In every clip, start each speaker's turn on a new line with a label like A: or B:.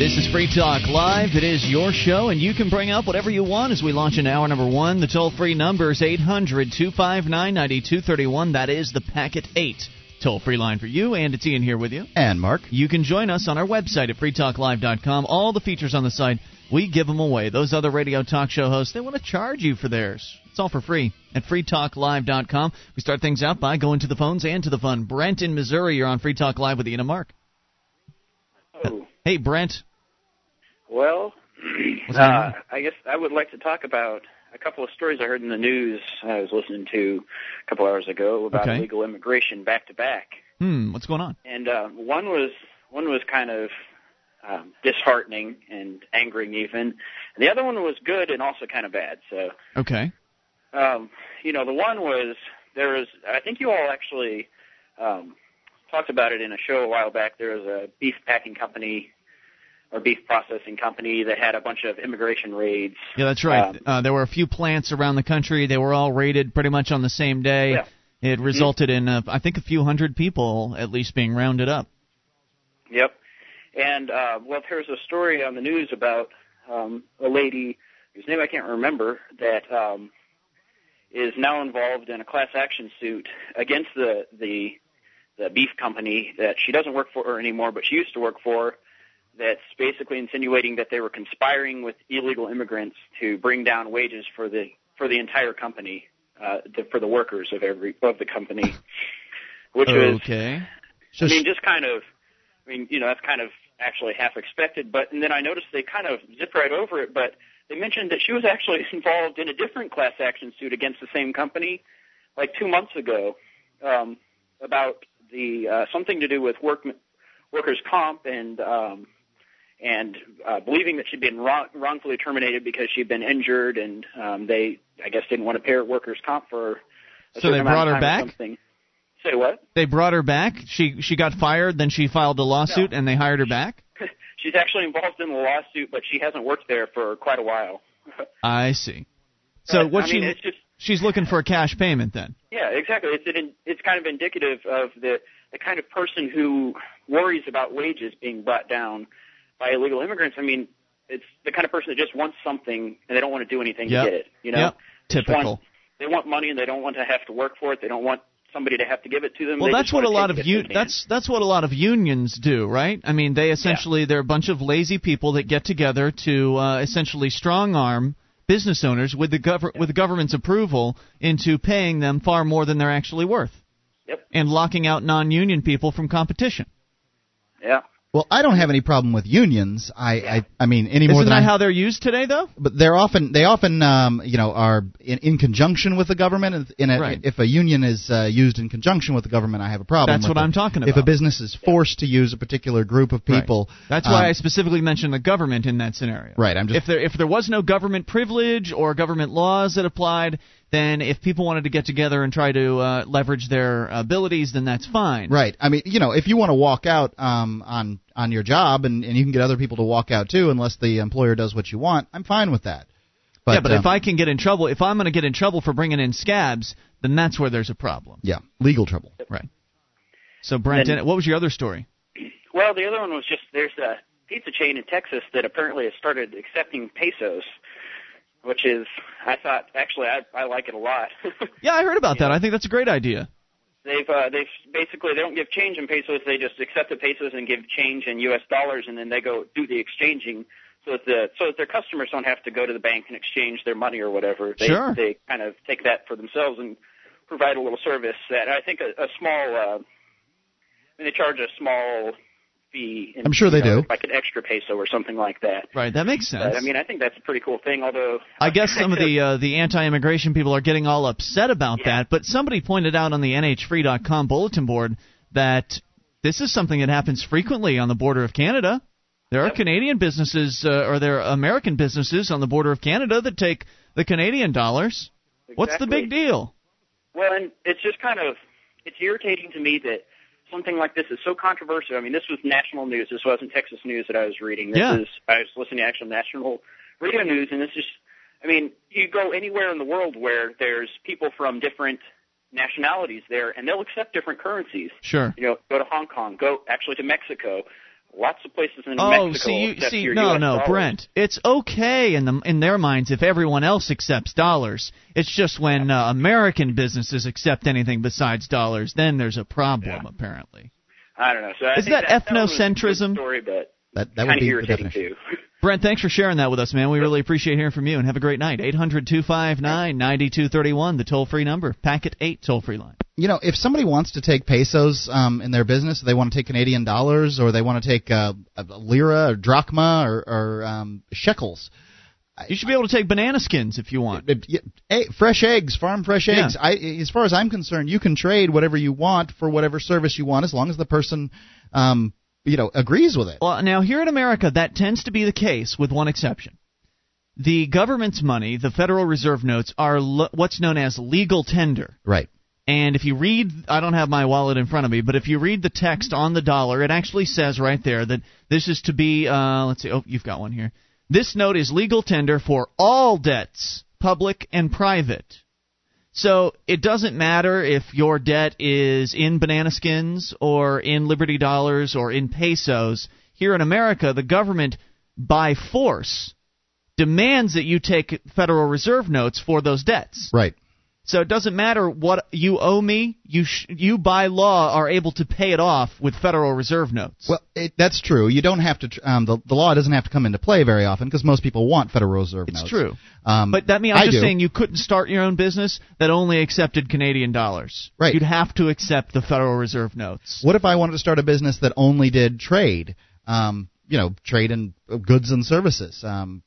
A: This is Free Talk Live. It is your show, and you can bring up whatever you want as we launch in hour number one. The toll free number is 800 259 9231. That is the Packet 8 toll free line for you. And it's Ian here with you.
B: And Mark.
A: You can join us on our website at freetalklive.com. All the features on the site, we give them away. Those other radio talk show hosts, they want to charge you for theirs. It's all for free at freetalklive.com. We start things out by going to the phones and to the fun. Brent in Missouri, you're on Free Talk Live with Ian and Mark.
C: Oh.
A: Hey, Brent.
C: Well,
A: What's going on?
C: uh, I guess I would like to talk about a couple of stories I heard in the news I was listening to a couple hours ago about
A: Okay.
C: illegal immigration back to back,
A: Hmm, what's going on?
C: and uh, one was one was kind of um, disheartening and angering even, and the other one was good and also kind of bad. So,
A: Okay.
C: um, you know, the one was there was I think you all actually um, talked about it in a show a while back. There was a beef packing company or beef processing company that had a bunch of immigration raids.
A: Yeah, that's right.
C: Um,
A: uh, there were a few plants around the country. They were all raided pretty much on the same day.
C: Yeah.
A: It resulted in, uh, I think, a few hundred people at least being rounded up.
C: Yep. And uh, well, there's a story on the news about um, a lady whose name I can't remember that um, is now involved in a class action suit against the the the beef company that she doesn't work for anymore, but she used to work for. That's basically insinuating that they were conspiring with illegal immigrants to bring down wages for the for the entire company, uh, the, for the workers of every of the company, which was
A: okay.
B: So
C: I mean, just kind of, I mean, you know, that's kind of actually half expected. But and then I noticed they kind of zipped right over it. But they mentioned that she was actually involved in a different class action suit against the same company, like two months ago, um, about the uh, something to do with work workers' comp and um, and uh, believing that she'd been wrong, wrongfully terminated because she'd been injured, and um, they, I guess, didn't want to pay her workers' comp for.
A: So they brought her back?
C: Say what?
A: They brought her back. She she got fired. Then she filed a lawsuit, and they hired her back.
C: She's actually involved in the lawsuit, but she hasn't worked there for quite a while.
A: I see. So
C: But,
A: what
C: I
A: she
C: mean, it's just
A: she's looking for a cash payment then.
C: yeah, exactly. It's it's kind of indicative of the the kind of person who worries about wages being brought down by illegal immigrants. I mean, it's the kind of person that just wants something and they don't want to do anything
A: Yep.
C: to get it. You know,
A: Yep. Typical.
C: Want, they want money and they don't want to have to work for it. They don't want somebody to have to give it to them.
A: Well,
C: They
A: that's what a lot of u- that's that's what a lot of unions do, right? I mean, they essentially they're a bunch of lazy people that get together to uh, essentially strong arm business owners with the gov- with the government's approval into paying them far more than they're actually worth.
C: Yep.
A: And locking out non-union people from competition.
C: yeah.
B: Well, I don't have any problem with unions. I I, I mean any more
A: Isn't
B: than
A: that
B: I,
A: how they're used today, though?
B: but they're often they often um, you know are in, in conjunction with the government. In a,
A: Right.
B: If a union is uh, used in conjunction with the government, I have a problem.
A: That's what
B: it.
A: I'm talking about.
B: If a business is forced to use a particular group of
A: Right.
B: people,
A: That's why
B: um,
A: I specifically mentioned the government in that scenario.
B: Right, I'm just-
A: if there if there was no government privilege or government laws that applied, then if people wanted to get together and try to uh, leverage their abilities, then that's fine.
B: Right. I mean, you know, if you want to walk out um, on on your job and, and you can get other people to walk out too, unless the employer does what you want, I'm fine with that. But,
A: yeah, but
B: um,
A: if I can get in trouble, if I'm going to get in trouble for bringing in scabs, then that's where there's a problem.
B: yeah, legal trouble.
A: Right. So, Brent,
C: Then-
A: what was your other story?
C: Well, the other one was just there's a pizza chain in Texas that apparently has started accepting pesos, which is I thought actually I I like it a lot.
A: Yeah, I heard about that. I think that's a great idea.
C: they've uh, they've basically they don't give change in pesos. They just accept the pesos and give change in U.S. dollars, and then they go do the exchanging. So that the so that their customers don't have to go to the bank and exchange their money or whatever. They
A: Sure.
C: they kind of take that for themselves and provide a little service that I think a, a small. Uh, I mean, they charge a small fee. In,
B: I'm sure they
C: you know,
B: do.
C: like an extra peso or something like that.
A: Right, that makes sense.
C: But, I mean, I think that's a pretty cool thing. Although
A: I guess some of the uh, the anti-immigration people are getting all upset about
C: Yeah.
A: that, but somebody pointed out on the NHFree.com bulletin board that this is something that happens frequently on the border of Canada. There are
C: Yep.
A: Canadian businesses uh, or there are American businesses on the border of Canada that take the Canadian dollars. What's the big deal?
C: Well, and it's just kind of it's irritating to me that something like this is so controversial. I mean, this was national news. This wasn't Texas news that I was reading. This
A: Yeah.
C: is I was listening to actual national radio news, and this is. I mean, you go anywhere in the world where there's people from different nationalities there, and they'll accept different currencies.
A: Sure.
C: You know, go to Hong Kong, go actually to Mexico, lots of places in
A: oh,
C: Mexico
A: see, you,
C: accept
A: see,
C: your
A: no,
C: US
A: no,
C: dollars.
A: Brent. It's okay in the in their minds if everyone else accepts dollars. It's just when uh, American businesses accept anything besides dollars, then there's a problem.
C: Yeah.
A: Apparently.
C: I don't know. So I
A: Is
C: think
A: that
C: that, that was a good
A: ethnocentrism?
C: Story, but
B: That that would
C: kind of
B: be
C: irritating too.
A: Brent, thanks for sharing that with us, man. We really appreciate hearing from you, and have a great night. Eight hundred two five nine ninety two thirty one, the toll free number. Packet eight toll free line.
B: You know, if somebody wants to take pesos um, in their business, they want to take Canadian dollars, or they want to take uh, a lira or drachma or, or um, shekels.
A: You should be able to take banana skins if you want.
B: Fresh eggs, farm fresh
A: Yeah.
B: eggs. I, as far as I'm concerned, you can trade whatever you want for whatever service you want, as long as the person, um, you know, agrees with it.
A: Well, now here in America, that tends to be the case, with one exception. The government's money, the Federal Reserve notes, are le- what's known as legal tender.
B: Right.
A: And if you read, I don't have my wallet in front of me, but if you read the text on the dollar, it actually says right there that this is to be, uh, let's see, oh, you've got one here. This note is legal tender for all debts, public and private. So it doesn't matter if your debt is in banana skins or in Liberty dollars or in pesos. Here in America, the government, by force, demands that you take Federal Reserve notes for those debts.
B: Right.
A: So it doesn't matter what you owe me. You sh- you by law are able to pay it off with Federal Reserve notes.
B: Well, it, that's true. You don't have to. tr- Um, the, the law doesn't have to come into play very often because most people want Federal Reserve
A: it's
B: notes.
A: It's true.
B: Um,
A: But that means I'm
B: I
A: just
B: do.
A: saying you couldn't start your own business that only accepted Canadian dollars.
B: Right.
A: You'd have to accept the Federal Reserve notes.
B: What if I wanted to start a business that only did trade? Um, you know, trade in goods and services. Um,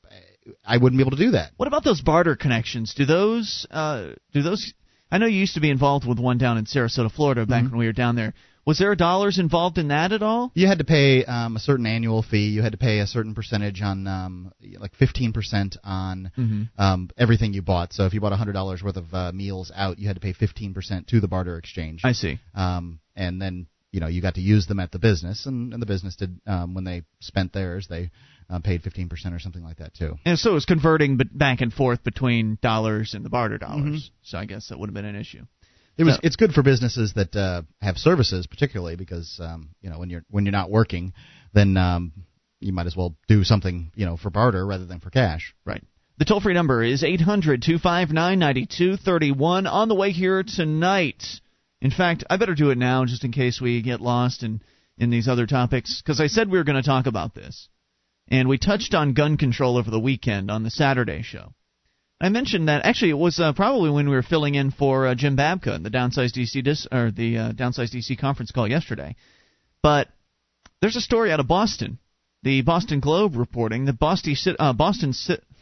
B: I wouldn't be able to do that.
A: What about those barter connections? Do those uh, do those? I know you used to be involved with one down in Sarasota, Florida, back
B: Mm-hmm.
A: when we were down there. Was there dollars involved in that at all?
B: You had to pay um, a certain annual fee. You had to pay a certain percentage on, um, like 15% on
A: Mhm.
B: um, everything you bought. So if you bought $100 worth of uh, meals out, you had to pay 15% to the barter exchange.
A: I see.
B: um, and then you know you got to use them at the business, and, and the business did um, when they spent theirs, they um, paid 15% or something like that too.
A: And so it was converting back and forth between dollars and the barter dollars.
B: Mm-hmm.
A: So I guess that would have been an issue.
B: It was
A: So-
B: it's good for businesses that uh, have services, particularly because um, you know when you're when you're not working, then um, you might as well do something you know for barter rather than for cash.
A: Right. The toll free number is 800 259 9231. On the way here tonight. In fact, I better do it now just in case we get lost in, in these other topics, because I said we were going to talk about this. And we touched on gun control over the weekend on the Saturday show. I mentioned that actually it was uh, probably when we were filling in for uh, Jim Babka in the Downsize DC dis- or the uh, Downsize DC conference call yesterday. But there's a story out of Boston, the Boston Globe reporting that Boston uh, Boston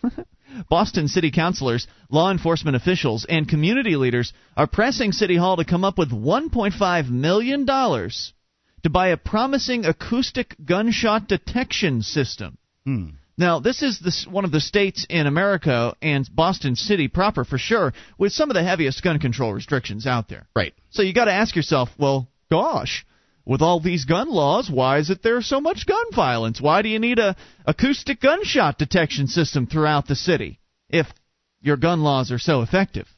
A: Boston city councilors, law enforcement officials, and community leaders are pressing City Hall to come up with 1.5 million dollars to buy a promising acoustic gunshot detection system.
B: Hmm.
A: Now, this is the, one of the states in America and Boston City proper for sure with some of the heaviest gun control restrictions out there.
B: Right.
A: So you got to ask yourself, well, gosh, with all these gun laws, why is it there's so much gun violence? Why do you need a acoustic gunshot detection system throughout the city if your gun laws are so effective?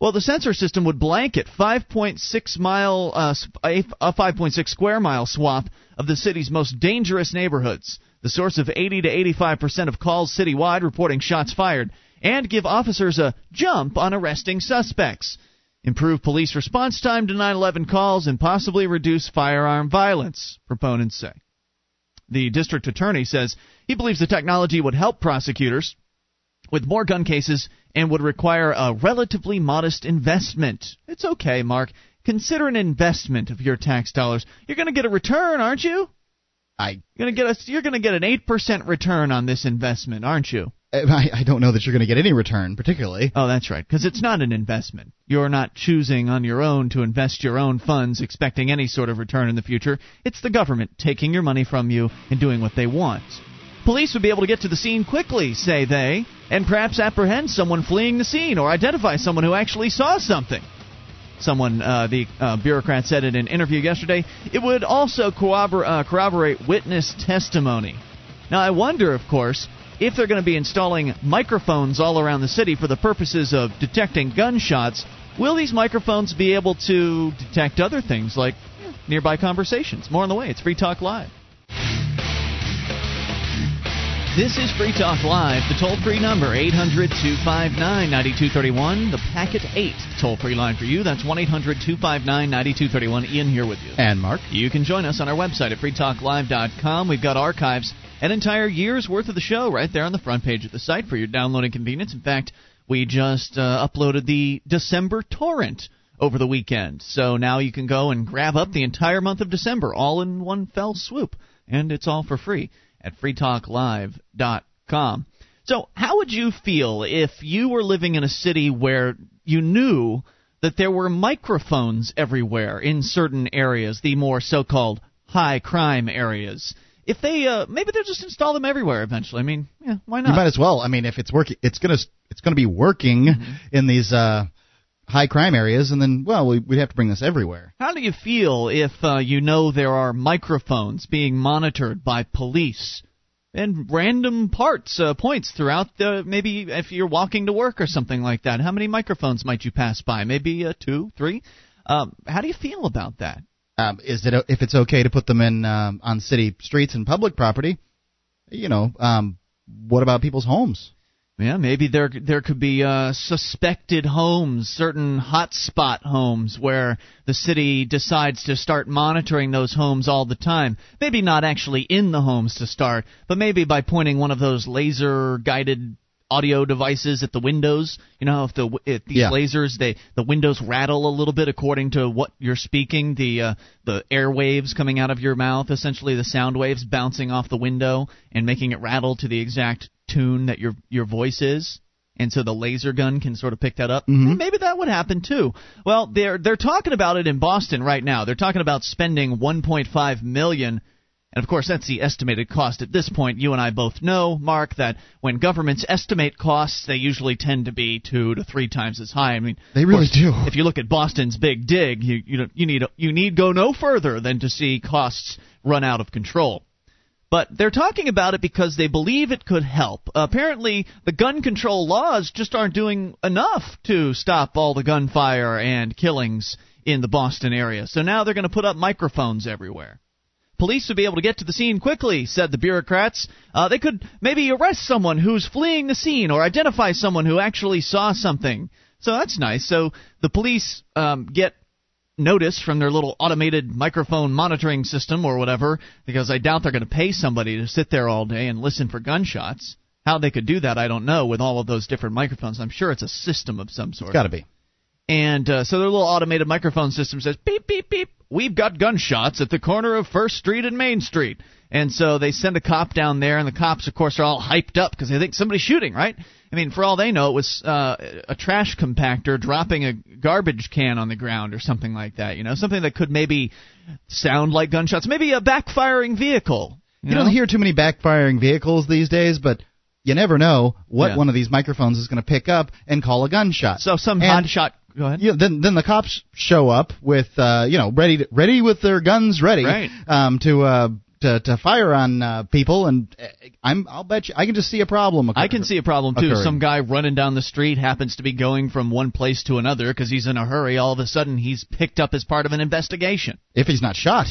A: Well, the sensor system would blanket 5.6 mile uh, a a 5.6 square mile swath of the city's most dangerous neighborhoods, the source of 80 to 85 percent of calls citywide reporting shots fired, and give officers a jump on arresting suspects, improve police response time to 9/11 calls, and possibly reduce firearm violence. Proponents say. The district attorney says he believes the technology would help prosecutors with more gun cases and would require a relatively modest investment. It's okay, Mark. Consider an investment of your tax dollars. You're going to get a return, aren't you?
B: I
A: You're going to get a, you're going to get an 8% return on this investment, aren't you?
B: Uh, I, I don't know that you're going to get any return, particularly.
A: Oh, that's right, because it's not an investment. You're not choosing on your own to invest your own funds expecting any sort of return in the future. It's the government taking your money from you and doing what they want. Police would be able to get to the scene quickly, say they, and perhaps apprehend someone fleeing the scene or identify someone who actually saw something. Someone, uh, the uh, bureaucrat said in an interview yesterday, it would also corrobor- uh, corroborate witness testimony. Now, I wonder, of course, if they're going to be installing microphones all around the city for the purposes of detecting gunshots, will these microphones be able to detect other things like nearby conversations? More on the way. It's Free Talk Live. This is Free Talk Live. The toll free number, 800 259 9231. The Packet 8 toll free line for you. That's 1 800 259 9231. Ian here with you.
B: And Mark.
A: You can join us on our website at freetalklive.com. We've got archives, an entire year's worth of the show right there on the front page of the site for your downloading convenience. In fact, we just uh, uploaded the December torrent over the weekend. So now you can go and grab up the entire month of December all in one fell swoop. And it's all for free at freetalklive.com. So, how would you feel if you were living in a city where you knew that there were microphones everywhere in certain areas, the more so called high crime areas? If they uh, maybe they'll just install them everywhere eventually. I mean, yeah, why not?
B: You might as well. I mean, if it's working, it's gonna it's gonna be working mm-hmm. in these uh, high crime areas, and then well, we, would have to bring this everywhere.
A: How do you feel if uh, you know there are microphones being monitored by police? and random parts uh, points throughout the maybe if you're walking to work or something like that how many microphones might you pass by maybe uh, two three um, how do you feel about that
B: um, is it if it's okay to put them in um, on city streets and public property you know um, what about people's homes
A: yeah, maybe there there could be uh, suspected homes, certain hotspot homes, where the city decides to start monitoring those homes all the time. Maybe not actually in the homes to start, but maybe by pointing one of those laser guided audio devices at the windows. You know, if the if these yeah. lasers they the windows rattle a little bit according to what you're speaking, the uh, the air waves coming out of your mouth, essentially the sound waves bouncing off the window and making it rattle to the exact tune that your your voice is and so the laser gun can sort of pick that up.
B: Mm-hmm.
A: Maybe that would happen too. Well, they're they're talking about it in Boston right now. They're talking about spending 1.5 million and of course, that's the estimated cost at this point. You and I both know, Mark, that when governments estimate costs, they usually tend to be two to three times as high. I mean,
B: they really
A: course,
B: do.
A: If you look at Boston's big dig, you you, you need you need go no further than to see costs run out of control. But they're talking about it because they believe it could help. apparently, the gun control laws just aren't doing enough to stop all the gunfire and killings in the Boston area. So now they're going to put up microphones everywhere. Police would be able to get to the scene quickly, said the bureaucrats. Uh, they could maybe arrest someone who's fleeing the scene or identify someone who actually saw something. So that's nice. So the police um, get notice from their little automated microphone monitoring system or whatever, because I doubt they're going to pay somebody to sit there all day and listen for gunshots. How they could do that, I don't know, with all of those different microphones. I'm sure it's a system of some sort.
B: It's got to be.
A: And uh, so their little automated microphone system says beep beep beep we've got gunshots at the corner of First Street and Main Street. And so they send a cop down there, and the cops, of course, are all hyped up because they think somebody's shooting, right? I mean, for all they know, it was uh, a trash compactor dropping a garbage can on the ground or something like that. You know, something that could maybe sound like gunshots, maybe a backfiring vehicle.
B: You,
A: you
B: know? don't hear too many backfiring vehicles these days, but you never know what yeah. one of these microphones is going to pick up and call a gunshot.
A: So some and, hotshot Go ahead.
B: Yeah, then then the cops show up with uh, you know ready to, ready with their guns ready
A: right.
B: um, to uh, to to fire on uh, people, and uh, I'm I'll bet you I can just see a problem.
A: I can see a problem too.
B: Occurring.
A: Some guy running down the street happens to be going from one place to another because he's in a hurry. All of a sudden, he's picked up as part of an investigation.
B: If he's not shot.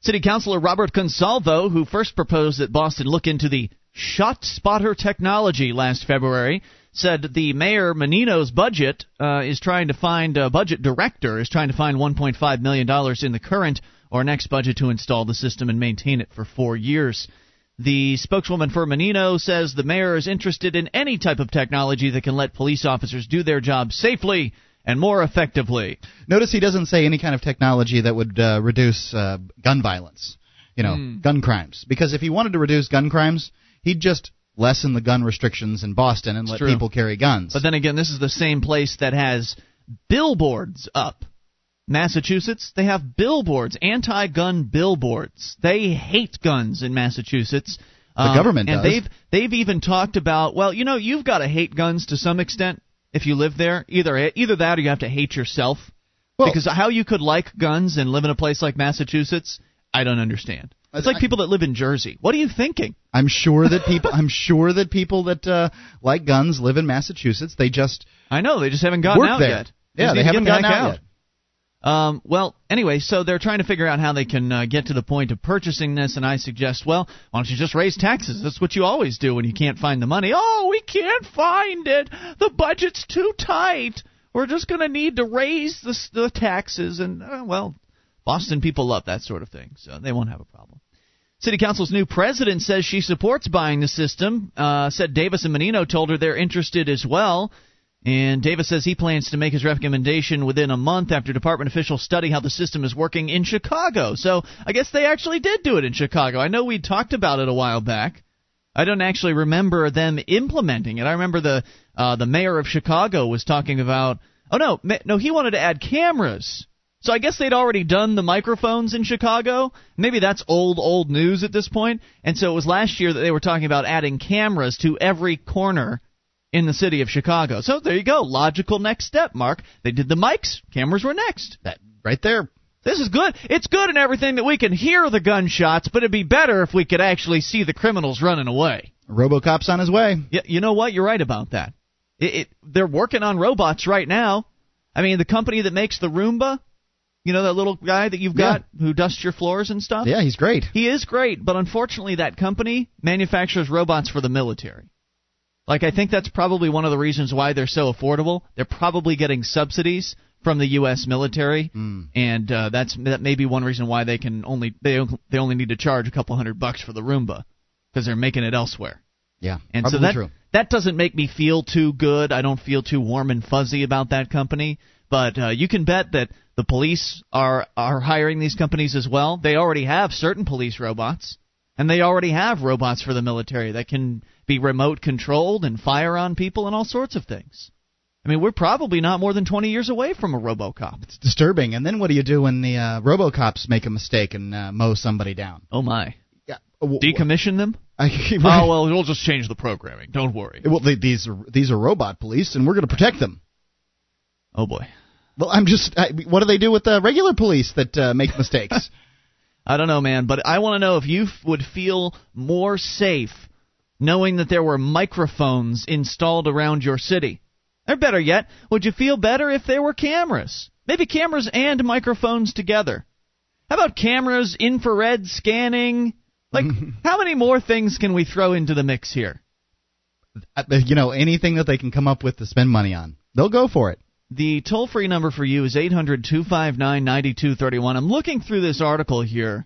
A: City Councilor Robert Consalvo, who first proposed that Boston look into the ShotSpotter technology last February, said the mayor Menino's budget uh, is trying to find a budget director is trying to find 1.5 million dollars in the current or next budget to install the system and maintain it for four years. The spokeswoman for Menino says the mayor is interested in any type of technology that can let police officers do their job safely and more effectively.
B: Notice he doesn't say any kind of technology that would uh, reduce uh, gun violence, you know, mm. gun crimes. Because if he wanted to reduce gun crimes, he'd just lessen the gun restrictions in Boston and
A: it's
B: let
A: true.
B: people carry guns.
A: But then again, this is the same place that has billboards up. Massachusetts, they have billboards, anti-gun billboards. They hate guns in Massachusetts.
B: The um, government
A: and
B: does.
A: they've they've even talked about well, you know, you've got to hate guns to some extent if you live there. Either either that or you have to hate yourself. Well, because how you could like guns and live in a place like Massachusetts, I don't understand. It's like people that live in Jersey. What are you thinking?
B: I'm sure that people. I'm sure that people that uh, like guns live in Massachusetts. They just.
A: I know they just haven't gotten out
B: there.
A: yet.
B: Yeah, they haven't gotten out, out, yet.
A: Um, well, anyway, so they're trying to figure out how they can uh, get to the point of purchasing this, and I suggest, well, why don't you just raise taxes? That's what you always do when you can't find the money. Oh, we can't find it. The budget's too tight. We're just going to need to raise the, the taxes, and uh, well, Boston people love that sort of thing, so they won't have a problem. City Council's new president says she supports buying the system. Uh, said Davis and Menino told her they're interested as well. And Davis says he plans to make his recommendation within a month after department officials study how the system is working in Chicago. So I guess they actually did do it in Chicago. I know we talked about it a while back. I don't actually remember them implementing it. I remember the uh, the mayor of Chicago was talking about. Oh no, no, he wanted to add cameras. So I guess they'd already done the microphones in Chicago. Maybe that's old old news at this point. And so it was last year that they were talking about adding cameras to every corner in the city of Chicago. So there you go. Logical next step, Mark. They did the mics, cameras were next.
B: That right there.
A: This is good. It's good and everything that we can hear the gunshots, but it'd be better if we could actually see the criminals running away.
B: RoboCop's on his way.
A: Yeah, you know what? You're right about that. It, it, they're working on robots right now. I mean, the company that makes the Roomba, you know that little guy that you've got yeah. who dusts your floors and stuff?
B: Yeah, he's great.
A: He is great, but unfortunately that company manufactures robots for the military. Like I think that's probably one of the reasons why they're so affordable. They're probably getting subsidies from the U.S. military,
B: mm.
A: and uh, that's that may be one reason why they can only they they only need to charge a couple hundred bucks for the Roomba because they're making it elsewhere.
B: Yeah,
A: and
B: so
A: that
B: true.
A: that doesn't make me feel too good. I don't feel too warm and fuzzy about that company. But uh, you can bet that the police are are hiring these companies as well. They already have certain police robots, and they already have robots for the military that can be remote controlled and fire on people and all sorts of things. I mean, we're probably not more than 20 years away from a RoboCop.
B: It's disturbing. And then what do you do when the uh, RoboCops make a mistake and uh, mow somebody down?
A: Oh my!
B: Yeah,
A: decommission them. Oh well, we'll just change the programming. Don't worry.
B: Well, they, these are these are robot police, and we're going to protect them.
A: Oh boy.
B: Well, I'm just. I, what do they do with the regular police that uh, make mistakes?
A: I don't know, man, but I want to know if you f- would feel more safe knowing that there were microphones installed around your city? Or better yet, would you feel better if there were cameras? Maybe cameras and microphones together. How about cameras, infrared scanning? Like, how many more things can we throw into the mix here?
B: Uh, you know, anything that they can come up with to spend money on, they'll go for it.
A: The toll free number for you is 800 259 9231. I'm looking through this article here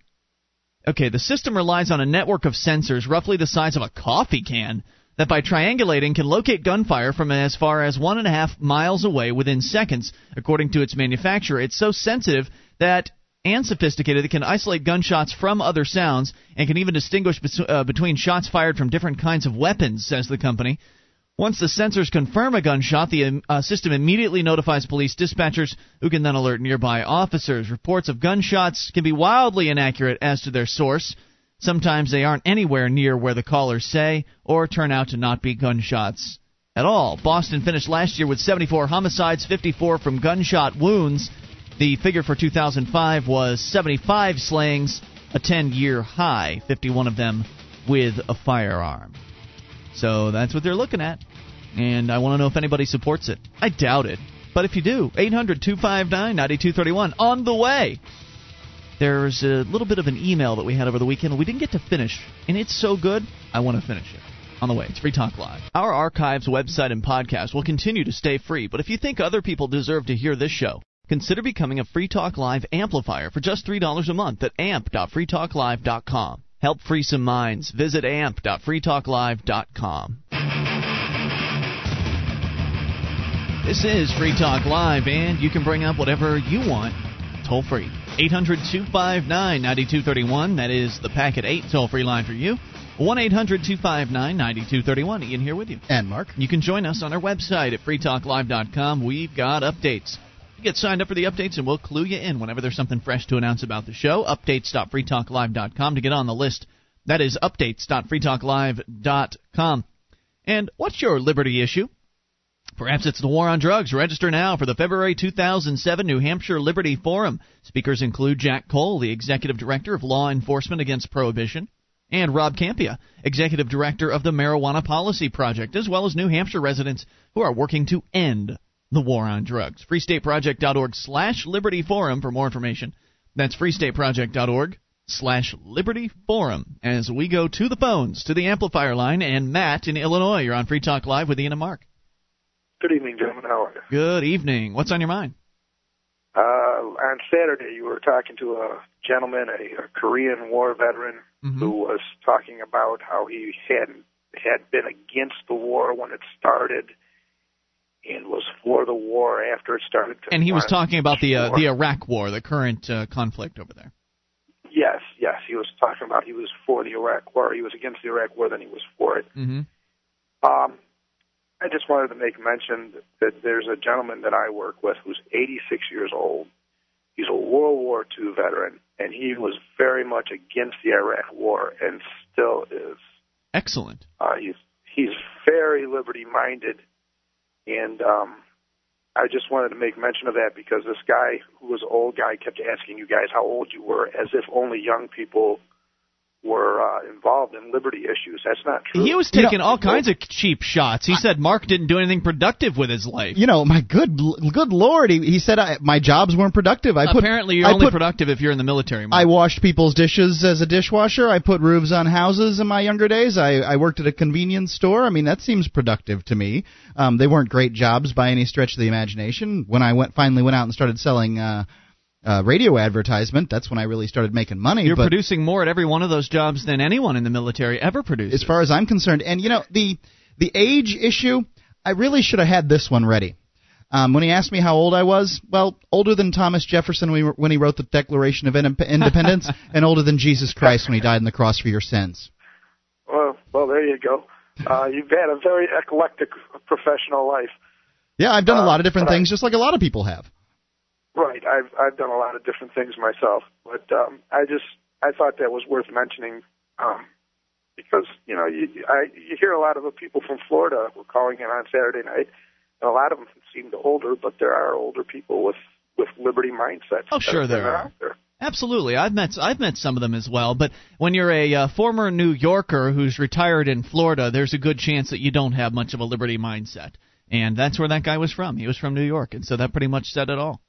A: Okay, the system relies on a network of sensors roughly the size of a coffee can that by triangulating can locate gunfire from as far as one and a half miles away within seconds, according to its manufacturer. It's so sensitive that and sophisticated it can isolate gunshots from other sounds and can even distinguish uh, between shots fired from different kinds of weapons, says the company. Once the sensors confirm a gunshot, the uh, system immediately notifies police dispatchers, who can then alert nearby officers. Reports of gunshots can be wildly inaccurate as to their source. Sometimes they aren't anywhere near where the callers say, or turn out to not be gunshots at all. Boston finished last year with 74 homicides, 54 from gunshot wounds. The figure for 2005 was 75 slayings, a 10 year high, 51 of them with a firearm. So that's what they're looking at and I want to know if anybody supports it. I doubt it. But if you do, 800 259 9231 on the way. There's a little bit of an email that we had over the weekend we didn't get to finish, and it's so good, I want to finish it. On the way, it's Free Talk Live. Our archives, website, and podcast will continue to stay free, but if you think other people deserve to hear this show, consider becoming a Free Talk Live amplifier for just $3 a month at amp.freetalklive.com. Help free some minds. Visit amp.freetalklive.com. This is Free Talk Live, and you can bring up whatever you want toll free. 800 259 9231. That is the Packet 8 toll free line for you. 1 800 259 9231. Ian here with you.
B: And Mark.
A: You can join us on our website at freetalklive.com. We've got updates. You get signed up for the updates, and we'll clue you in whenever there's something fresh to announce about the show. Updates.freetalklive.com to get on the list. That is updates.freetalklive.com. And what's your liberty issue? Perhaps it's the war on drugs. Register now for the February 2007 New Hampshire Liberty Forum. Speakers include Jack Cole, the Executive Director of Law Enforcement Against Prohibition, and Rob Kampia, Executive Director of the Marijuana Policy Project, as well as New Hampshire residents who are working to end the war on drugs. FreeStateProject.org slash Liberty Forum for more information. That's FreeStateProject.org slash Liberty Forum. As we go to the phones, to the amplifier line, and Matt in Illinois. You're on Free Talk Live with Ian and Mark.
D: Good evening, gentlemen. How are you?
A: Good evening. What's on your mind?
D: Uh, on Saturday, you were talking to a gentleman, a, a Korean War veteran,
A: Mhm.
D: who was talking about how he had had been against the war when it started, and was for the war after it started.
A: And he was talking about the uh, the Iraq War, the current uh, conflict over there.
D: Yes, yes, he was talking about he was for the Iraq War. He was against the Iraq War, then he was for it.
A: Mm-hmm.
D: Um, I just wanted to make mention that there's a gentleman that I work with who's 86 years old. He's a World War II veteran, and he was very much against the Iraq War, and still is.
A: Excellent.
D: Uh, he's he's very liberty minded, and um, I just wanted to make mention of that because this guy who was an old guy kept asking you guys how old you were, as if only young people were uh, involved in liberty issues. That's not true.
A: He was
B: You know-
A: taking all kinds of cheap shots. He said Mark didn't do anything productive with his life.
B: You know, my good good lord, he, he said I, my jobs weren't productive. I put
A: Apparently, you're
B: I
A: only
B: put,
A: productive if you're in the military. Mark.
B: I washed people's dishes as a dishwasher. I put roofs on houses in my younger days. I, I worked at a convenience store. I mean, that seems productive to me. Um, they weren't great jobs by any stretch of the imagination. When I went finally went out and started selling uh, uh, radio advertisement, that's when I really started making money.
A: You're
B: but
A: producing more at every one of those jobs than anyone in the military ever produced.
B: as far as I'm concerned, and you know the the age issue, I really should have had this one ready. Um, when he asked me how old I was, well, older than Thomas Jefferson when he- wrote the Declaration of Independence, and older than Jesus Christ when he died on the cross for your sins.
D: Well, well, there you go. Uh, you've had a very eclectic professional life.
B: Yeah, I've done a
D: Uh,
B: lot of different
D: but I-
B: things, just like a lot of people have.
D: Right. I've I've done a lot of different things myself, but um, I just I thought that was worth mentioning um, because you know you I you hear a lot of the people from Florida were calling in on Saturday night, and a lot of them seemed older, but there are older people with with liberty mindsets.
A: Oh, sure there are.
D: out there.
A: Absolutely, I've met I've met some of them as well. But when you're a uh, former New Yorker who's retired in Florida, there's a good chance that you don't have much of a liberty mindset, and that's where that guy was from. He was from New York, and so that pretty much said it all.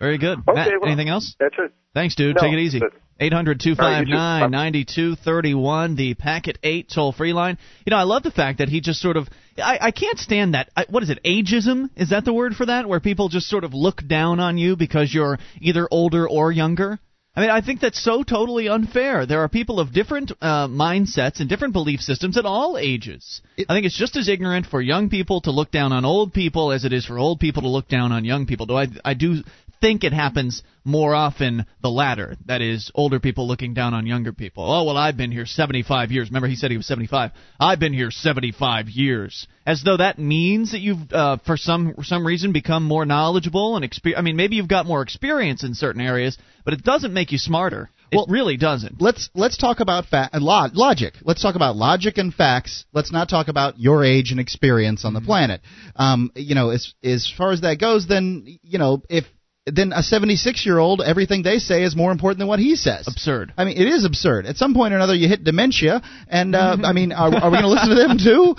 A: Very good.
D: Okay,
A: Matt,
D: well,
A: anything else?
D: That's it.
A: Thanks, dude.
D: No,
A: Take it easy.
D: but-
A: 800 259 9231, the Packet 8 toll free line. You know, I love the fact that he just sort of. I, I can't stand that. I, what is it? Ageism? Is that the word for that? Where people just sort of look down on you because you're either older or younger? I mean, I think that's so totally unfair. There are people of different uh, mindsets and different belief systems at all ages. I think it's just as ignorant for young people to look down on old people as it is for old people to look down on young people. Do I? I do think it happens more often the latter. That is, older people looking down on younger people. Oh well, I've been here 75 years. Remember, he said he was 75. I've been here 75 years, as though that means that you've, uh, for some some reason, become more knowledgeable and exper- I mean, maybe you've got more experience in certain areas, but it doesn't make you smarter. It
B: Well-
A: really doesn't.
B: Let's let's talk about fa- uh, lo- logic. Let's talk about logic and facts. Let's not talk about your age and experience on the planet. Um, you know, as as far as that goes, then you know if then a 76 year old everything they say is more important than what he says.
A: Absurd.
B: I mean, it is absurd. At some point or another, you hit dementia, and uh, I mean, are, are we going to listen to them too?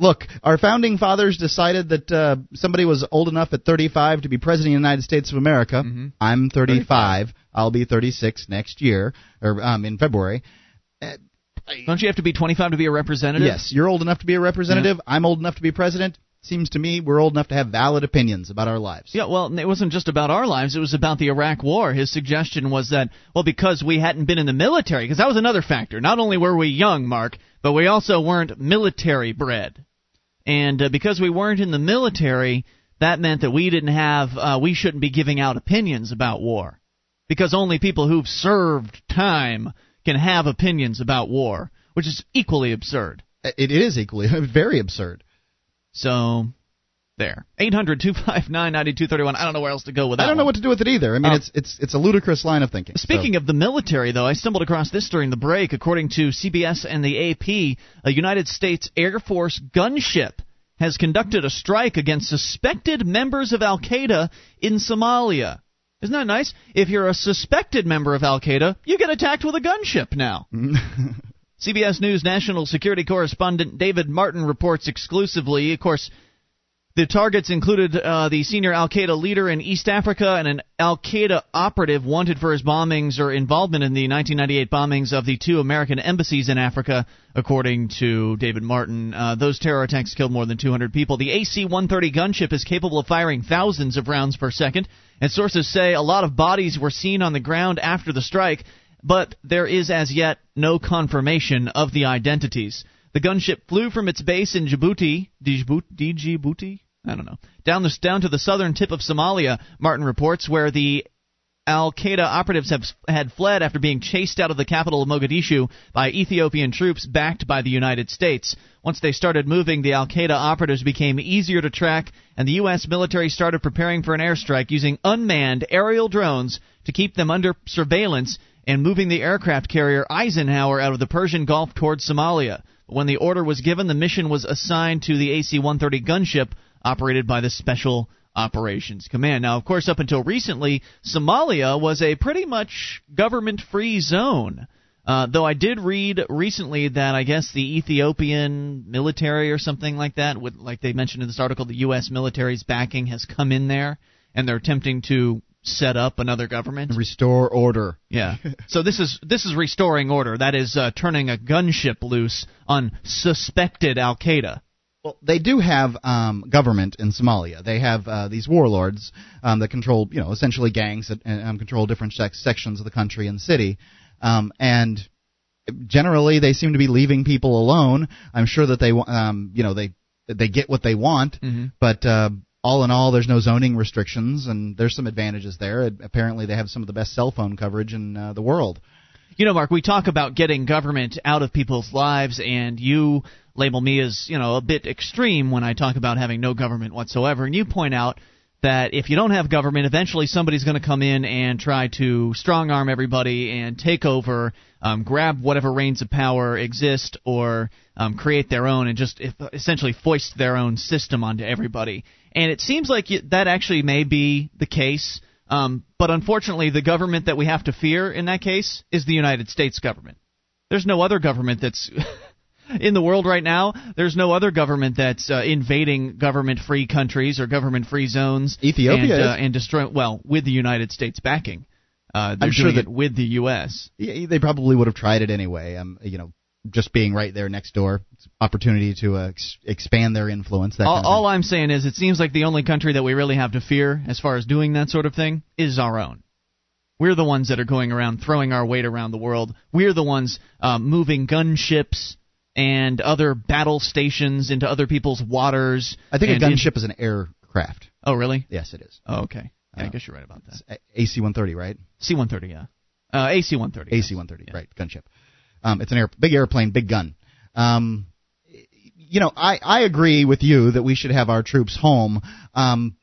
B: Look, our founding fathers decided that uh, somebody was old enough at 35 to be president of the United States of America. I'm 35. I'll be 36 next year, or um, in February.
A: Don't you have to be 25 to be a representative?
B: Yes, you're old enough to be a representative. I'm old enough to be president. Seems to me we're old enough to have valid opinions about our lives.
A: Yeah, well, it wasn't just about our lives. It was about the Iraq War. His suggestion was that, well, because we hadn't been in the military, because that was another factor. Not only were we young, Mark, but we also weren't military bred. And uh, because we weren't in the military, that meant that we didn't have, uh, we shouldn't be giving out opinions about war. Because only people who've served time can have opinions about war, which is equally absurd.
B: It is equally very absurd.
A: So, there. 800 259 9231. I don't know where else to go with that.
B: I don't know
A: one.
B: what to do with it either. I mean,
A: Oh.
B: it's it's it's a ludicrous line of thinking.
A: Speaking of the military, though, I stumbled across this during the break. According to CBS and the AP, a United States Air Force gunship has conducted a strike against suspected members of Al Qaeda in Somalia. Isn't that nice? If you're a suspected member of Al Qaeda, you get attacked with a gunship now. CBS News national security correspondent David Martin reports exclusively. Of course, The targets included uh, the senior Al Qaeda leader in East Africa and an Al Qaeda operative wanted for his bombings or involvement in the 1998 bombings of the two American embassies in Africa, according to David Martin. Uh, those terror attacks killed more than 200 people. The AC 130 gunship is capable of firing thousands of rounds per second, and sources say a lot of bodies were seen on the ground after the strike, but there is as yet no confirmation of the identities. The gunship flew from its base in Djibouti, Djibouti, I don't know. Down the down to the southern tip of Somalia, Martin reports, where the Al Qaeda operatives have had fled after being chased out of the capital of Mogadishu by Ethiopian troops backed by the United States. Once they started moving, the Al Qaeda operatives became easier to track, and the U.S. military started preparing for an airstrike using unmanned aerial drones to keep them under surveillance and moving the aircraft carrier Eisenhower out of the Persian Gulf towards Somalia. When the order was given, the mission was assigned to the AC 130 gunship operated by the Special Operations Command. Now, of course, up until recently, Somalia was a pretty much government free zone. Uh, though I did read recently that I guess the Ethiopian military or something like that, like they mentioned in this article, the U.S. military's backing has come in there, and they're attempting to set up another government,
B: restore order.
A: Yeah. so this is this is restoring order. That is uh, turning a gunship loose on suspected Al Qaeda.
B: Well, they do have um, government in Somalia. They have uh, these warlords um, that control, you know, essentially gangs that um, control different sec- sections of the country and city, um, and generally they seem to be leaving people alone. I'm sure that they, um, you know, they they get what they want,
A: mm-hmm.
B: but uh, all in all, there's no zoning restrictions, and there's some advantages there. Apparently, they have some of the best cell phone coverage in uh, the world.
A: You know, Mark, we talk about getting government out of people's lives, and you label me as, you know, a bit extreme when I talk about having no government whatsoever. And you point out that if you don't have government, eventually somebody's going to come in and try to strong arm everybody and take over, um, grab whatever reins of power exist, or um, create their own and just essentially foist their own system onto everybody. And it seems like that actually may be the case. Um, but unfortunately, the government that we have to fear in that case is the United States government. There's no other government that's in the world right now, there's no other government that's uh, invading government-free countries or government-free zones.
B: Ethiopia
A: and,
B: uh,
A: and destroy well with the United States backing. Uh,
B: I'm sure that
A: it with the U.S.
B: Yeah, they probably would have tried it anyway. Um, you know, just being right there next door, opportunity to uh, ex- expand their influence. That
A: all,
B: kind of
A: all I'm saying is, it seems like the only country that we really have to fear as far as doing that sort of thing is our own. We're the ones that are going around throwing our weight around the world. We're the ones um, moving gunships and other battle stations into other people's waters.
B: I think a gunship
A: in-
B: is an aircraft.
A: Oh, really?
B: Yes, it is.
A: Oh, okay. Yeah, I
B: Uh,
A: guess you're right about that.
B: AC-130, right?
A: C-130, yeah. Uh, AC-130.
B: AC-130,
A: Yeah.
B: right? Gunship. Um, it's an air, big airplane, big gun. Um, you know, I I agree with you that we should have our troops home. Um,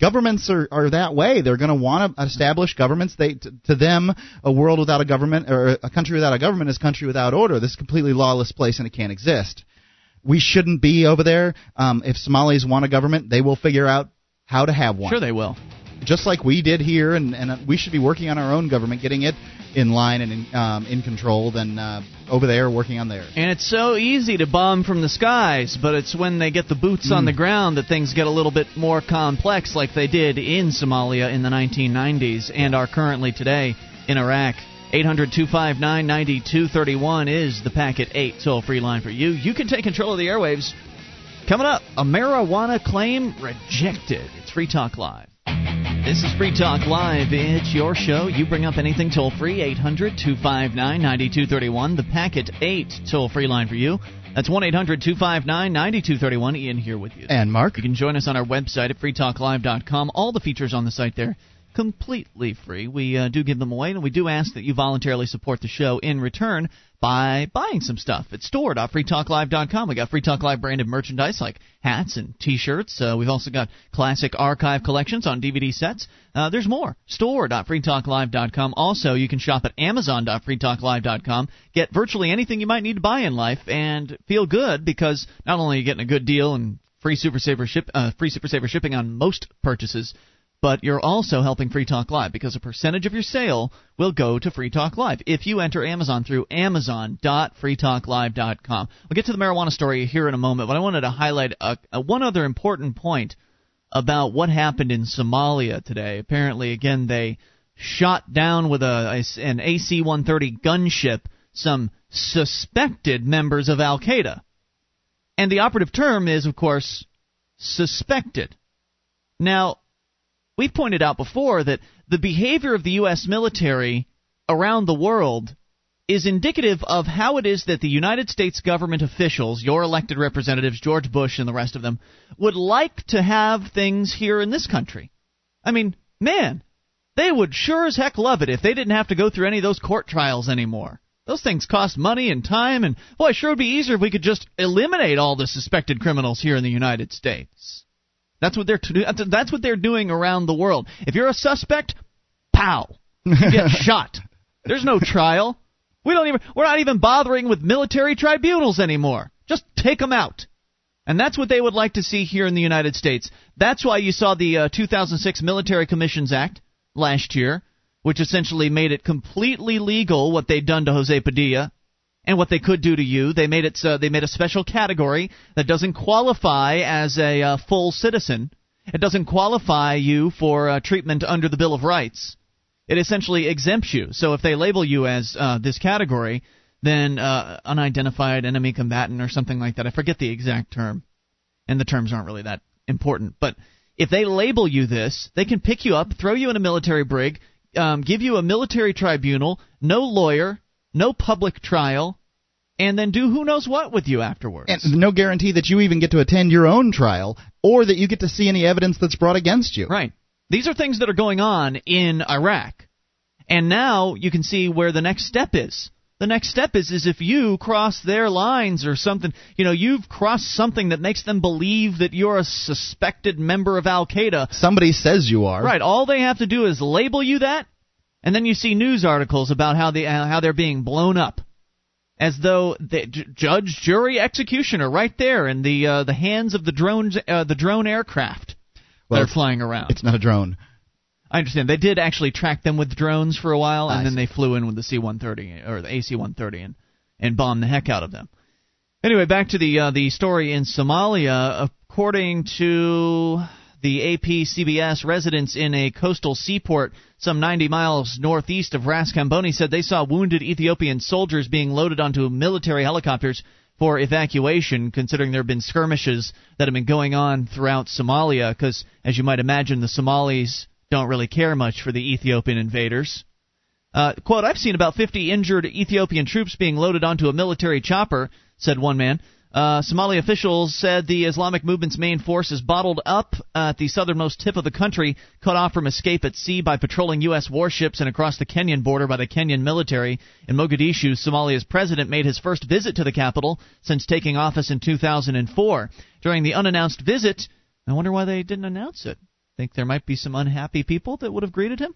B: governments are, are that way. They're going to want to establish governments. They to, to them, a world without a government or a country without a government is a country without order. This is a completely lawless place and it can't exist. We shouldn't be over there. Um, if Somalis want a government, they will figure out how to have one
A: Sure they will.
B: just like we did here, and, and we should be working on our own government, getting it in line and in, um, in control, than uh, over there working on theirs.
A: And it's so easy to bomb from the skies, but it's when they get the boots on the ground that things get a little bit more complex, like they did in Somalia in the 1990s and are currently today in Iraq. 800 259 9231 is the Packet 8 toll free line for you. You can take control of the airwaves. Coming up, a marijuana claim rejected. It's Free Talk Live. This is Free Talk Live. It's your show. You bring up anything toll free. 800 259 9231. The Packet 8 toll free line for you. That's 1 800 259 9231. Ian here with you.
B: And Mark,
A: You can join us on our website at freetalklive.com. All the features on the site there completely free. We uh, do give them away, and we do ask that you voluntarily support the show in return by buying some stuff at store.freetalklive.com. We got Free Talk Live branded merchandise like hats and T-shirts. Uh, we've also got classic archive collections on DVD sets. Uh, there's more. Store.freetalklive.com. Also, you can shop at Amazon.freetalklive.com. Get virtually anything you might need to buy in life and feel good because not only are you getting a good deal and free Super Saver ship, uh, free Super Saver shipping on most purchases, but you're also helping Free Talk Live because a percentage of your sale will go to Free Talk Live if you enter Amazon through amazon.freetalklive.com. We'll get to the marijuana story here in a moment, but I wanted to highlight a, a, one other important point about what happened in Somalia today. Apparently, again, they shot down with a, an AC-130 gunship some suspected members of Al Qaeda. And the operative term is, of course, suspected. Now, we've pointed out before that the behavior of the U.S. military around the world is indicative of how it is that the United States government officials, your elected representatives, George Bush and the rest of them, would like to have things here in this country. I mean, man, they would sure as heck love it if they didn't have to go through any of those court trials anymore. Those things cost money and time, and boy, sure would be easier if we could just eliminate all the suspected criminals here in the United States. That's what they're that's what they're doing around the world. If you're a suspect, pow, you get shot. There's no trial. We don't even we're not even bothering with military tribunals anymore. Just take them out. And that's what they would like to see here in the United States. That's why you saw the uh, 2006 Military Commissions Act last year which essentially made it completely legal what they'd done to Jose Padilla and what they could do to you. They made it uh, they made a special category that doesn't qualify as a uh, full citizen. It doesn't qualify you for uh, treatment under the Bill of Rights. It essentially exempts you. So if they label you as uh, this category, then uh, unidentified enemy combatant or something like that. I forget the exact term, and the terms aren't really that important. But if they label you this, they can pick you up, throw you in a military brig, um, give you a military tribunal, no lawyer, no public trial, and then do who knows what with you afterwards.
B: And no guarantee that you even get to attend your own trial or that you get to see any evidence that's brought against you.
A: Right. These are things that are going on in Iraq. And now you can see where the next step is. The next step is is if you cross their lines or something, you know, you've crossed something that makes them believe that you're a suspected member of Al Qaeda.
B: Somebody says you are.
A: Right. All they have to do is label you that, and then you see news articles about how they uh, how they're being blown up, as though the j- judge, jury, executioner, right there in the uh, the hands of the drones, uh, the drone aircraft well, that are flying around.
B: It's not a drone.
A: I understand. They did actually track them with drones for a while, and I then see. they flew in with the C-130 or the AC-130 and and bombed the heck out of them. Anyway, back to the uh, the story in Somalia. According to the AP CBS, residents in a coastal seaport some 90 miles northeast of Ras Kamboni said they saw wounded Ethiopian soldiers being loaded onto military helicopters for evacuation, considering there have been skirmishes that have been going on throughout Somalia. Because, as you might imagine, the Somalis don't really care much for the Ethiopian invaders. Uh, quote, I've seen about 50 injured Ethiopian troops being loaded onto a military chopper, said one man. Uh, Somali officials said the Islamic movement's main force is bottled up at the southernmost tip of the country, cut off from escape at sea by patrolling U.S. warships and across the Kenyan border by the Kenyan military. In Mogadishu, Somalia's president made his first visit to the capital since taking office in 2004. During the unannounced visit, I wonder why they didn't announce it. Think there might be some unhappy people that would have greeted him?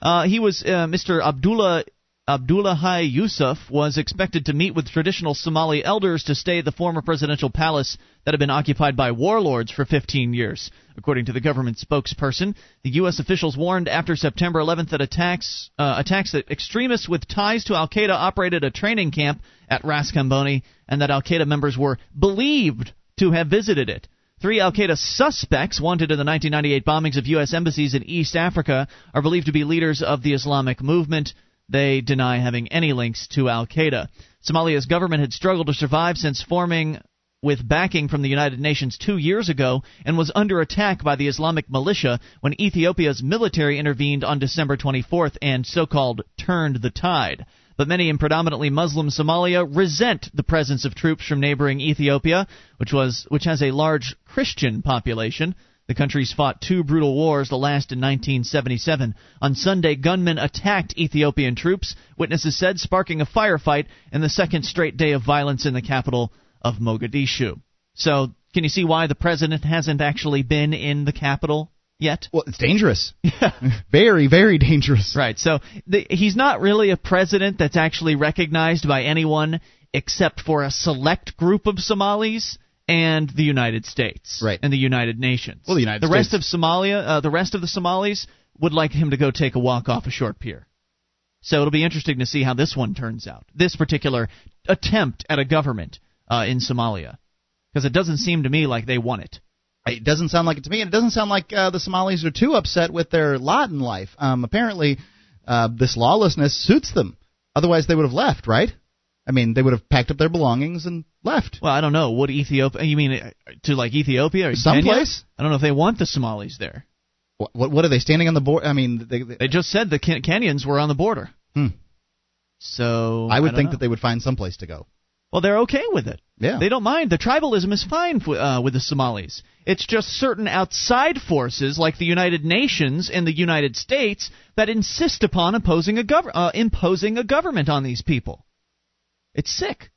A: Uh, he was uh, Mr. Abdullah Abdullahi Yusuf was expected to meet with traditional Somali elders to stay at the former presidential palace that had been occupied by warlords for 15 years. According to the government spokesperson, the U.S. officials warned after September 11th that attacks uh, attacks that extremists with ties to Al Qaeda operated a training camp at Ras Kamboni and that Al Qaeda members were believed to have visited it. Three Al Qaeda suspects wanted in the 1998 bombings of U.S. embassies in East Africa are believed to be leaders of the Islamic movement. They deny having any links to Al Qaeda. Somalia's government had struggled to survive since forming with backing from the United Nations two years ago and was under attack by the Islamic militia when Ethiopia's military intervened on December 24th and so called turned the tide but many in predominantly Muslim Somalia resent the presence of troops from neighboring Ethiopia, which was which has a large Christian population. The country's fought two brutal wars, the last in 1977. On Sunday, gunmen attacked Ethiopian troops, witnesses said, sparking a firefight and the second straight day of violence in the capital of Mogadishu. So, can you see why the president hasn't actually been in the capital yet.
B: Well, it's dangerous. Yeah. very, very dangerous.
A: Right. So the, he's not really a president that's actually recognized by anyone except for a select group of Somalis and the United States,
B: Right.
A: and the United Nations.
B: Well, the United
A: the rest of Somalia, uh, the rest of the Somalis would like him to go take a walk off a short pier. So it'll be interesting to see how this one turns out. This particular attempt at a government uh, in Somalia, because it doesn't seem to me like they want it.
B: It doesn't sound like it to me, and it doesn't sound like uh, the Somalis are too upset with their lot in life. Um, apparently, uh, this lawlessness suits them. Otherwise, they would have left, right? I mean, they would have packed up their belongings and left.
A: Well, I don't know. What Ethiopia? You mean uh, to like Ethiopia or Kenya?
B: Someplace?
A: I don't know if they want the Somalis there.
B: What, what, what are they standing on the border? I mean, they, they,
A: They just said the Ken- Kenyans were on the border.
B: Hmm.
A: So
B: I would
A: don't
B: think
A: know.
B: that they would find someplace to go.
A: Well, they're okay with it.
B: Yeah.
A: They don't mind. The tribalism is fine f- uh, with the Somalis. It's just certain outside forces like the United Nations and the United States that insist upon imposing a gov- uh, imposing a government on these people. It's sick.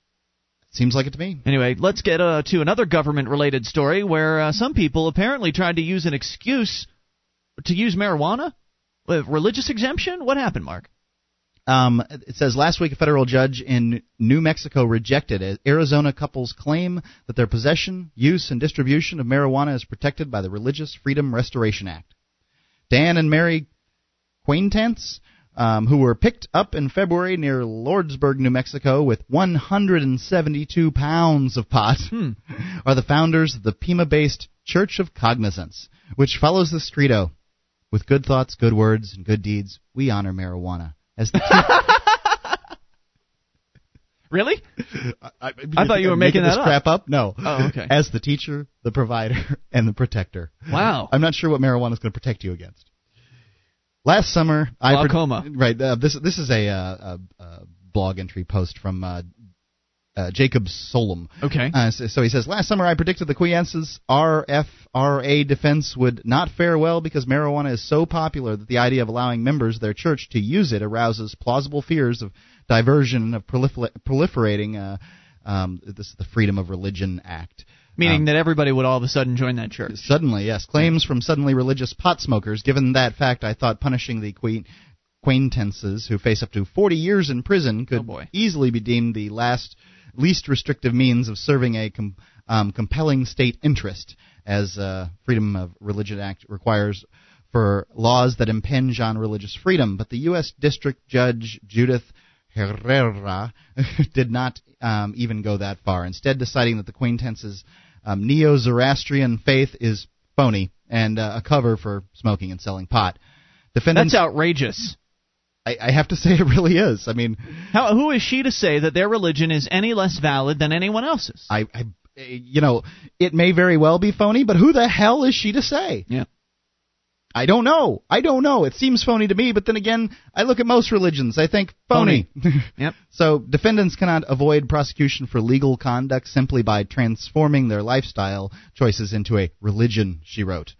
B: Seems like it to me.
A: Anyway, let's get uh, to another government-related story where uh, some people apparently tried to use an excuse to use marijuana. Uh, religious exemption? What happened, Mark?
B: Um, it says last week a federal judge in New Mexico rejected an Arizona couple's claim that their possession, use, and distribution of marijuana is protected by the Religious Freedom Restoration Act. Dan and Mary Quaintance, um, who were picked up in February near Lordsburg, New Mexico, with 172 pounds of pot,
A: Hmm.
B: are the founders of the Pima-based Church of Cognizance, which follows the credo: "With good thoughts, good words, and good deeds, we honor marijuana." As the
A: Really?
B: I,
A: I thought you were making
B: this
A: that up.
B: crap up. No.
A: Oh, okay.
B: As the teacher, the provider, and the protector.
A: Wow.
B: I'm not sure what marijuana is going to protect you against. Last summer, I
A: Glaucoma.
B: right. Uh, this this is a, uh, a, a blog entry post from uh, uh, Jacob Sullum.
A: Okay.
B: Uh, so, so he says, last summer I predicted the Quaintance's RFRA defense would not fare well because marijuana is so popular that the idea of allowing members of their church to use it arouses plausible fears of diversion of prolifer- proliferating. Uh, um, this is the Freedom of Religion Act.
A: Meaning
B: Um,
A: that everybody would all of a sudden join that church.
B: Suddenly, yes. Claims from suddenly religious pot smokers. Given that fact, I thought punishing the que- acquaintances who face up to 40 years in prison could
A: Oh,
B: easily be deemed the last least restrictive means of serving a com- um, compelling state interest, as uh, Freedom of Religion Act requires for laws that impinge on religious freedom. But the U.S. District Judge Judith Herrera did not um, even go that far, instead deciding that the acquaintances' um, neo-Zoroastrian faith is phony and uh, a cover for smoking and selling pot. Defendants,
A: That's outrageous.
B: I, I have to say, it really is. I mean,
A: How, who is she to say that their religion is any less valid than anyone else's?
B: I, I, you know, it may very well be phony, but who the hell is she to say?
A: Yeah.
B: I don't know. I don't know. It seems phony to me, but then again, I look at most religions. I think phony.
A: Yep.
B: So defendants cannot avoid prosecution for legal conduct simply by transforming their lifestyle choices into a religion, she wrote.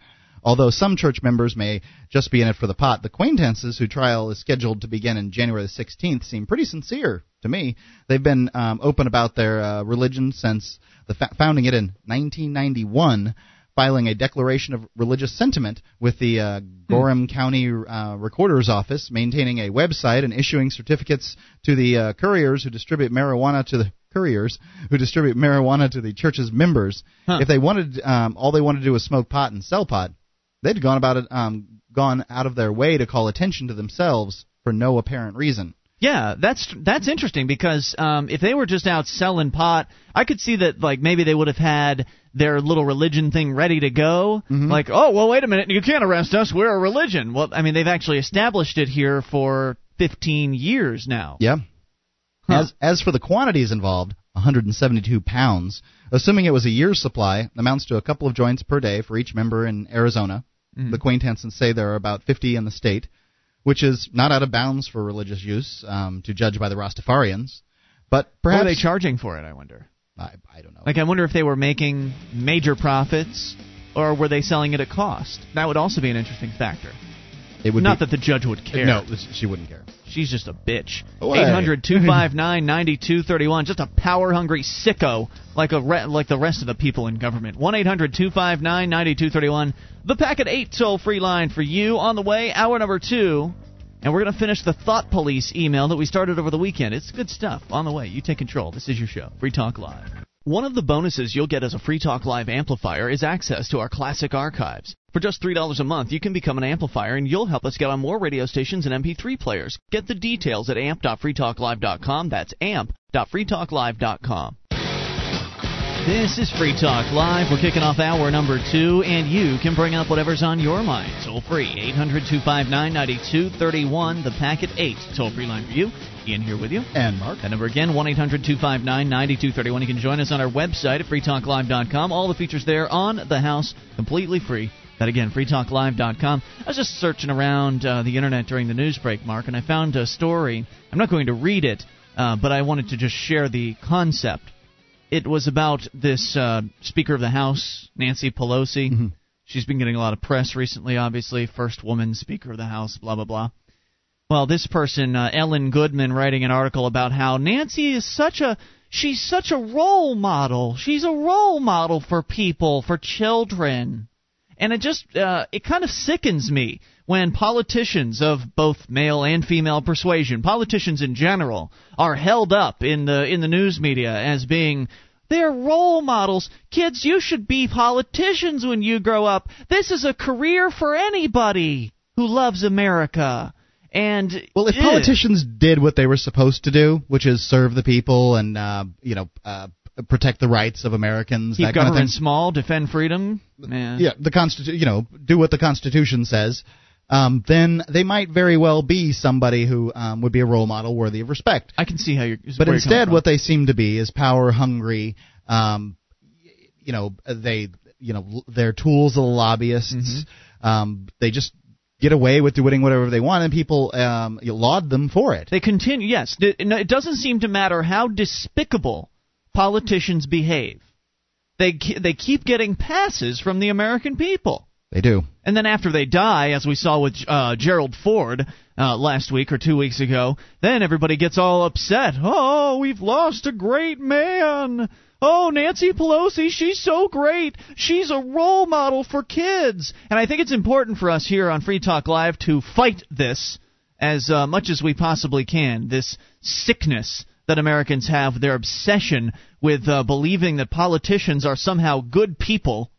B: Although some church members may just be in it for the pot, the acquaintances whose trial is scheduled to begin in January the 16th seem pretty sincere to me. They've been um, open about their uh, religion since the fa- founding it in 1991, filing a declaration of religious sentiment with the uh, Graham County uh, Recorder's Office, maintaining a website and issuing certificates to the uh, couriers who distribute marijuana to the couriers who distribute marijuana to the church's members.
A: Huh.
B: If they wanted, um, all they wanted to do was smoke pot and sell pot, they'd gone about it, um, gone out of their way to call attention to themselves for no apparent reason.
A: Yeah, that's that's interesting because um, if they were just out selling pot, I could see that like maybe they would have had their little religion thing ready to go. Like, oh well, wait a minute, you can't arrest us. We're a religion. Well, I mean, they've actually established it here for 15 years now.
B: Yeah.
A: Huh.
B: As as for the quantities involved, 172 pounds, assuming it was a year's supply, amounts to a couple of joints per day for each member in Arizona. The acquaintances say there are about 50 in the state, which is not out of bounds for religious use, um, to judge by the Rastafarians. But
A: What
B: perhaps
A: are they charging for it? I wonder.
B: I, I don't know.
A: Like, I wonder if they were making major profits or were they selling it at cost. That would also be an interesting factor.
B: it would
A: Not
B: be,
A: that the judge would care.
B: No, she wouldn't care.
A: She's just a bitch.
B: Away.
A: 800 259 9231. Just a power hungry sicko like, a re- like the rest of the people in government. 1 800 259 9231. The Packet 8 toll free line for you on the way. Hour number two. And we're going to finish the Thought Police email that we started over the weekend. It's good stuff. On the way. You take control. This is your show. Free Talk Live. One of the bonuses you'll get as a Free Talk Live amplifier is access to our classic archives. For just $3 a month, you can become an amplifier and you'll help us get on more radio stations and MP3 players. Get the details at amp.freetalklive.com. That's amp.freetalklive.com. This is Free Talk Live. We're kicking off hour number two, and you can bring up whatever's on your mind. Toll free, 800 259 9231, the packet 8. Toll free line for you. Ian here with you.
B: And Mark.
A: That number again, 1 800 259 9231. You can join us on our website at freetalklive.com. All the features there on the house, completely free. That again, freetalklive.com. I was just searching around uh, the internet during the news break, Mark, and I found a story. I'm not going to read it, uh, but I wanted to just share the concept it was about this uh, Speaker of the House, Nancy Pelosi.
B: Mm-hmm.
A: She's been getting a lot of press recently, obviously. First woman Speaker of the House, blah, blah, blah. Well, this person, uh, Ellen Goodman, writing an article about how Nancy is such a. She's such a role model. She's a role model for people, for children. And it just, uh, it kind of sickens me when politicians of both male and female persuasion, politicians in general, are held up in the in the news media as being they're role models. Kids, you should be politicians when you grow up. This is a career for anybody who loves America. And
B: well, if politicians did what they were supposed to do, which is serve the people and uh, you know uh, protect the rights of Americans,
A: keep
B: that
A: government
B: kind of thing.
A: small, defend freedom, yeah,
B: yeah the constitu- you know, do what the Constitution says. Um, then they might very well be somebody who um, would be a role model worthy of respect.
A: I can see how you're.
B: But
A: where you're
B: instead, what they seem to be is power hungry. Um, you know, they you know they're tools of the lobbyists.
A: Mm-hmm.
B: Um, they just get away with doing whatever they want, and people um, laud them for it.
A: They continue. Yes, it doesn't seem to matter how despicable politicians behave. They they keep getting passes from the American people.
B: They do.
A: And then after they die, as we saw with uh, Gerald Ford uh, last week or two weeks ago, then everybody gets all upset. Oh, we've lost a great man. Oh, Nancy Pelosi, she's so great. She's a role model for kids. And I think it's important for us here on Free Talk Live to fight this as uh, much as we possibly can. This sickness that Americans have, their obsession with uh, believing that politicians are somehow good people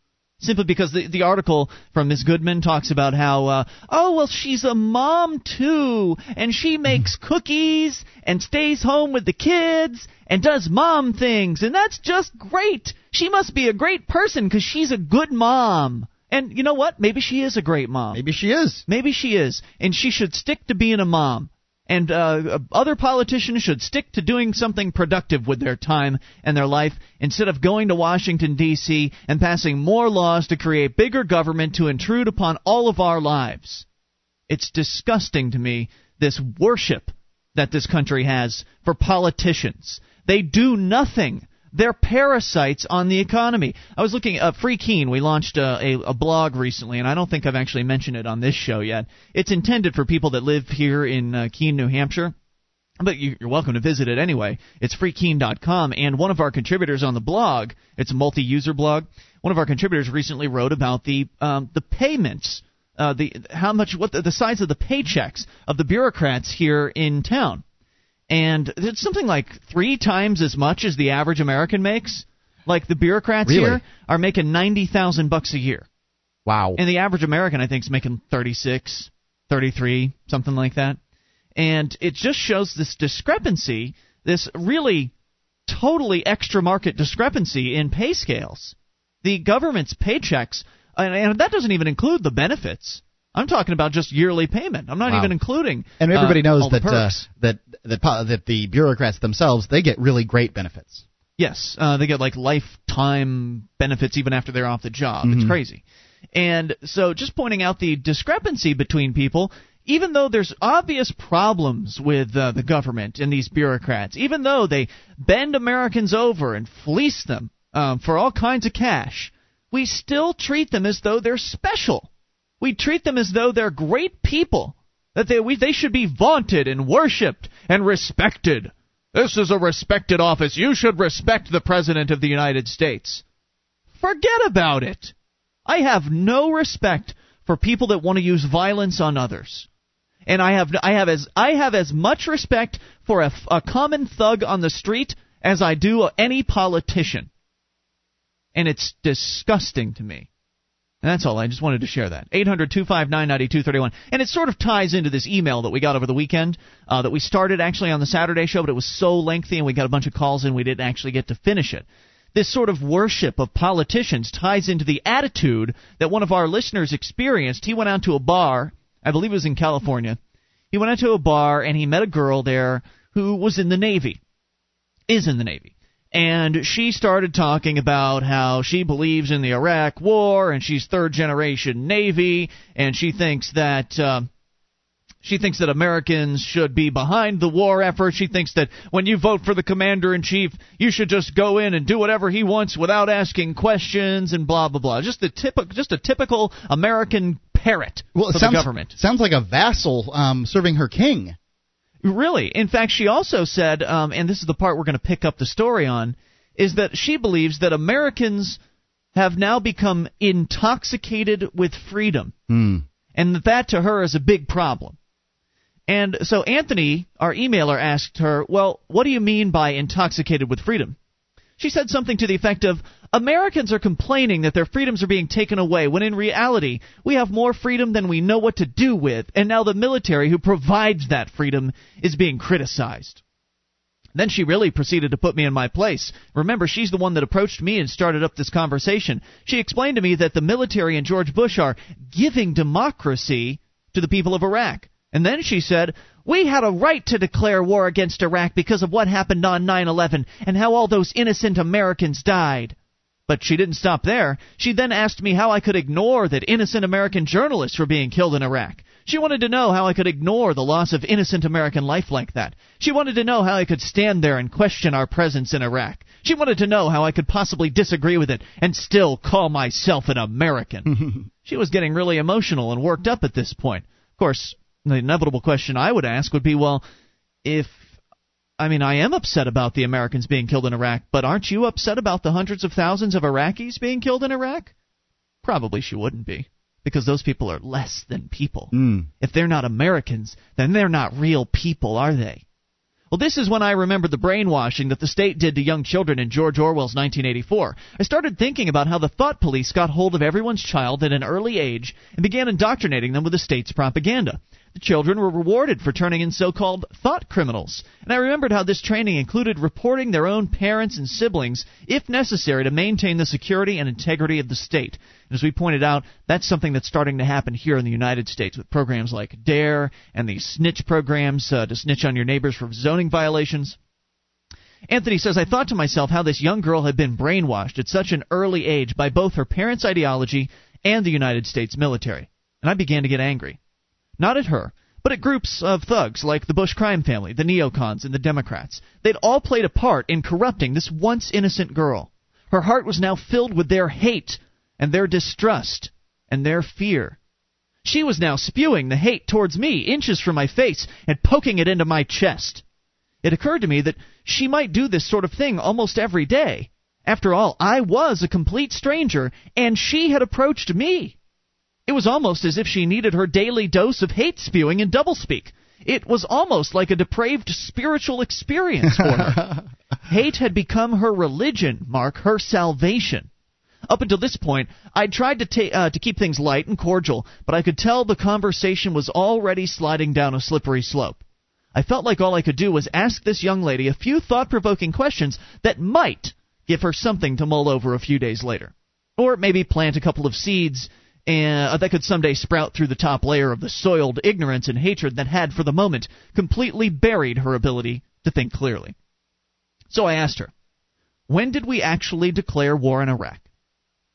A: simply because the the article from Ms. Goodman talks about how uh, oh well she's a mom too and she makes cookies and stays home with the kids and does mom things and that's just great. She must be a great person because she's a good mom. And you know what? Maybe she is a great mom.
B: Maybe she is.
A: Maybe she is, and she should stick to being a mom. And uh, other politicians should stick to doing something productive with their time and their life instead of going to Washington, D.C. and passing more laws to create bigger government to intrude upon all of our lives. It's disgusting to me, this worship that this country has for politicians. They do nothing. They're parasites on the economy. I was looking at uh, Free Keene. We launched a, a, a blog recently, and I don't think I've actually mentioned it on this show yet. It's intended for people that live here in uh, Keene, New Hampshire. But you- you're welcome to visit it anyway. It's freekeene.com, and one of our contributors on the blog, it's a multi-user blog. One of our contributors recently wrote about the um, the payments, uh, the how much, what the, the size of the paychecks of the bureaucrats here in town and it's something like three times as much as the average American makes. Like the bureaucrats
B: Really?
A: here are making ninety thousand bucks a year,
B: Wow.
A: and the average American I think is making thirty six, thirty three, something like that. And it just shows this discrepancy, this really totally extra market discrepancy in pay scales. The government's paychecks, and, and that doesn't even include the benefits. I'm talking about just yearly payment. I'm not
B: Wow.
A: even including.
B: and everybody
A: uh,
B: knows that uh, that that that the bureaucrats themselves they get really great benefits.
A: Yes, uh, they get like lifetime benefits even after they're off the job. It's
B: Mhm.
A: crazy. And so, just pointing out the discrepancy between people, even though there's obvious problems with uh, the government and these bureaucrats, even though they bend Americans over and fleece them um, for all kinds of cash, we still treat them as though they're special. We treat them as though they're great people, that they we, they should be vaunted and worshipped and respected. This is a respected office. You should respect the President of the United States. Forget about it. I have no respect for people that want to use violence on others. And I have I have as I have as much respect for a, a common thug on the street as I do any politician. And it's disgusting to me. That's all. I just wanted to share that. 800 259 9231. And it sort of ties into this email that we got over the weekend uh, that we started actually on the Saturday show, but it was so lengthy and we got a bunch of calls and we didn't actually get to finish it. This sort of worship of politicians ties into the attitude that one of our listeners experienced. He went out to a bar, I believe it was in California. He went out to a bar and he met a girl there who was in the Navy, is in the Navy and she started talking about how she believes in the Iraq War and she's third generation Navy and she thinks that. Uh, she thinks that Americans should be behind the war effort. She thinks that when you vote for the commander in chief, you should just go in and do whatever he wants without asking questions and blah blah blah. Just a typical, just a typical American parrot
B: well,
A: for
B: sounds,
A: the government.
B: Sounds like a vassal um, serving her king.
A: Really. In fact, she also said, um, and this is the part we're going to pick up the story on, is that she believes that Americans have now become intoxicated with freedom.
B: Mm.
A: And that that to her is a big problem. And so Anthony, our emailer, asked her, Well, what do you mean by intoxicated with freedom? She said something to the effect of Americans are complaining that their freedoms are being taken away when in reality we have more freedom than we know what to do with, and now the military who provides that freedom is being criticized. Then she really proceeded to put me in my place. Remember, she's the one that approached me and started up this conversation. She explained to me that the military and George Bush are giving democracy to the people of Iraq. And then she said, We had a right to declare war against Iraq because of what happened on 9 11 and how all those innocent Americans died. But she didn't stop there. She then asked me how I could ignore that innocent American journalists were being killed in Iraq. She wanted to know how I could ignore the loss of innocent American life like that. She wanted to know how I could stand there and question our presence in Iraq. She wanted to know how I could possibly disagree with it and still call myself an American. she was getting really emotional and worked up at this point. Of course, the inevitable question I would ask would be well, if I mean, I am upset about the Americans being killed in Iraq, but aren't you upset about the hundreds of thousands of Iraqis being killed in Iraq? Probably she wouldn't be, because those people are less than people.
B: Mm.
A: If they're not Americans, then they're not real people, are they? Well, this is when I remembered the brainwashing that the state did to young children in George Orwell's 1984. I started thinking about how the thought police got hold of everyone's child at an early age and began indoctrinating them with the state's propaganda. The children were rewarded for turning in so called thought criminals. And I remembered how this training included reporting their own parents and siblings if necessary to maintain the security and integrity of the state. As we pointed out, that's something that's starting to happen here in the United States with programs like DARE and these snitch programs uh, to snitch on your neighbors for zoning violations. Anthony says, I thought to myself how this young girl had been brainwashed at such an early age by both her parents' ideology and the United States military. And I began to get angry. Not at her, but at groups of thugs like the Bush crime family, the neocons, and the Democrats. They'd all played a part in corrupting this once innocent girl. Her heart was now filled with their hate, and their distrust, and their fear. She was now spewing the hate towards me inches from my face and poking it into my chest. It occurred to me that she might do this sort of thing almost every day. After all, I was a complete stranger, and she had approached me. It was almost as if she needed her daily dose of hate spewing and doublespeak. It was almost like a depraved spiritual experience for her. hate had become her religion, Mark, her salvation. Up until this point, I'd tried to, ta- uh, to keep things light and cordial, but I could tell the conversation was already sliding down a slippery slope. I felt like all I could do was ask this young lady a few thought provoking questions that might give her something to mull over a few days later. Or maybe plant a couple of seeds uh, that could someday sprout through the top layer of the soiled ignorance and hatred that had, for the moment, completely buried her ability to think clearly. So I asked her, When did we actually declare war in Iraq?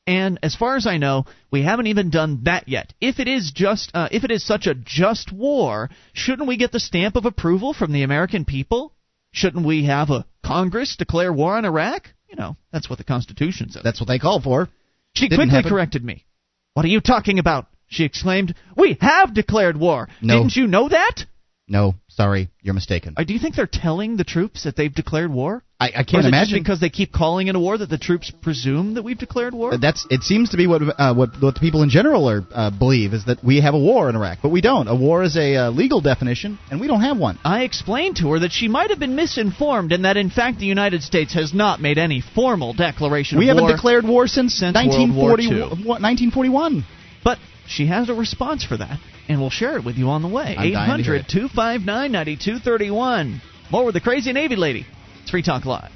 A: And as far as I know, we haven't even done that yet. If it is just, uh, if it is such a just war, shouldn't we get the stamp of approval from the American people? Shouldn't we have a Congress declare war on Iraq? You know, that's what the Constitution says.
B: That's what they called for.
A: She
B: Didn't
A: quickly
B: happen.
A: corrected me. What are you talking about? She exclaimed. We have declared war.
B: No.
A: Didn't you know that?
B: No, sorry, you're mistaken.
A: Uh, do you think they're telling the troops that they've declared war?
B: I, I can't
A: is it
B: imagine
A: just because they keep calling it a war that the troops presume that we've declared war?
B: Uh, That's it. Seems to be what uh, what what the people in general are uh, believe is that we have a war in Iraq, but we don't. A war is a uh, legal definition, and we don't have one.
A: I explained to her that she might have been misinformed and that in fact the United States has not made any formal declaration
B: We haven't
A: war.
B: declared war since,
A: since World War
B: 1940,
A: II.
B: what, 1941.
A: But she has a response for that, and we'll share it with you on the way.
B: I'm dying to hear
A: 800 259 9231. More with the Crazy Navy Lady. It's Free Talk Live.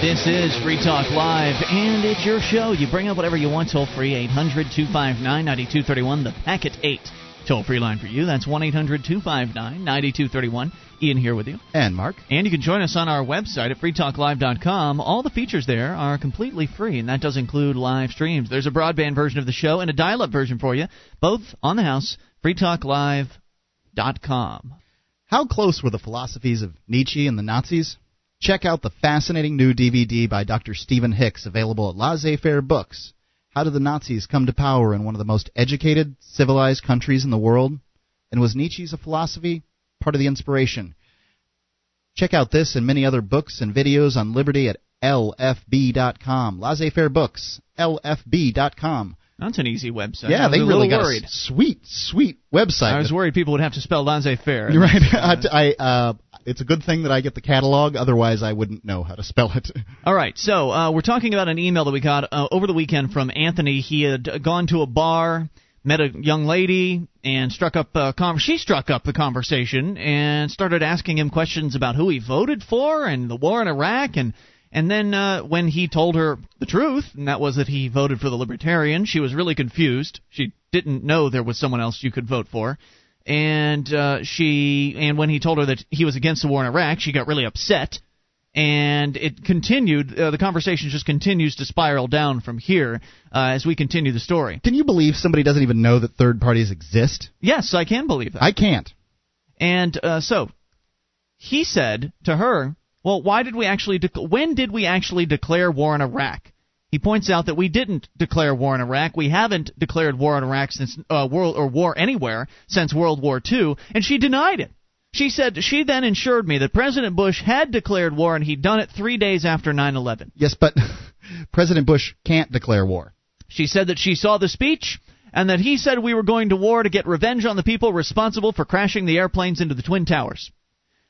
A: This is Free Talk Live, and it's your show. You bring up whatever you want, toll free, 800 259 9231, the Packet 8 toll free line for you. That's 1 800 259 9231. Ian here with you.
B: And Mark,
A: And you can join us on our website at freetalklive.com. All the features there are completely free, and that does include live streams. There's a broadband version of the show and a dial up version for you, both on the house, freetalklive.com.
B: how close were the philosophies of Nietzsche and the Nazis? Check out the fascinating new DVD by Dr. Stephen Hicks, available at Laissez-Faire Books. How did the Nazis come to power in one of the most educated, civilized countries in the world? And was Nietzsche's philosophy part of the inspiration? Check out this and many other books and videos on liberty at lfb.com. Laissez-Faire Books, lfb.com.
A: That's an easy website.
B: Yeah, they really got
A: worried.
B: a sweet, sweet website.
A: I was worried people would have to spell laissez faire.
B: You're right. I, uh, it's a good thing that I get the catalog. Otherwise, I wouldn't know how to spell it.
A: All right, so uh, we're talking about an email that we got uh, over the weekend from Anthony. He had gone to a bar, met a young lady, and struck up a con- she struck up the conversation and started asking him questions about who he voted for and the war in Iraq and and then uh, when he told her the truth, and that was that he voted for the Libertarian, she was really confused. She didn't know there was someone else you could vote for and uh, she and when he told her that he was against the war in Iraq, she got really upset, and it continued. Uh, the conversation just continues to spiral down from here uh, as we continue the story.
B: Can you believe somebody doesn't even know that third parties exist?
A: Yes, I can believe that.
B: I can't.
A: And uh, so he said to her, "Well, why did we actually? De- when did we actually declare war in Iraq?" He points out that we didn't declare war in Iraq. We haven't declared war in Iraq since uh, world or war anywhere since World War II, and she denied it. She said she then assured me that President Bush had declared war and he'd done it three days after 9/11.
B: Yes, but President Bush can't declare war.
A: She said that she saw the speech and that he said we were going to war to get revenge on the people responsible for crashing the airplanes into the Twin Towers.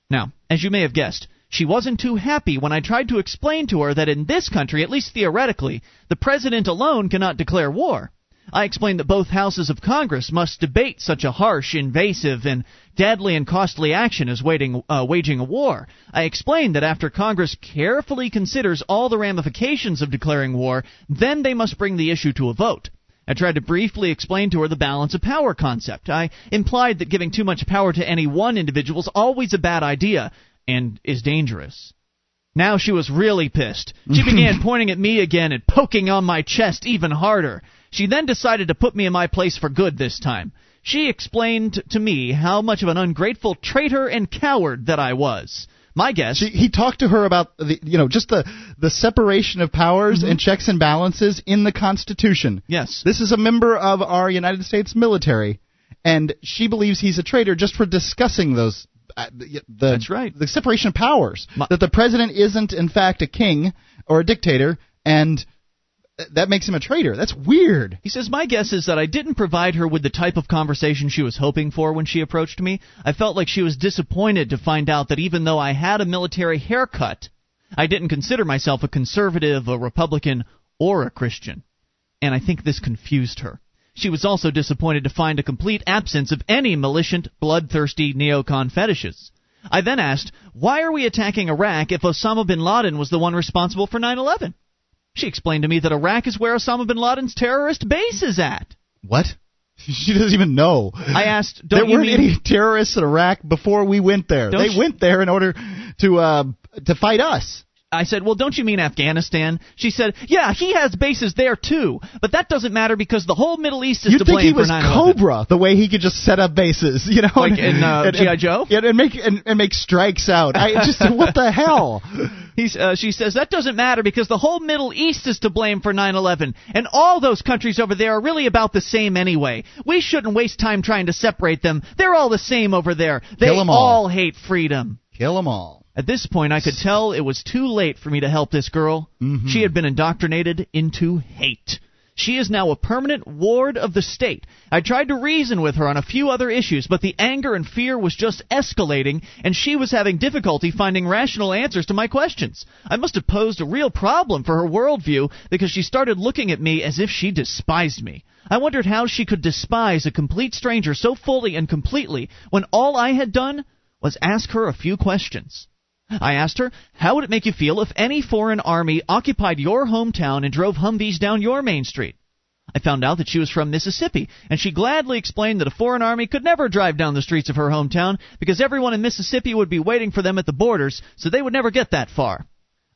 A: Now, as you may have guessed, she wasn't too happy when I tried to explain to her that in this country, at least theoretically, the president alone cannot declare war. I explained that both houses of Congress must debate such a harsh, invasive, and deadly and costly action as waging, uh, waging a war. I explained that after Congress carefully considers all the ramifications of declaring war, then they must bring the issue to a vote. I tried to briefly explain to her the balance of power concept. I implied that giving too much power to any one individual is always a bad idea and is dangerous. Now she was really pissed. She began pointing at me again and poking on my chest even harder. She then decided to put me in my place for good this time. She explained to me how much of an ungrateful traitor and coward that I was. My guess.
B: She, he talked to her about the, you know, just the the separation of powers mm-hmm. and checks and balances in the Constitution.
A: yes.
B: This is a member of our United States military, and she believes he's a traitor just for discussing those. The, the,
A: That's right.
B: The separation of powers.
A: My-
B: that the president isn't, in fact, a king or a dictator, and that makes him a traitor. That's weird.
A: He says, My guess is that I didn't provide her with the type of conversation she was hoping for when she approached me. I felt like she was disappointed to find out that even though I had a military haircut, I didn't consider myself a conservative, a Republican, or a Christian. And I think this confused her. She was also disappointed to find a complete absence of any malicious, bloodthirsty neocon fetishes. I then asked, Why are we attacking Iraq if Osama bin Laden was the one responsible for 9 11? She explained to me that Iraq is where Osama bin Laden's terrorist base is at.
B: What? She doesn't even know.
A: I asked,
B: there weren't
A: mean
B: any terrorists in Iraq before we went there.
A: Don't
B: They
A: you-
B: went there in order to uh, to fight us.
A: I said, "Well, don't you mean Afghanistan?" She said, "Yeah, he has bases there too, but that doesn't matter because the whole Middle East is to blame for that.
B: You'd
A: to
B: think he was Cobra, the way he could just set up bases, you know,
A: Like in, uh,
B: and,
A: G.I. Joe?
B: yeah, and make and, and make strikes out. I just said, what the hell?
A: He's, uh, she says that doesn't matter because the whole Middle East is to blame for 9/11, and all those countries over there are really about the same anyway. We shouldn't waste time trying to separate them. They're all the same over there. They
B: all.
A: all hate freedom.
B: Kill them all.
A: At this point, I could tell it was too late for me to help this girl.
B: Mhm.
A: She had been indoctrinated into hate. She is now a permanent ward of the state. I tried to reason with her on a few other issues, but the anger and fear was just escalating, and she was having difficulty finding rational answers to my questions. I must have posed a real problem for her worldview because she started looking at me as if she despised me. I wondered how she could despise a complete stranger so fully and completely when all I had done was ask her a few questions. I asked her, How would it make you feel if any foreign army occupied your hometown and drove Humvees down your main street? I found out that she was from Mississippi, and she gladly explained that a foreign army could never drive down the streets of her hometown because everyone in Mississippi would be waiting for them at the borders, so they would never get that far.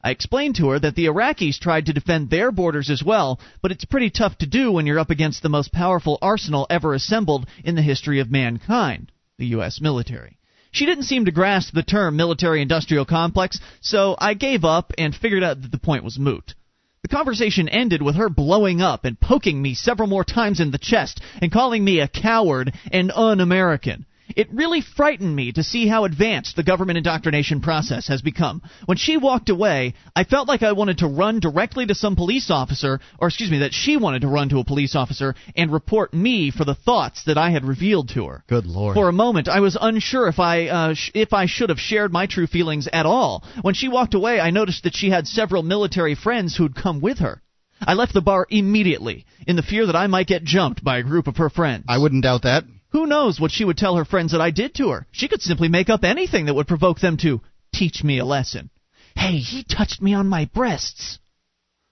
A: I explained to her that the Iraqis tried to defend their borders as well, but it's pretty tough to do when you're up against the most powerful arsenal ever assembled in the history of mankind the U.S. military. She didn't seem to grasp the term military industrial complex, so I gave up and figured out that the point was moot. The conversation ended with her blowing up and poking me several more times in the chest and calling me a coward and un American. It really frightened me to see how advanced the government indoctrination process has become. When she walked away, I felt like I wanted to run directly to some police officer, or excuse me, that she wanted to run to a police officer and report me for the thoughts that I had revealed to her.
B: Good lord.
A: For a moment, I was unsure if I uh, sh- if I should have shared my true feelings at all. When she walked away, I noticed that she had several military friends who'd come with her. I left the bar immediately, in the fear that I might get jumped by a group of her friends.
B: I wouldn't doubt that.
A: Who knows what she would tell her friends that I did to her? She could simply make up anything that would provoke them to teach me a lesson. Hey, he touched me on my breasts.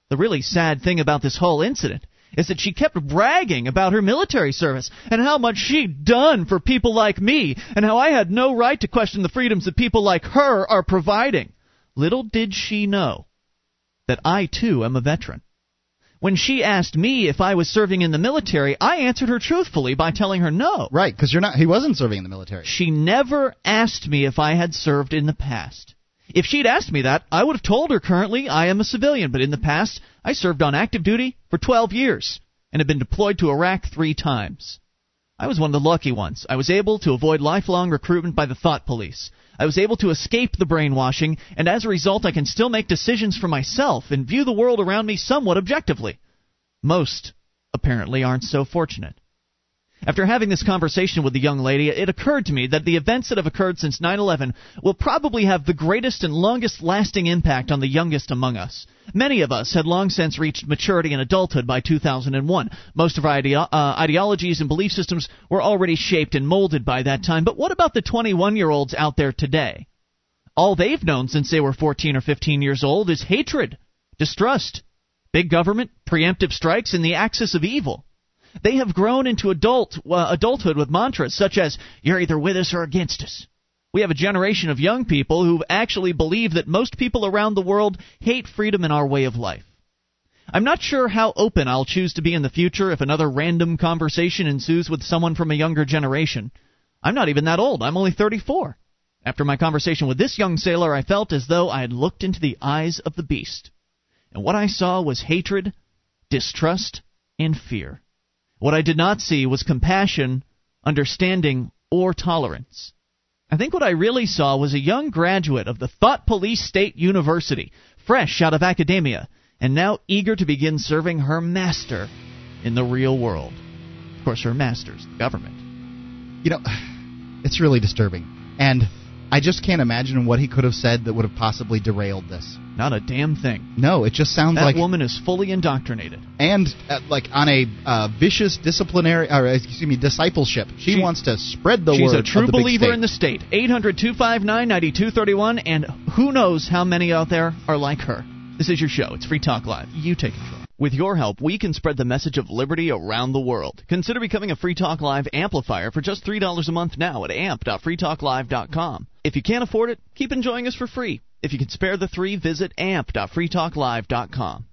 A: The really sad thing about this whole incident is that she kept bragging about her military service and how much she'd done for people like me and how I had no right to question the freedoms that people like her are providing. Little did she know that I too am a veteran. When she asked me if I was serving in the military, I answered her truthfully by telling her no.
B: Right, because you're not. He wasn't serving in the military.
A: She never asked me if I had served in the past. If she'd asked me that, I would have told her currently I am a civilian, but in the past, I served on active duty for 12 years and have been deployed to Iraq three times. I was one of the lucky ones. I was able to avoid lifelong recruitment by the thought police. I was able to escape the brainwashing, and as a result, I can still make decisions for myself and view the world around me somewhat objectively. Most, apparently, aren't so fortunate. After having this conversation with the young lady, it occurred to me that the events that have occurred since 9 11 will probably have the greatest and longest lasting impact on the youngest among us. Many of us had long since reached maturity and adulthood by 2001. Most of our ideo- uh, ideologies and belief systems were already shaped and molded by that time. But what about the 21 year olds out there today? All they've known since they were 14 or 15 years old is hatred, distrust, big government, preemptive strikes, and the axis of evil. They have grown into adult uh, adulthood with mantras such as "You're either with us or against us." We have a generation of young people who actually believe that most people around the world hate freedom and our way of life. I'm not sure how open I'll choose to be in the future if another random conversation ensues with someone from a younger generation. I'm not even that old. I'm only 34. After my conversation with this young sailor, I felt as though I had looked into the eyes of the beast. And what I saw was hatred, distrust, and fear. What I did not see was compassion, understanding, or tolerance. I think what I really saw was a young graduate of the Thought Police State University, fresh out of academia, and now eager to begin serving her master in the real world. Of course, her master's the government.
B: You know, it's really disturbing. And I just can't imagine what he could have said that would have possibly derailed this.
A: Not a damn thing.
B: No, it just sounds
A: That
B: like that
A: woman is fully indoctrinated.
B: and uh, like on a uh, vicious disciplinary or excuse me discipleship. She,
A: She-
B: wants to spread the
A: She's
B: word
A: a true
B: of the
A: believer in the state. 800 259 9231, and who knows how many out there are like her. This is your show. It's Free Talk Live. You take control. With your help, we can spread the message of liberty around the world. Consider becoming a Free Talk Live amplifier for just $3 a month now at amp.freetalklive.com. If you can't afford it, keep enjoying us for free. If you can spare the three, visit amp.freetalklive.com.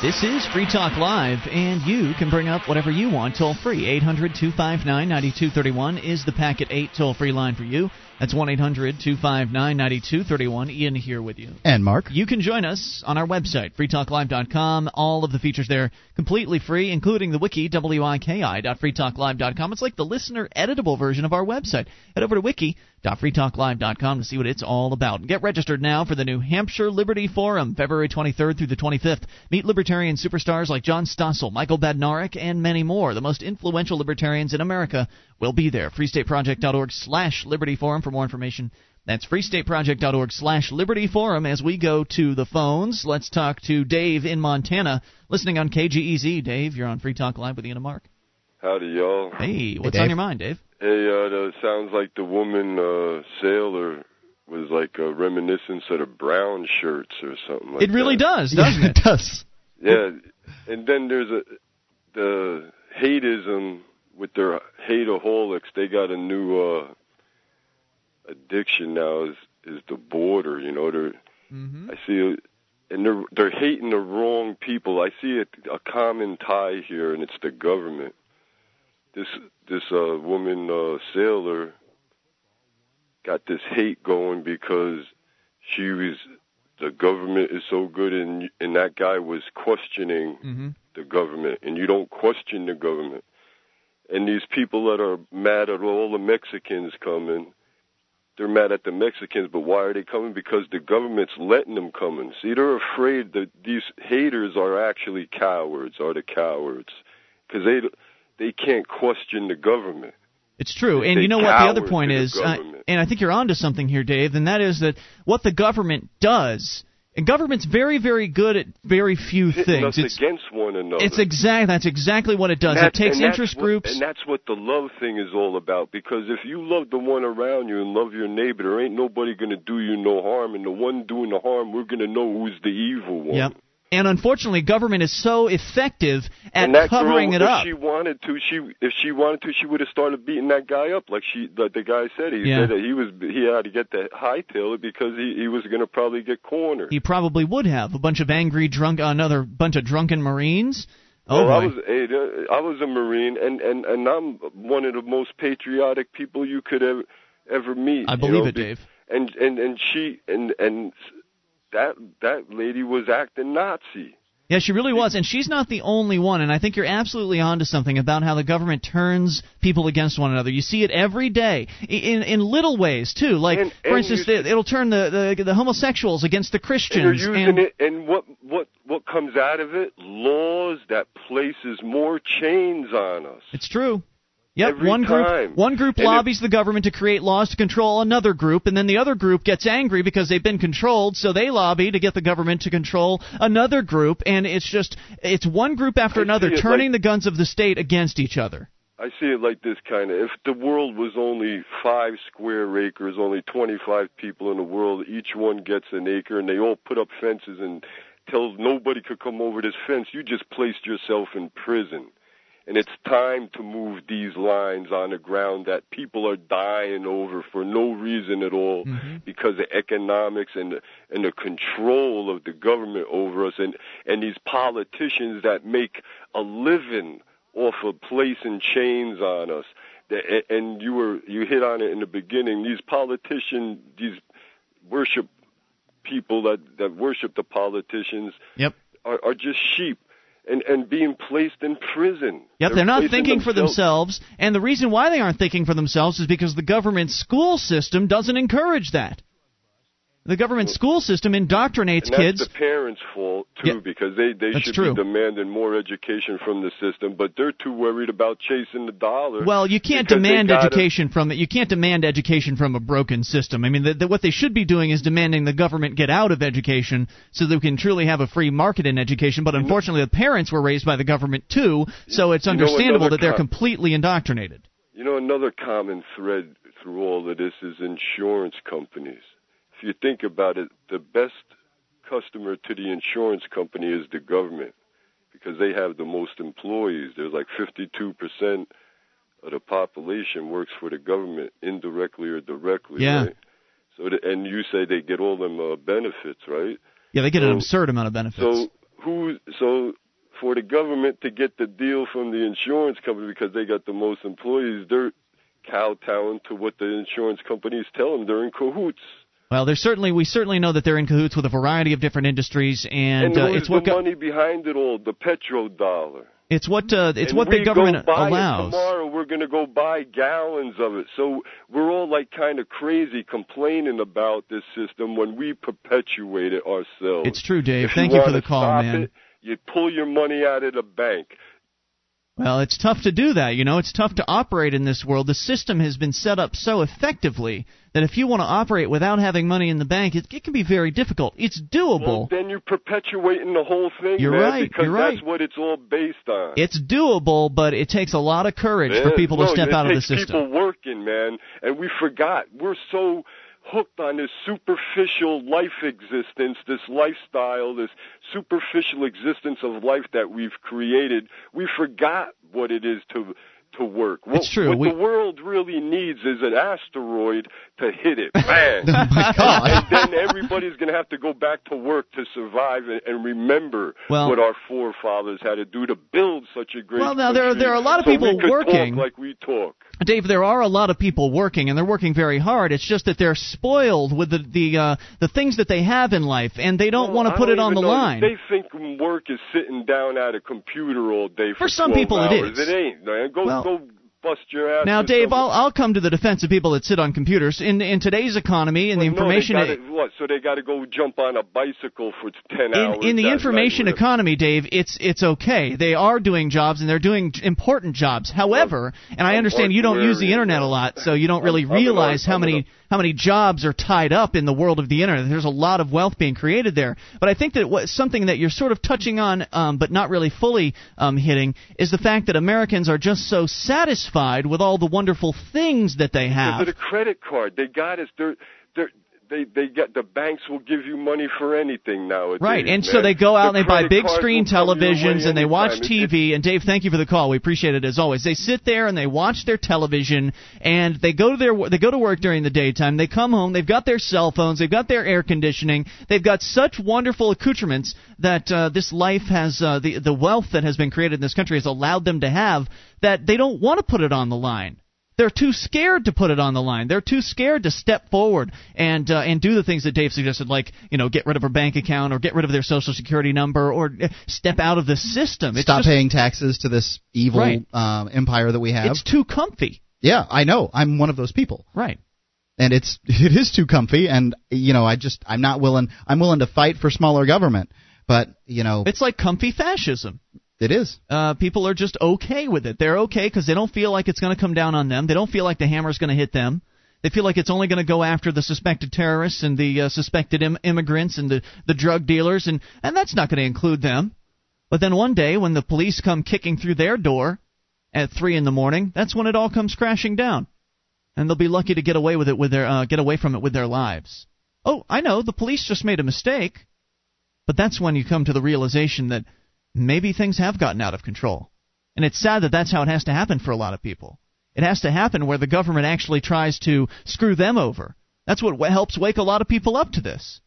A: This is Free Talk Live, and you can bring up whatever you want toll free. 800 259 9231 is the Packet 8 toll free line for you. That's 1 800 259 9231. Ian here with you.
B: And Mark.
A: You can join us on our website, freetalklive.com. All of the features there completely free, including the wiki, wiki.freetalklive.com. It's like the listener editable version of our website. Head over to wiki.freetalklive.com to see what it's all about. And get registered now for the New Hampshire Liberty Forum, February 23rd through the 25th. Meet libertarian superstars like John Stossel, Michael Badnarik, and many more. The most influential libertarians in America will be there. freestateproject.org slash liberty forum for more information. That's freestateproject.org slash liberty forum. As we go to the phones, let's talk to Dave in Montana, listening on KGEZ. Dave, you're on Free Talk Live with Ian and Mark.
E: Howdy, y'all.
A: Hey, what's
B: Dave.
A: on your mind, Dave?
E: Hey, uh, that sounds like the woman uh, sailor was like a reminiscence of the brown shirts or something like
A: it really
E: that.
A: does, doesn't
B: yeah,
A: it?
B: it does.
E: Yeah, and then there's a the hateism with their hateaholics. They got a new uh, addiction now. Is is the border? You know, they're
A: Mm-hmm.
E: I see, and they're they're hating the wrong people. I see a, a common tie here, and it's the government. This this uh, woman uh, sailor got this hate going because she was the government is so good, and and that guy was questioning
A: Mm-hmm.
E: the government, and you don't question the government. And these people that are mad at all the Mexicans coming, they're mad at the Mexicans, but why are they coming? Because the government's letting them come in. See, they're afraid that these haters are actually cowards, are the cowards, because they they can't question the government.
A: It's true.
E: They
A: And you know what the other point is, uh, and I think you're onto something here, Dave, and that is that what the government does, and government's very, very good at very few things. It's
E: against one another.
A: it's exact. That's exactly what it does. It takes interest
E: what-
A: groups.
E: and that's what the love thing is all about. Because if you love the one around you and love your neighbor, there ain't nobody gonna do you no harm. And the one doing the harm, we're gonna know who's the evil one.
A: Yep. And unfortunately, government is so effective at covering
E: girl,
A: it
E: if
A: up.
E: she wanted to, she if she wanted to, she would have started beating that guy up, like she, like the guy said. He
A: Yeah.
E: said that he was he had to get the hightail it because he he was going to probably get cornered.
A: He probably would have a bunch of angry drunk, another bunch of drunken Marines. Oh
E: well. I was uh, I was a Marine, and and and I'm one of the most patriotic people you could ever ever meet.
A: I
E: you
A: believe
E: know,
A: it, Dave.
E: And and and she and and that that lady was acting Nazi.
A: Yeah, she really was, and she's not the only one. And I think you're absolutely onto something about how the government turns people against one another. You see it every day in in little ways too. Like,
E: And-
A: for
E: and
A: instance, it, it'll turn the, the the homosexuals against the Christians.
E: they're using it, and what what what comes out of it? Laws that places more chains on us.
A: It's true. Yep,
E: Every
A: one group
E: time.
A: one group
E: And if-
A: lobbies the government to create laws to control another group, and then the other group gets angry because they've been controlled, so they lobby to get the government to control another group, and it's just it's one group after
E: I
A: another turning
E: like-
A: the guns of the state against each other.
E: I see it like this kind of. If the world was only five square acres, only 25 people in the world, each one gets an acre, and they all put up fences and tell nobody could come over this fence, you just placed yourself in prison. And it's time to move these lines on the ground that people are dying over for no reason at all
A: Mhm.
E: because of economics and the, and the control of the government over us and and these politicians that make a living off of placing chains on us. And you were you hit on it in the beginning. These politicians, these worship people that that worship the politicians
A: Yep.
E: are, are just sheep and and being placed in prison.
A: Yep, they're, not
E: placing
A: thinking for themselves, and the reason why they aren't thinking for themselves is because the government school system doesn't encourage that. The government school system indoctrinates
E: And that's
A: kids.
E: the parents' fault too,
A: Yeah.
E: because they they
A: That's
E: should
A: true.
E: be demanding more education from the system, but they're too worried about chasing the dollar.
A: Well, you can't demand education from it. You can't demand education from a broken system. I mean, the, the, what they should be doing is demanding the government get out of education so that we can truly have a free market in education. But mm-hmm. unfortunately, the parents were raised by the government too, so it's
E: You know,
A: understandable that they're
E: co-
A: completely indoctrinated.
E: You know, another common thread through all of this is insurance companies. If you think about it, the best customer to the insurance company is the government because they have the most employees. There's like 52% of the population works for the government indirectly or directly,
A: Yeah.
E: right? So the, and you say they get all them uh, benefits, right?
A: Yeah, they get an absurd amount of benefits.
E: So who so for the government to get the deal from the insurance company because they got the most employees, they're kowtowing to what the insurance companies tell them. They're in cahoots.
A: Well, there's certainly we certainly know that they're in cahoots with a variety of different industries, and,
E: and
A: uh, it's what
E: the
A: go-
E: money behind it all. The petrodollar.
A: It's what uh, it's
E: and
A: what the government allows.
E: Tomorrow we're going to go buy gallons of it. So we're all like kind of crazy complaining about this system when we perpetuate it ourselves.
A: It's true, Dave.
E: If
A: Thank
E: you,
A: you for the call,
E: stop
A: man.
E: It, you pull your money out of the bank.
A: Well, it's tough to do that. You know, it's tough to operate in this world. The system has been set up so effectively that if you want to operate without having money in the bank, it, it can be very difficult. It's doable.
E: Well, then you're perpetuating the whole thing,
A: You're
E: man,
A: right,
E: because
A: you're right.
E: that's what it's all based on.
A: It's doable, but it takes a lot of courage for people to step out of the
E: takes
A: system.
E: people working, man, and we forgot. We're so hooked on this superficial life existence, this lifestyle, this superficial existence of life that we've created. We forgot what it is to to work. What,
A: It's true.
E: What
A: We-
E: the world really needs is an asteroid to hit it. Bang.
B: Oh my God.
E: and then everybody's going to have to go back to work to survive and, and remember
A: Well-
E: what our forefathers had to do to build such a great
A: Well, now, there are- there are a lot of
E: so
A: people working.
E: talk like we talk.
A: Dave, there are a lot of people working, and they're working very hard. It's just that they're spoiled with the the uh, the things that they have in life, and they don't
E: Well,
A: want to put it on the
E: know.
A: line.
E: They think work is sitting down at a computer all day for,
A: For some people it
E: hours.
A: is.
E: It ain't, man. Go
A: Well-
E: go bust your ass.
A: Now, Dave, I'll I'll come to the defense of people that sit on computers in in today's economy the
E: Well, no,
A: information.
E: they gotta, what? So they got to go jump on a bicycle for ten hours.
A: in, in the information economy, Dave, it's it's okay. They are doing jobs and they're doing important jobs. However, and I
E: I'm
A: understand you don't use the internet a lot, so you don't really
E: I'm-
A: realize how
E: I'm
A: many how many jobs are tied up in the world of the internet. There's a lot of wealth being created there. But I think that what, something that you're sort of touching on, um, but not really fully um, hitting, is the fact that Americans are just so satisfied with all the wonderful things that they have.
E: of the credit card, they got us. They're they're. They they get the banks will give you money for anything nowadays.
A: Right, and so they go out
E: The
A: and they buy big screen
E: will come your way
A: televisions and they watch TV. And Dave, thank you for the call. We appreciate it as always. They sit there and they watch their television and they go to their they go to work during the daytime. They come home. They've got their cell phones. They've got their air conditioning. They've got such wonderful accoutrements that uh, this life has uh, the the wealth that has been created in this country has allowed them to have that they don't want to put it on the line. They're too scared to put it on the line. They're too scared to step forward and uh, and do the things that Dave suggested, like you know, get rid of a bank account or get rid of their social security number or uh, step out of the system. It's
B: Stop
A: just,
B: paying taxes to this evil
A: Right.
B: um, empire that we have.
A: It's too comfy.
B: yeah, I know. I'm one of those people.
A: Right.
B: and it's it is too comfy and you know i just i'm not willing i'm willing to fight for smaller government but you know
A: It's like comfy fascism.
B: It is
A: Uh, people are just okay with it. They're okay because they don't feel like it's going to come down on them. They don't feel like the hammer's going to hit them. They feel like it's only going to go after the suspected terrorists and the uh, suspected Im- immigrants and the, the drug dealers, and, and that's not going to include them. But then one day, when the police come kicking through their door at three in the morning, that's when it all comes crashing down, and they'll be lucky to get away with it with their uh, get away from it with their lives. Oh, I know the police just made a mistake, but that's when you come to the realization that maybe things have gotten out of control. And it's sad that that's how it has to happen for a lot of people. It has to happen where the government actually tries to screw them over. That's what helps wake a lot of people up to this.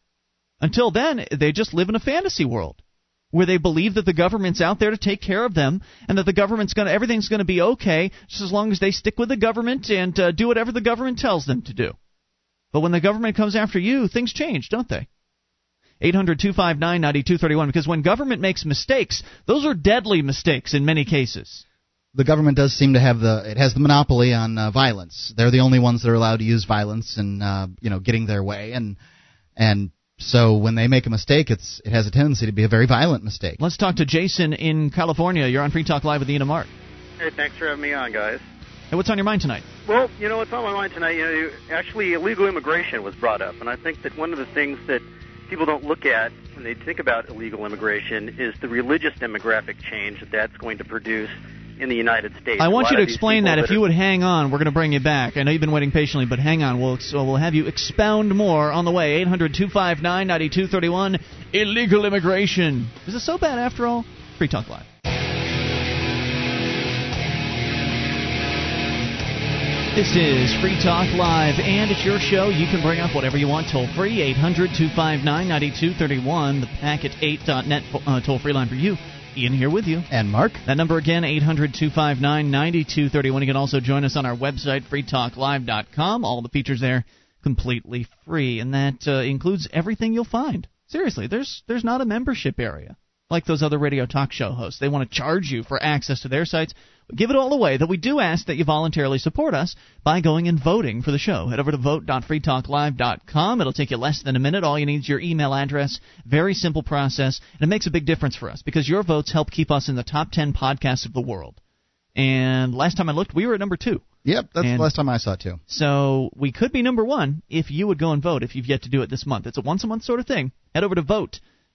A: Until then, they just live in a fantasy world where they believe that the government's out there to take care of them and that the government's going to everything's going to be okay just as long as they stick with the government and uh, do whatever the government tells them to do. But when the government comes after you, things change, don't they? 800-259-9231 because when government makes mistakes, those are deadly mistakes in many cases.
B: the government does seem to have the it has the monopoly on uh, violence they're the only ones that are allowed to use violence and uh, you know getting their way and and so when they make a mistake it's it has a tendency to be a very violent mistake
A: Let's talk to Jason in California. You're on Free Talk Live with Ian and Mark.
F: Hey, thanks for having me on, guys.
A: Hey, what's on your mind tonight?
F: Well, you know what's on my mind tonight? You know, actually, illegal immigration was brought up, and I think that one of the things that people don't look at when they think about illegal immigration is the religious demographic change that that's going to produce in the United States.
A: I want you to explain
F: people
A: that. If you would hang on, we're going to bring you back. I know you've been waiting patiently, but hang on. We'll so we'll have you expound more on the way. 800-259-9231. Illegal immigration. Is it so bad after all? Free Talk Live. This is Free Talk Live, and it's your show. You can bring up whatever you want toll free, 800 259 9231, the packet8.net uh, toll free line for you. Ian here with you.
B: And Mark.
A: That number again, 800 259 9231. You can also join us on our website, freetalklive.com. All the features there completely free, and that uh, includes everything you'll find. Seriously, there's there's not a membership area like those other radio talk show hosts. They want to charge you for access to their sites. Give it all away, though we do ask that you voluntarily support us by going and voting for the show. Head over to vote.freetalklive.com. It'll take you less than a minute. All you need is your email address. Very simple process, and it makes a big difference for us because your votes help keep us in the top 10 podcasts of the world. And last time I looked, we were at number two.
B: Yep, that's
A: And-
B: the last time I saw it too.
A: So we could be number one if you would go and vote if you've yet to do it this month. It's a once a month sort of thing. Head over to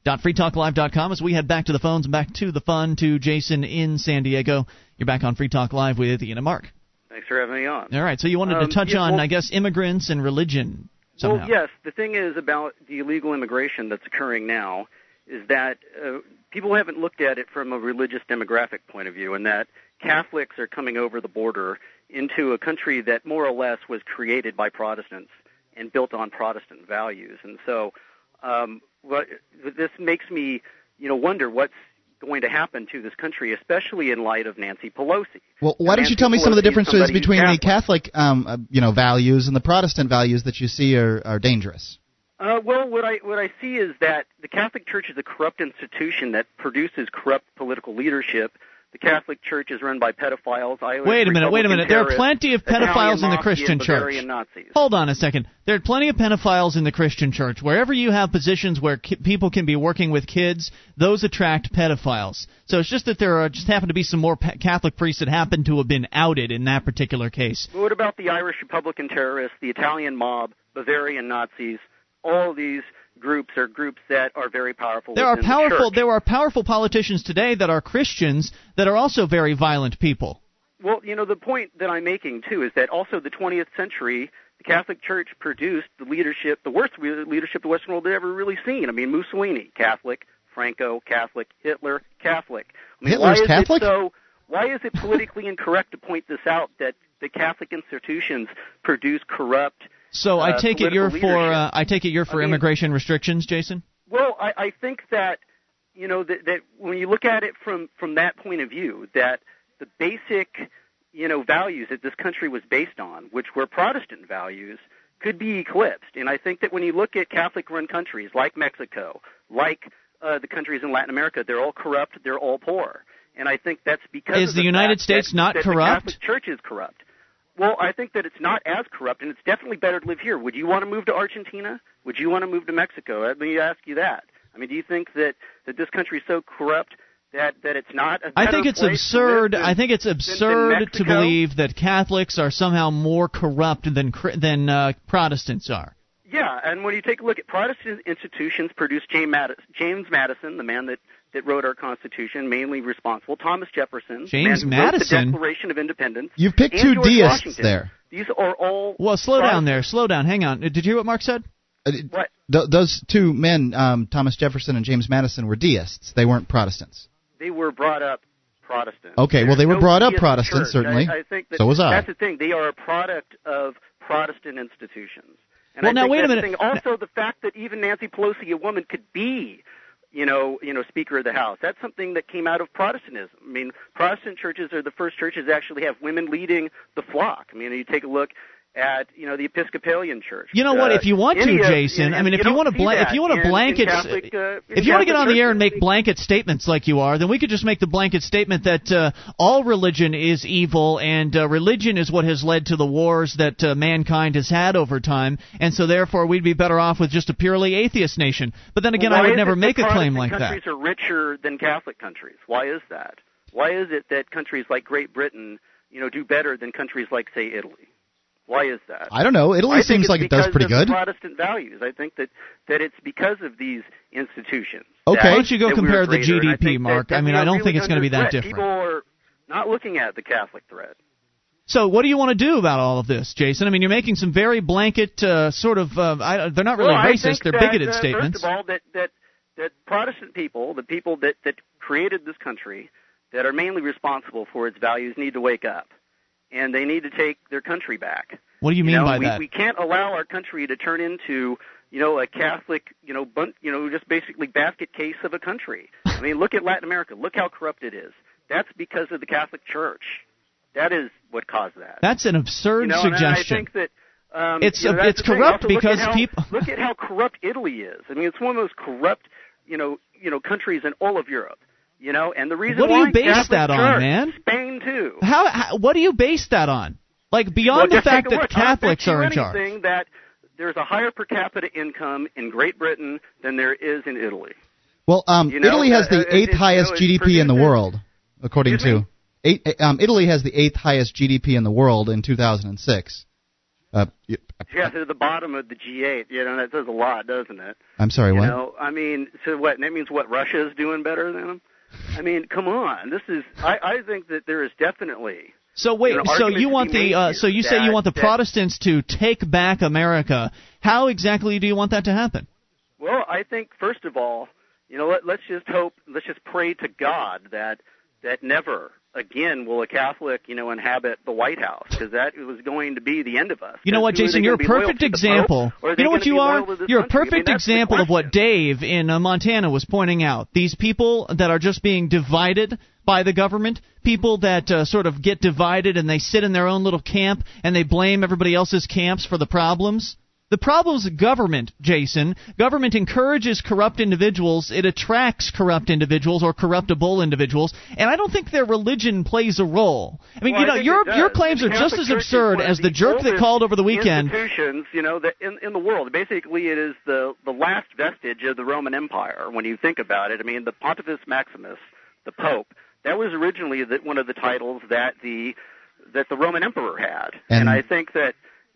A: vote.freetalklive.com as we head back to the phones back to the fun to Jason in San Diego. You're back on Free Talk Live with Ian and Mark.
F: Thanks for having me on.
A: All right, so you wanted
F: Um,
A: to touch
F: yeah,
A: on,
F: well-
A: I guess, immigrants and religion somehow.
F: Well, yes. The thing is about the illegal immigration that's occurring now is that uh, people haven't looked at it from a religious demographic point of view, and that Catholics are coming over the border into a country that more or less was created by Protestants and built on Protestant values. And so, um, what this makes me, you know, wonder what's going to happen to this country, especially in light of Nancy Pelosi.
B: Well, why don't you tell me some of the differences between the
F: Catholic.
B: Catholic, um, uh, you know, values and the Protestant values that you see are, are dangerous?
F: Uh, well, what I what I see is that the Catholic Church is a corrupt institution that produces corrupt political leadership. The Catholic Church is run by pedophiles. Irish
A: Wait a minute, wait a minute. There are plenty of
F: Italian
A: pedophiles in the Christian church.
F: Nazis.
A: Hold on a second. There are plenty of pedophiles in the Christian church. Wherever you have positions where ki- people can be working with kids, those attract pedophiles. So it's just that there are just happen to be some more pa- Catholic priests that happen to have been outed in that particular case.
F: What about the Irish Republican terrorists, the Italian mob, Bavarian Nazis? All these groups or groups that are very powerful.
A: There are
F: within the
A: powerful there are powerful politicians today that are Christians that are also very violent people.
F: Well, you know, the point that I'm making too is that also the 20th century, the Catholic Church produced the leadership, the worst leadership the Western world had ever really seen. I mean, Mussolini, Catholic, Franco, Catholic, Hitler, Catholic. I mean,
B: Hitler's
F: why is
B: Catholic?
F: It so, why is it politically incorrect to point this out that the Catholic institutions produce corrupt?
A: So I
F: Uh,
A: take it you're
F: political
A: for uh, I take it you're for
F: I mean-
A: immigration restrictions, Jason?
F: Well, I, I think that you know that, that when you look at it from from that point of view, that the basic you know values that this country was based on, which were Protestant values, could be eclipsed. And I think that when you look at Catholic-run countries like Mexico, like uh, the countries in Latin America, they're all corrupt, they're all poor. And I think that's because
A: Is
F: of
A: the United States
F: that,
A: not
F: that
A: corrupt?
F: The Catholic Church is corrupt. Well, I think that it's not as corrupt, and it's definitely better to live here. Would you want to move to Argentina? Would you want to move to Mexico? Let me ask you that. I mean, do you think that that this country is so corrupt that that it's not a
A: I think it's absurd.
F: than-
A: I think it's absurd to believe that Catholics are somehow more corrupt than than uh, Protestants are.
F: Yeah, and when you take a look at Protestant institutions, produced James Madison, the man that that wrote our Constitution, mainly responsible. Thomas Jefferson, the man
A: James
F: wrote
A: Madison?
F: the Declaration of Independence.
B: You've picked
F: and
B: two
F: George
B: deists
F: Washington.
B: there.
F: These are all
A: Well, slow down there. Slow down. Hang on. Did you hear what Mark said?
B: Uh,
F: What?
B: th- those two men, um, Thomas Jefferson and James Madison, were deists. They weren't Protestants.
F: They were brought up Protestant.
B: Okay, well, they were
F: There's
B: brought up
F: deist
B: Protestant,
F: church.
B: certainly.
F: I, I think that
B: So was I.
F: That's the thing. They are a product of Protestant institutions. And
A: Well,
F: I
A: now,
F: think
A: wait a
F: that's the
A: minute.
F: thing. Also, the fact that even Nancy Pelosi, a woman, could be, you know, you know, Speaker of the House. That's something that came out of Protestantism. I mean, Protestant churches are the first churches that actually have women leading the flock. I mean, you take a look at, you know, the Episcopalian Church.
A: You know what?
F: Uh,
A: If you want to,
F: any of-
A: Jason, I mean, if you want to
F: see
A: if you want to blanket,
F: Catholic, uh,
A: if you want to get on the air and make blanket statements like you are, then we could just make the blanket statement that uh, all religion is evil and uh, religion is what has led to the wars that uh, mankind has had over time, and so therefore we'd be better off with just a purely atheist nation. But then again,
F: Why
A: I would never make a claim like that.
F: countries are richer than Catholic countries. Why is that? Why is it that countries like Great Britain, you know, do better than countries like, say, Italy? Why is that?
B: I don't know. Italy
F: I
B: seems like it does pretty
F: of
B: good.
F: The Protestant values. I think that that it's because of these institutions.
B: Okay.
F: that-
B: Why
A: don't you go compare the
F: greater. And I
A: GDP,
F: that-
A: Mark?
F: that
A: I mean, I don't
F: really
A: think it's gonna be that
F: threat.
A: different.
F: People are not looking at the Catholic threat.
A: So, what do you want to do about all of this, Jason? I mean, you're making some very blanket, uh, sort of. Uh, I, they're not really
F: well,
A: racist; they're
F: that,
A: bigoted
F: uh,
A: statements.
F: First of all, that that that Protestant people, the people that that created this country, that are mainly responsible for its values, need to wake up. And they need to take their country back.
A: What do you mean
F: you know,
A: by
F: we,
A: that?
F: We can't allow our country to turn into you know a Catholic you know bun- you know just basically basket case of a country. I mean, look at Latin America. Look how corrupt it is. That's because of the Catholic Church. That is what caused that.
A: That's an absurd
F: you know, and I think that um,
A: It's-
F: you know, that's
A: it's corrupt
F: look
A: because
F: how-
A: people-
F: look at how corrupt Italy is. I mean, it's one of those corrupt, you know, you know, countries in all of Europe. You know, and the reason
A: What do you base
F: Catholic
A: that on, man?
F: Spain too.
A: How, how? What do you base that on? Like
F: Well,
A: beyond the fact that
F: look. I bet
A: Catholics
F: you
A: are in charge.
F: That there's a higher per capita income in Great Britain than there is in Italy.
B: Well, um,
F: You know,
B: Italy has
F: uh,
B: the
F: it-
B: eighth
F: it- you
B: highest
F: know, it
B: GDP in the world, according to eight. Um, Italy has the eighth highest GDP in the world in 2006. Uh, y-
F: Yeah, to the bottom of the G8. You know, that says a lot, doesn't it?
B: I'm sorry,
F: You
B: what?
F: know, I mean, so what? That means what? Russia is doing better than them? I mean, come on. This is. I, I think that there is definitely.
A: So wait, so you want the uh, so you say you want the
F: that-
A: Protestants to take back America. How exactly do you want that to happen?
F: Well, I think first of all, you know, let, let's just hope, let's just pray to God that that never again will a Catholic, you know, inhabit the White House because that was going to be the end of us.
A: You know what, Jason? You're a
F: gonna be loyal
A: perfect example. You know what you are?
F: loyal to this
A: You're a
F: country? I mean,
A: perfect example of what. Dave in uh, Montana was pointing out. These people that are just being divided by the government, people that uh, sort of get divided and they sit in their own little camp and they blame everybody else's camps for the problems. The problem's government, Jason. Government encourages corrupt individuals. It attracts corrupt individuals or corruptible individuals, and I don't think their religion plays a role. I mean,
F: Well,
A: you know, your your claims
F: The
A: are just as absurd as the jerk that called over the weekend.
F: Institutions, you know, that in in the world. Basically, it is the the last vestige of the Roman Empire. When you think about it, I mean, the Pontifex Maximus, the Pope, that was originally the, one of the titles that the that the Roman Emperor had,
B: And-
F: and I think that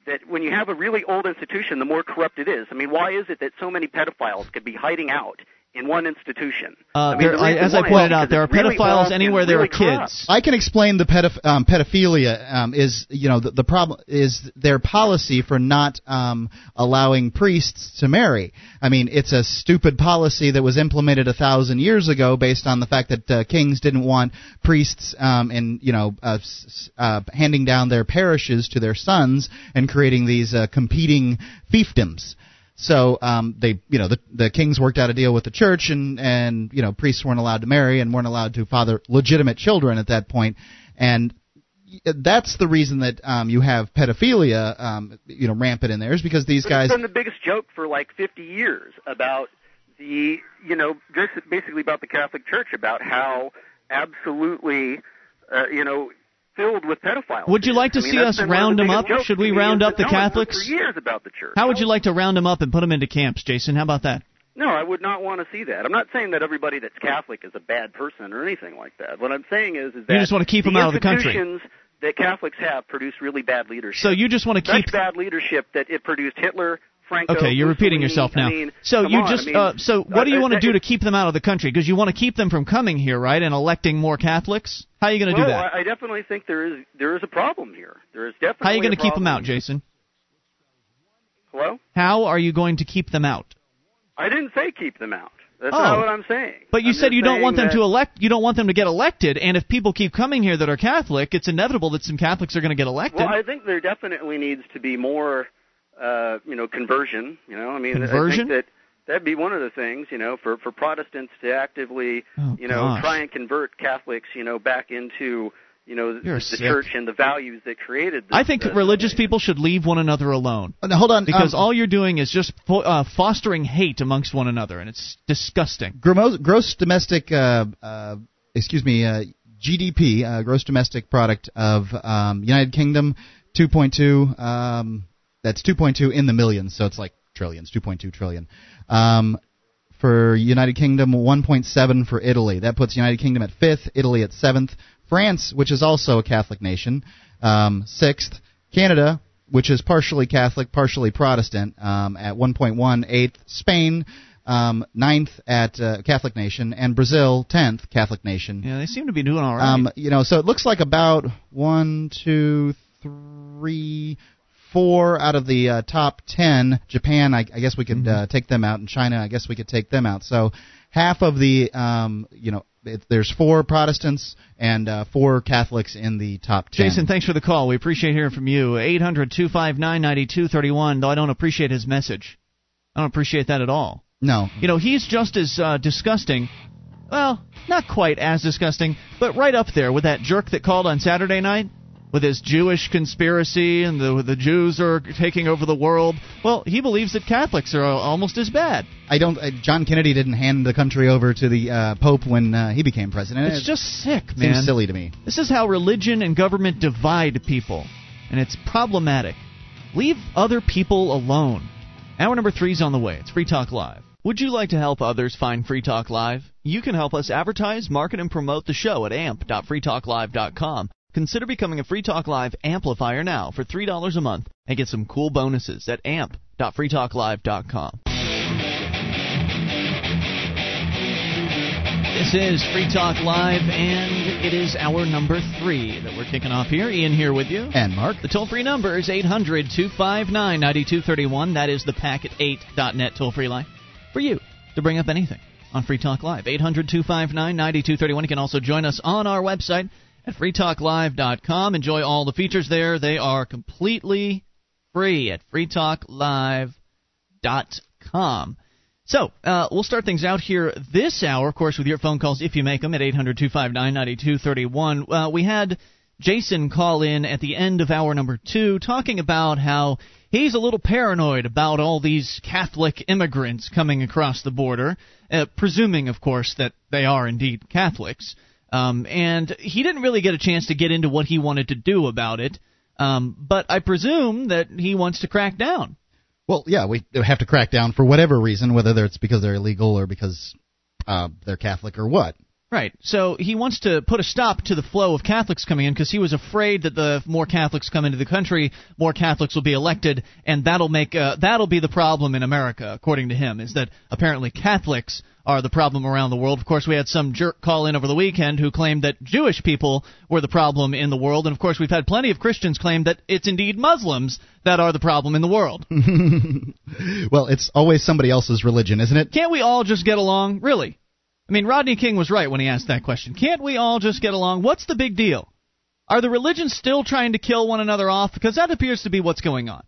F: that when you have a really old institution, the more corrupt it is. I mean, why is it that so many pedophiles could be hiding out in one institution?
A: Uh,
F: I mean,
A: there, I, as I pointed out, there are
F: really
A: pedophiles
F: old
A: anywhere there
F: really
A: are
F: corrupt.
A: kids.
B: I can explain the pedoph- um, pedophilia um, is you know the, the problem is their policy for not um, allowing priests to marry. I mean, it's a stupid policy that was implemented a thousand years ago based on the fact that uh, kings didn't want priests um, and you know uh, s- s- uh, handing down their parishes to their sons and creating these uh, competing fiefdoms. So um, they, you know, the the kings worked out a deal with the church, and and you know priests weren't allowed to marry and weren't allowed to father legitimate children at that point, and that's the reason that um, you have pedophilia, um, you know, rampant in there is because these guys.
F: It's been the biggest joke for like 50 years about the, you know, just basically about the Catholic Church about how absolutely, uh, you know, filled with pedophiles.
A: Would you like to
F: I
A: see
F: that's
A: us
F: been one of
A: round them up? Should we round up the Catholics?
F: For years about the church.
A: How would you like to round them up and put them into camps, Jason? How about that?
F: No, I would not want to see that. I'm not saying that everybody that's Catholic is a bad person or anything like that. What I'm saying is, is that you
A: just wanna keep
F: the
A: them out of the country.
F: that Catholics have produce really bad leadership.
A: So you just want to
F: Such
A: keep.
F: bad leadership that it produced Hitler, Franco.
A: Okay, you're repeating yourself now.
F: I mean,
A: so you
F: on,
A: just.
F: I mean,
A: uh, so what do you
F: uh,
A: want to
F: uh,
A: do to keep them out of the country? Because you want to keep them from coming here, right, and electing more Catholics. How are you going to
F: well,
A: do that?
F: I definitely think there is there is a problem here. There is definitely.
A: How are you
F: going
A: going to keep them out, Jason?
F: Hello?
A: How are you going to keep them out?
F: I didn't say keep them out. That's
A: Oh.
F: not what I'm saying.
A: But you
F: I'm
A: said you don't want them to elect. You don't want them to get elected. And if people keep coming here that are Catholic, it's inevitable that some Catholics are going to get elected.
F: Well, I think there definitely needs to be more, uh, you know, conversion. You know, I mean,
A: Conversion?
F: I think that that'd be one of the things, you know, for for Protestants to actively,
A: Oh,
F: you know,
A: gosh.
F: try and convert Catholics, you know, back into, you know,
A: You're
F: the
A: sick.
F: church and the values that created. This,
A: I think
F: this
A: religious
F: thing.
A: people should leave one another alone.
B: Now, hold on,
A: Because
B: um,
A: all you're doing is just fo- uh, fostering hate amongst one another, and it's disgusting.
B: Gross, gross domestic, uh, uh, excuse me, uh, GDP, uh, gross domestic product of um, United Kingdom, 2.2. Um, that's 2.2 in the millions, so it's like trillions, 2.2 trillion. Um, for United Kingdom, 1.7 for Italy. That puts United Kingdom at fifth, Italy at seventh, France, which is also a Catholic nation, um, sixth, Canada, which is partially Catholic, partially Protestant, um, at 1.1, eighth, Spain, um, ninth at uh, Catholic nation, and Brazil, tenth Catholic nation.
A: Yeah, they seem to be doing all right.
B: Um, you know, so it looks like about one, two, three, four out of the uh, top ten. Japan, I, I guess we could uh, take them out, and China, I guess we could take them out. So half of the, um, you know, it, there's four Protestants and uh, four Catholics in the top ten.
A: Jason, thanks for the call. We appreciate hearing from you. 800 259 9231, though I don't appreciate his message. I don't appreciate that at all.
B: No.
A: You know, he's just as uh, disgusting. Well, not quite as disgusting, but right up there with that jerk that called on Saturday night with his Jewish conspiracy and the the Jews are taking over the world. Well, he believes that Catholics are almost as bad.
B: I don't. Uh, John Kennedy didn't hand the country over to the uh, Pope when uh, he became president.
A: It's
B: it
A: just sick, man.
B: Seems silly to me.
A: This is how religion and government divide people, and it's problematic. Leave other people alone. Hour number three is on the way. It's Free Talk Live. Would you like to help others find Free Talk Live? You can help us advertise, market, and promote the show at amp.freetalklive.com. Consider becoming a Free Talk Live amplifier now for $3 a month and get some cool bonuses at amp.freetalklive.com. This is Free Talk Live, and it is our number three that we're kicking off here. Ian here with you.
B: And Mark.
A: The toll free number is 800 259 9231. That is the packet8.net toll free line for you to bring up anything on Free Talk Live. 800 259 9231. You can also join us on our website at freetalklive.com. Enjoy all the features there. They are completely free at freetalklive.com. So, uh, we'll start things out here this hour, of course, with your phone calls if you make them at 800 259 9231. Uh, we had Jason call in at the end of hour number two talking about how he's a little paranoid about all these Catholic immigrants coming across the border, uh, presuming, of course, that they are indeed Catholics. Um, and he didn't really get a chance to get into what he wanted to do about it. Um, but I presume that he wants to crack down.
B: Well, yeah, we have to crack down for whatever reason, whether it's because they're illegal or because uh, they're Catholic or what.
A: Right. So he wants to put a stop to the flow of Catholics coming in because he was afraid that the more Catholics come into the country, more Catholics will be elected, and that'll make uh, that'll be the problem in America, according to him. Is that apparently Catholics are the problem around the world. Of course, we had some jerk call in over the weekend who claimed that Jewish people were the problem in the world, and of course, we've had plenty of Christians claim that it's indeed Muslims that are the problem in the world.
B: well, it's always somebody else's religion, isn't it?
A: Can't we all just get along? Really? I mean, Rodney King was right when he asked that question. Can't we all just get along? What's the big deal? Are the religions still trying to kill one another off? Because that appears to be what's going on.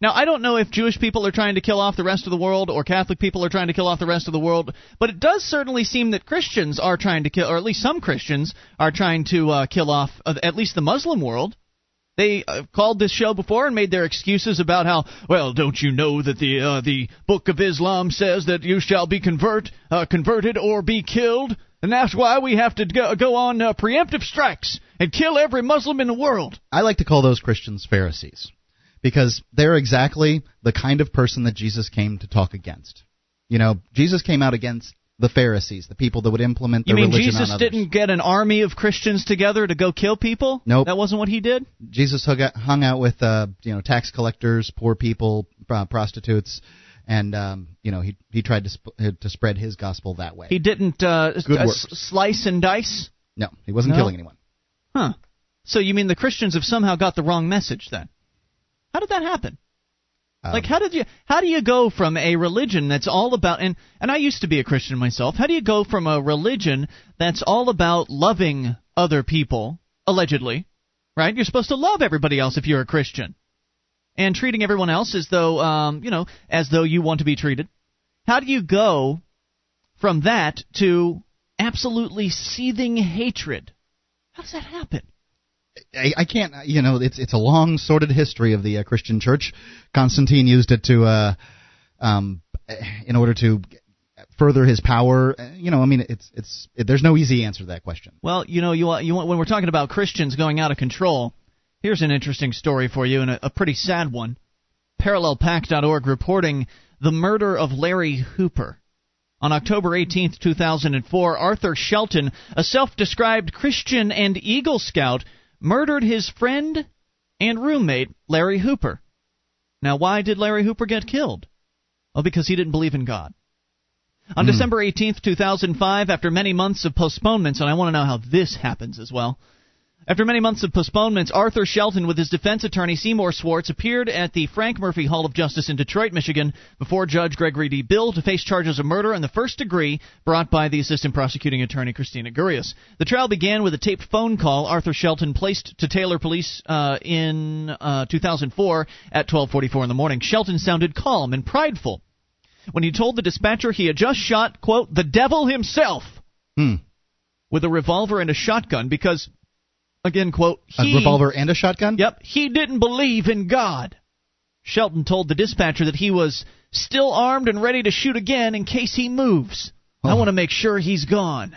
A: Now, I don't know if Jewish people are trying to kill off the rest of the world or Catholic people are trying to kill off the rest of the world, but it does certainly seem that Christians are trying to kill, or at least some Christians are trying to uh, kill off uh, at least the Muslim world. They uh, called this show before and made their excuses about how, well, don't you know that the uh, the Book of Islam says that you shall be convert uh, converted or be killed, and that's why we have to go, go on uh, preemptive strikes and kill every Muslim in the world.
B: I like to call those Christians Pharisees because they're exactly the kind of person that Jesus came to talk against. You know, Jesus came out against the Pharisees, the people that would implement
A: the
B: You
A: mean
B: religion
A: Jesus didn't get an army of Christians together to go kill people?
B: Nope.
A: That wasn't what he did?
B: Jesus hung out, hung out with uh, you know tax collectors, poor people, uh, prostitutes, and um, you know he he tried to sp- uh, to spread his gospel that way.
A: He didn't uh,
B: Good
A: uh,
B: works.
A: slice and dice?
B: no, he wasn't
A: No?
B: killing anyone.
A: Huh. So you mean the Christians have somehow got the wrong message then? How did that happen?
B: Um,
A: Like how did you how do you go from a religion that's all about and and I used to be a Christian myself. How do you go from a religion that's all about loving other people allegedly, right? You're supposed to love everybody else if you're a Christian. And treating everyone else as though um, you know, as though you want to be treated. How do you go from that to absolutely seething hatred? How does that happen?
B: I, I can't. You know, it's it's a long sordid history of the uh, Christian Church. Constantine used it to, uh, um, in order to further his power. Uh, You know, I mean, it's it's it, there's no easy answer to that question.
A: Well, you know, you you when we're talking about Christians going out of control, here's an interesting story for you and a, a pretty sad one. ParallelPack.org reporting the murder of Larry Hooper. On October 18, 2004, Arthur Shelton, a self-described Christian and Eagle Scout, murdered his friend and roommate Larry Hooper. Now, why did Larry Hooper get killed? Well, because he didn't believe in God. On hmm. December 18th, 2005, after many months of postponements, and I want to know how this happens as well, After many months of postponements, Arthur Shelton, with his defense attorney Seymour Swartz, appeared at the Frank Murphy Hall of Justice in Detroit, Michigan, before Judge Gregory D. Bill to face charges of murder in the first degree brought by the assistant prosecuting attorney Christina Gurius. The trial began with a taped phone call Arthur Shelton placed to Taylor Police uh, in uh, 2004 at 12:44 in the morning. Shelton sounded calm and prideful when he told the dispatcher he had just shot quote the devil himself
B: Hmm.
A: with a revolver and a shotgun because again quote he
B: A revolver and a shotgun?
A: Yep, he didn't believe in God. Shelton told the dispatcher that he was still armed and ready to shoot again in case he moves. I
B: Oh.
A: want to make sure he's gone.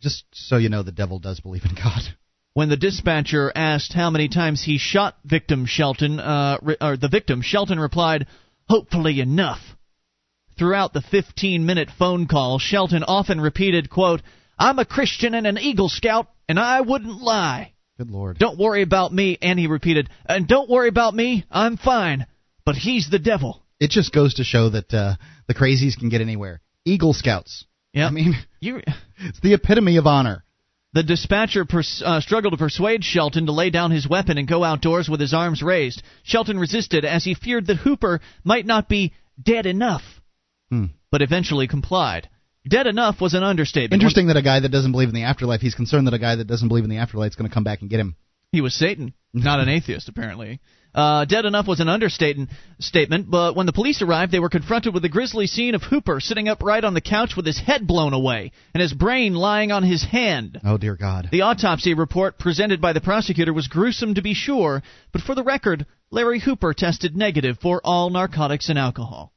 B: Just so you know, the devil does believe in God.
A: When the dispatcher asked how many times he shot victim Shelton, uh, re- or the victim, Shelton replied, "Hopefully enough." Throughout the 15-minute phone call, Shelton often repeated, "quote I'm a Christian and an Eagle Scout, and I wouldn't lie."
B: Good Lord.
A: Don't worry about me, and he repeated, and don't worry about me, I'm fine, but he's the devil.
B: It just goes to show that uh, the crazies can get anywhere. Eagle Scouts.
A: Yeah,
B: I mean,
A: you.
B: it's the epitome of honor.
A: The dispatcher pers- uh, struggled to persuade Shelton to lay down his weapon and go outdoors with his arms raised. Shelton resisted as he feared that Hooper might not be dead enough,
B: Hmm.
A: but eventually complied. Dead enough was an understatement.
B: Interesting that a guy that doesn't believe in the afterlife, he's concerned that a guy that doesn't believe in the afterlife is going to come back and get him.
A: He was Satan, not an atheist, apparently. Uh, dead enough was an understatement, statement, but when the police arrived, they were confronted with the grisly scene of Hooper sitting upright on the couch with his head blown away and his brain lying on his hand.
B: Oh, dear God.
A: The autopsy report presented by the prosecutor was gruesome to be sure, but for the record, Larry Hooper tested negative for all narcotics and alcohol.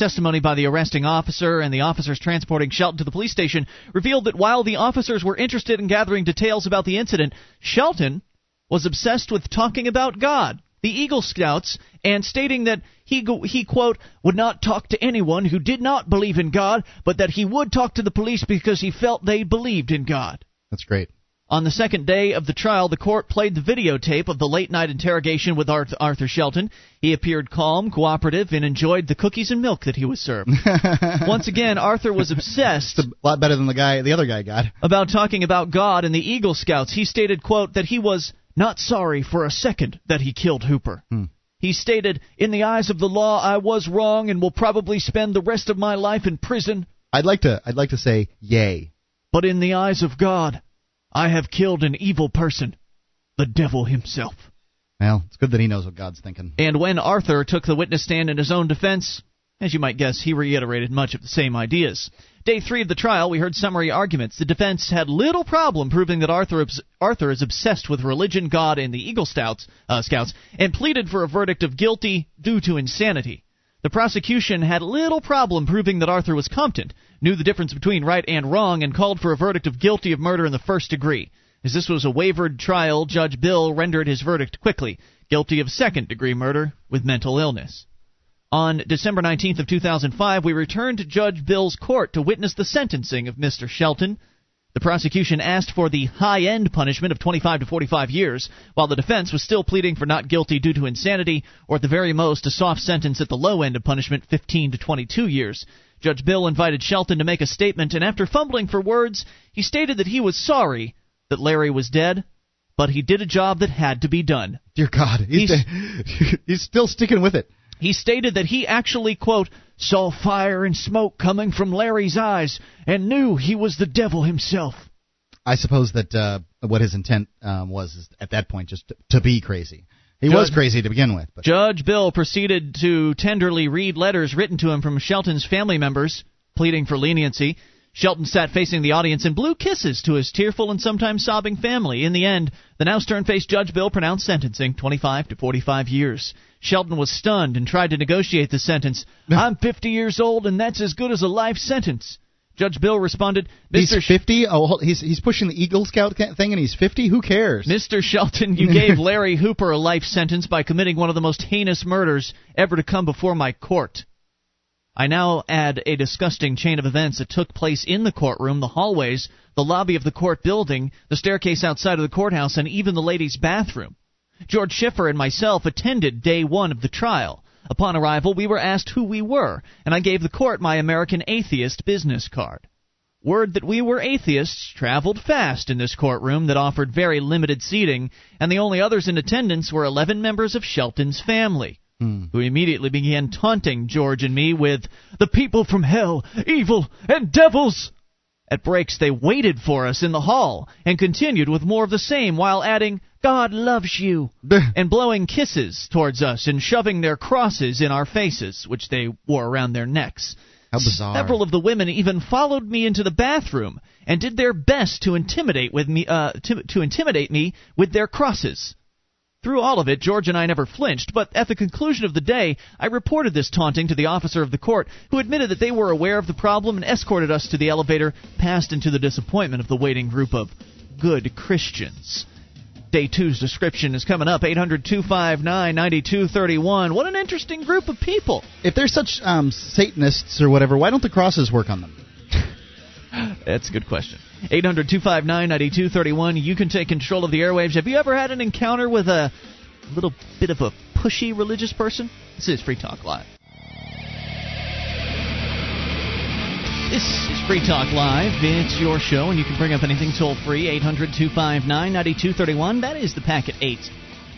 A: Testimony by the arresting officer and the officers transporting Shelton to the police station revealed that while the officers were interested in gathering details about the incident, Shelton was obsessed with talking about God, the Eagle Scouts, and stating that he, he quote, would not talk to anyone who did not believe in God, but that he would talk to the police because he felt they believed in God.
B: That's great.
A: On the second day of the trial, the court played the videotape of the late night interrogation with Arthur Shelton. He appeared calm, cooperative, and enjoyed the cookies and milk that he was served. Once again, Arthur was obsessed
B: It's a lot better than the guy, the other guy got.
A: about talking about God and the Eagle Scouts. He stated, quote, that he was not sorry for a second that he killed Hooper.
B: Hmm.
A: He stated, In the eyes of the law, I was wrong and will probably spend the rest of my life in prison,
B: I'd like to, I'd like to say, yay.
A: but in the eyes of God, I have killed an evil person, the devil himself.
B: Well, it's good that he knows what God's thinking.
A: And when Arthur took the witness stand in his own defense, as you might guess, he reiterated much of the same ideas. Day three of the trial, we heard summary arguments. The defense had little problem proving that Arthur, Arthur is obsessed with religion, God, and the Eagle Scouts, uh, Scouts, and pleaded for a verdict of guilty due to insanity. The prosecution had little problem proving that Arthur was competent, knew the difference between right and wrong, and called for a verdict of guilty of murder in the first degree. As this was a wavered trial, Judge Bill rendered his verdict quickly guilty of second degree murder with mental illness. On December 19th of 2005, we returned to Judge Bill's court to witness the sentencing of Mr. Shelton. The prosecution asked for the high end punishment of 25 to 45 years, while the defense was still pleading for not guilty due to insanity, or at the very most, a soft sentence at the low end of punishment, 15 to 22 years. Judge Bill invited Shelton to make a statement, and after fumbling for words, he stated that he was sorry that Larry was dead, but he did a job that had to be done.
B: Dear God, he's,
A: He's-
B: he's still sticking with it.
A: He stated that he actually, quote, saw fire and smoke coming from Larry's eyes and knew he was the devil himself.
B: I suppose that uh, what his intent um, was is at that point just to, to be crazy. He was crazy to begin with, but
A: Judge Bill proceeded to tenderly read letters written to him from Shelton's family members, pleading for leniency. Shelton sat facing the audience and blew kisses to his tearful and sometimes sobbing family. In the end, the now stern faced Judge Bill pronounced sentencing 25 to 45 years. Shelton was stunned and tried to negotiate the sentence. I'm 50 years old and that's as good as a life sentence. Judge Bill responded, Mr. Sh-
B: 50. Oh, he's he's pushing the Eagle Scout thing, and he's 50. Who cares?
A: Mr. Shelton, you gave Larry Hooper a life sentence by committing one of the most heinous murders ever to come before my court. I now add a disgusting chain of events that took place in the courtroom, the hallways, the lobby of the court building, the staircase outside of the courthouse, and even the ladies' bathroom. George Schiffer and myself attended day one of the trial. Upon arrival, we were asked who we were, and I gave the court my American Atheist business card. Word that we were atheists traveled fast in this courtroom that offered very limited seating, and the only others in attendance were 11 members of Shelton's family,
B: Hmm.
A: who immediately began taunting George and me with, The people from hell, evil, and devils! At breaks, they waited for us in the hall and continued with more of the same while adding, God loves you, and blowing kisses towards us and shoving their crosses in our faces, which they wore around their necks.
B: How bizarre.
A: Several of the women even followed me into the bathroom and did their best to intimidate with me uh, to, to intimidate me with their crosses. Through all of it, George and I never flinched, but at the conclusion of the day, I reported this taunting to the officer of the court, who admitted that they were aware of the problem and escorted us to the elevator, past into the disappointment of the waiting group of good Christians. Day two's description is coming up 800 259 9231. What an interesting group of people.
B: If they're such um, Satanists or whatever, why don't the crosses work on them?
A: That's a good question. 800 259 9231. You can take control of the airwaves. Have you ever had an encounter with a little bit of a pushy religious person? This is Free Talk Live. This is Free Talk Live. It's your show, and you can bring up anything toll free. 800 259 9231. That is the Packet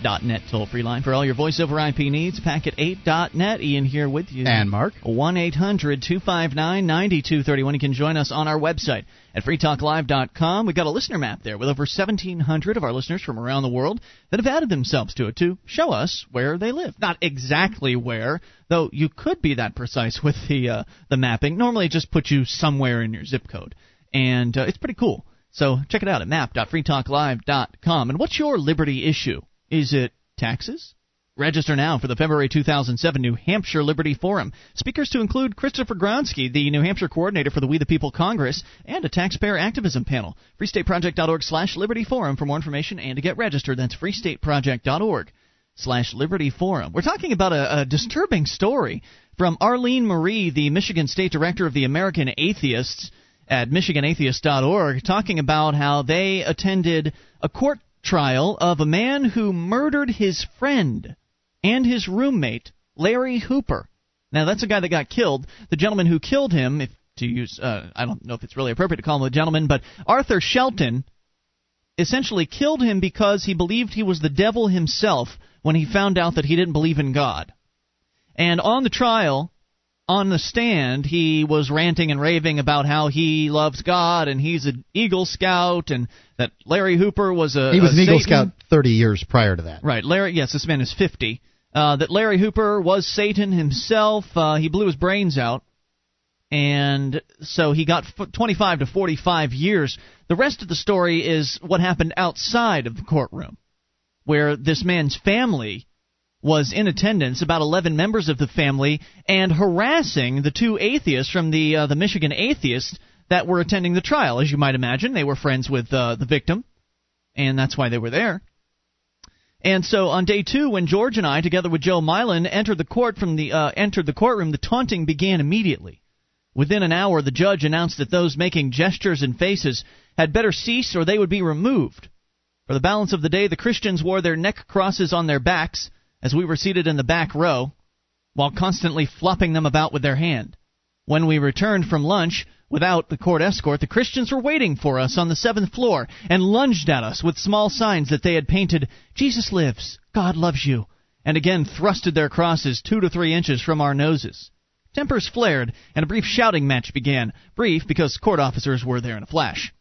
A: 8.net toll free line for all your voice over IP needs. Packet8.net. Ian here with you.
B: And Mark?
A: 1 800 259 9231. You can join us on our website at freetalklive.com. We've got a listener map there with over 1,700 of our listeners from around the world that have added themselves to it to show us where they live. Not exactly where, though you could be that precise with the, uh, the mapping. Normally it just puts you somewhere in your zip code. And uh, it's pretty cool. So check it out at map.freetalklive.com. And what's your liberty issue? Is it taxes? Register now for the February 2007 New Hampshire Liberty Forum. Speakers to include Christopher Gronsky, the New Hampshire coordinator for the We the People Congress, and a taxpayer activism panel. FreeStateProject.org slash Liberty Forum for more information and to get registered. That's FreeStateProject.org slash Liberty Forum. We're talking about a, a disturbing story from Arlene Marie, the Michigan State Director of the American Atheists at MichiganAtheist.org, talking about how they attended a court trial of a man who murdered his friend and his roommate, Larry Hooper. Now, that's a guy that got killed. The gentleman who killed him, if to use, uh, I don't know if it's really appropriate to call him a gentleman, but Arthur Shelton essentially killed him because he believed he was the devil himself when he found out that he didn't believe in God. And on the trial, on the stand, he was ranting and raving about how he loves God and he's an Eagle Scout and that Larry Hooper was a
B: He was
A: a
B: an Eagle Scout 30 years prior to that.
A: Right, Larry. Yes, this man is fifty. Uh, that Larry Hooper was Satan himself. Uh, he blew his brains out, and so he got f- 25 to 45 years. The rest of the story is what happened outside of the courtroom, where this man's family was in attendance, about 11 members of the family, and harassing the two atheists from the uh, the Michigan atheists that were attending the trial. As you might imagine, they were friends with uh, the victim, and that's why they were there. And so on day two, when George and I, together with Joe Milan, entered the court from the uh, entered the courtroom, the taunting began immediately. Within an hour, the judge announced that those making gestures and faces had better cease, or they would be removed. For the balance of the day, the Christians wore their neck crosses on their backs, as we were seated in the back row, while constantly flopping them about with their hand. When we returned from lunch, without the court escort, the Christians were waiting for us on the seventh floor and lunged at us with small signs that they had painted, Jesus lives, God loves you, and again thrusted their crosses two to three inches from our noses. Tempers flared, and a brief shouting match began. Brief because court officers were there in a flash.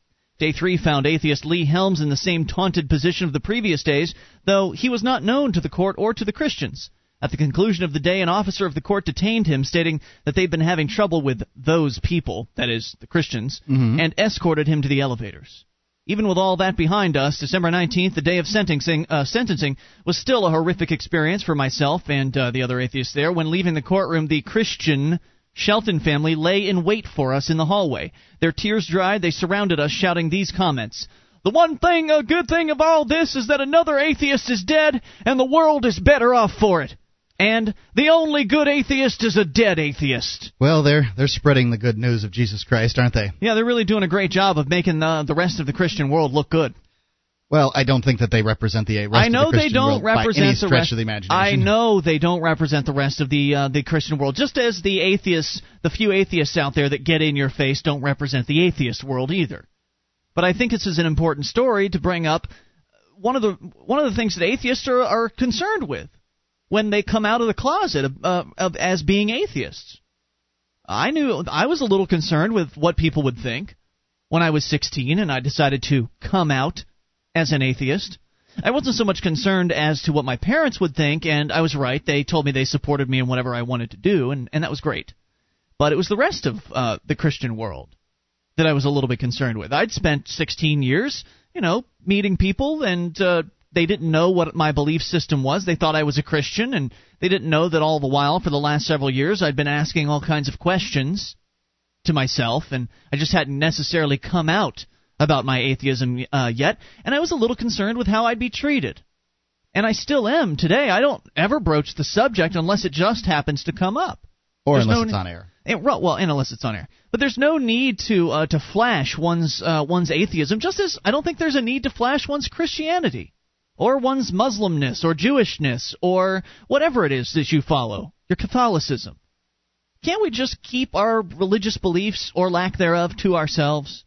A: Day three found atheist Lee Helms in the same taunted position of the previous days, though he was not known to the court or to the Christians. At the conclusion of the day, an officer of the court detained him, stating that they'd been having trouble with those people, that is, the Christians, and escorted him to the elevators. Even with all that behind us, December 19th, the day of sentencing, uh, sentencing was still a horrific experience for myself and uh, the other atheists there. When leaving the courtroom, the Christian Shelton family lay in wait for us in the hallway. Their tears dried, they surrounded us, shouting these comments. The one thing, a good thing of all this is that another atheist is dead, and the world is better off for it. And the only good atheist is a dead atheist.
B: Well, they're they're spreading the good news of Jesus Christ, aren't they?
A: Yeah, they're really doing a great job of making the, the rest of the Christian world look good.
B: Well, I don't think that they represent the rest
A: I know
B: of the
A: they
B: Christian
A: don't
B: world
A: represent the
B: stretch
A: rest
B: of the imagination.
A: I know they don't represent the rest of the uh, the Christian world. Just as the atheists, the few atheists out there that get in your face don't represent the atheist world either. But I think this is an important story to bring up. One of the one of the things that atheists are, are concerned with when they come out of the closet of, uh, of as being atheists. I knew I was a little concerned with what people would think when I was 16 and I decided to come out as an atheist. I wasn't so much concerned as to what my parents would think, and I was right. They told me they supported me in whatever I wanted to do, and, and that was great. But it was the rest of uh, the Christian world that I was a little bit concerned with. I'd spent 16 years, you know, meeting people, and uh, they didn't know what my belief system was. They thought I was a Christian, and they didn't know that all the while, for the last several years, I'd been asking all kinds of questions to myself, and I just hadn't necessarily come out about my atheism uh, yet, and I was a little concerned with how I'd be treated. And I still am today. I don't ever broach the subject unless it just happens to come up.
B: or
A: There's
B: unless
A: no
B: it's
A: ne-
B: on air.
A: Eh, ro- well, and unless it's on air. But there's no need to uh, to flash one's uh, one's atheism. Just as I don't think there's a need to flash one's Christianity, or one's Muslimness, or Jewishness, or whatever it is that you follow, your Catholicism. Can't we just keep our religious beliefs or lack thereof to ourselves?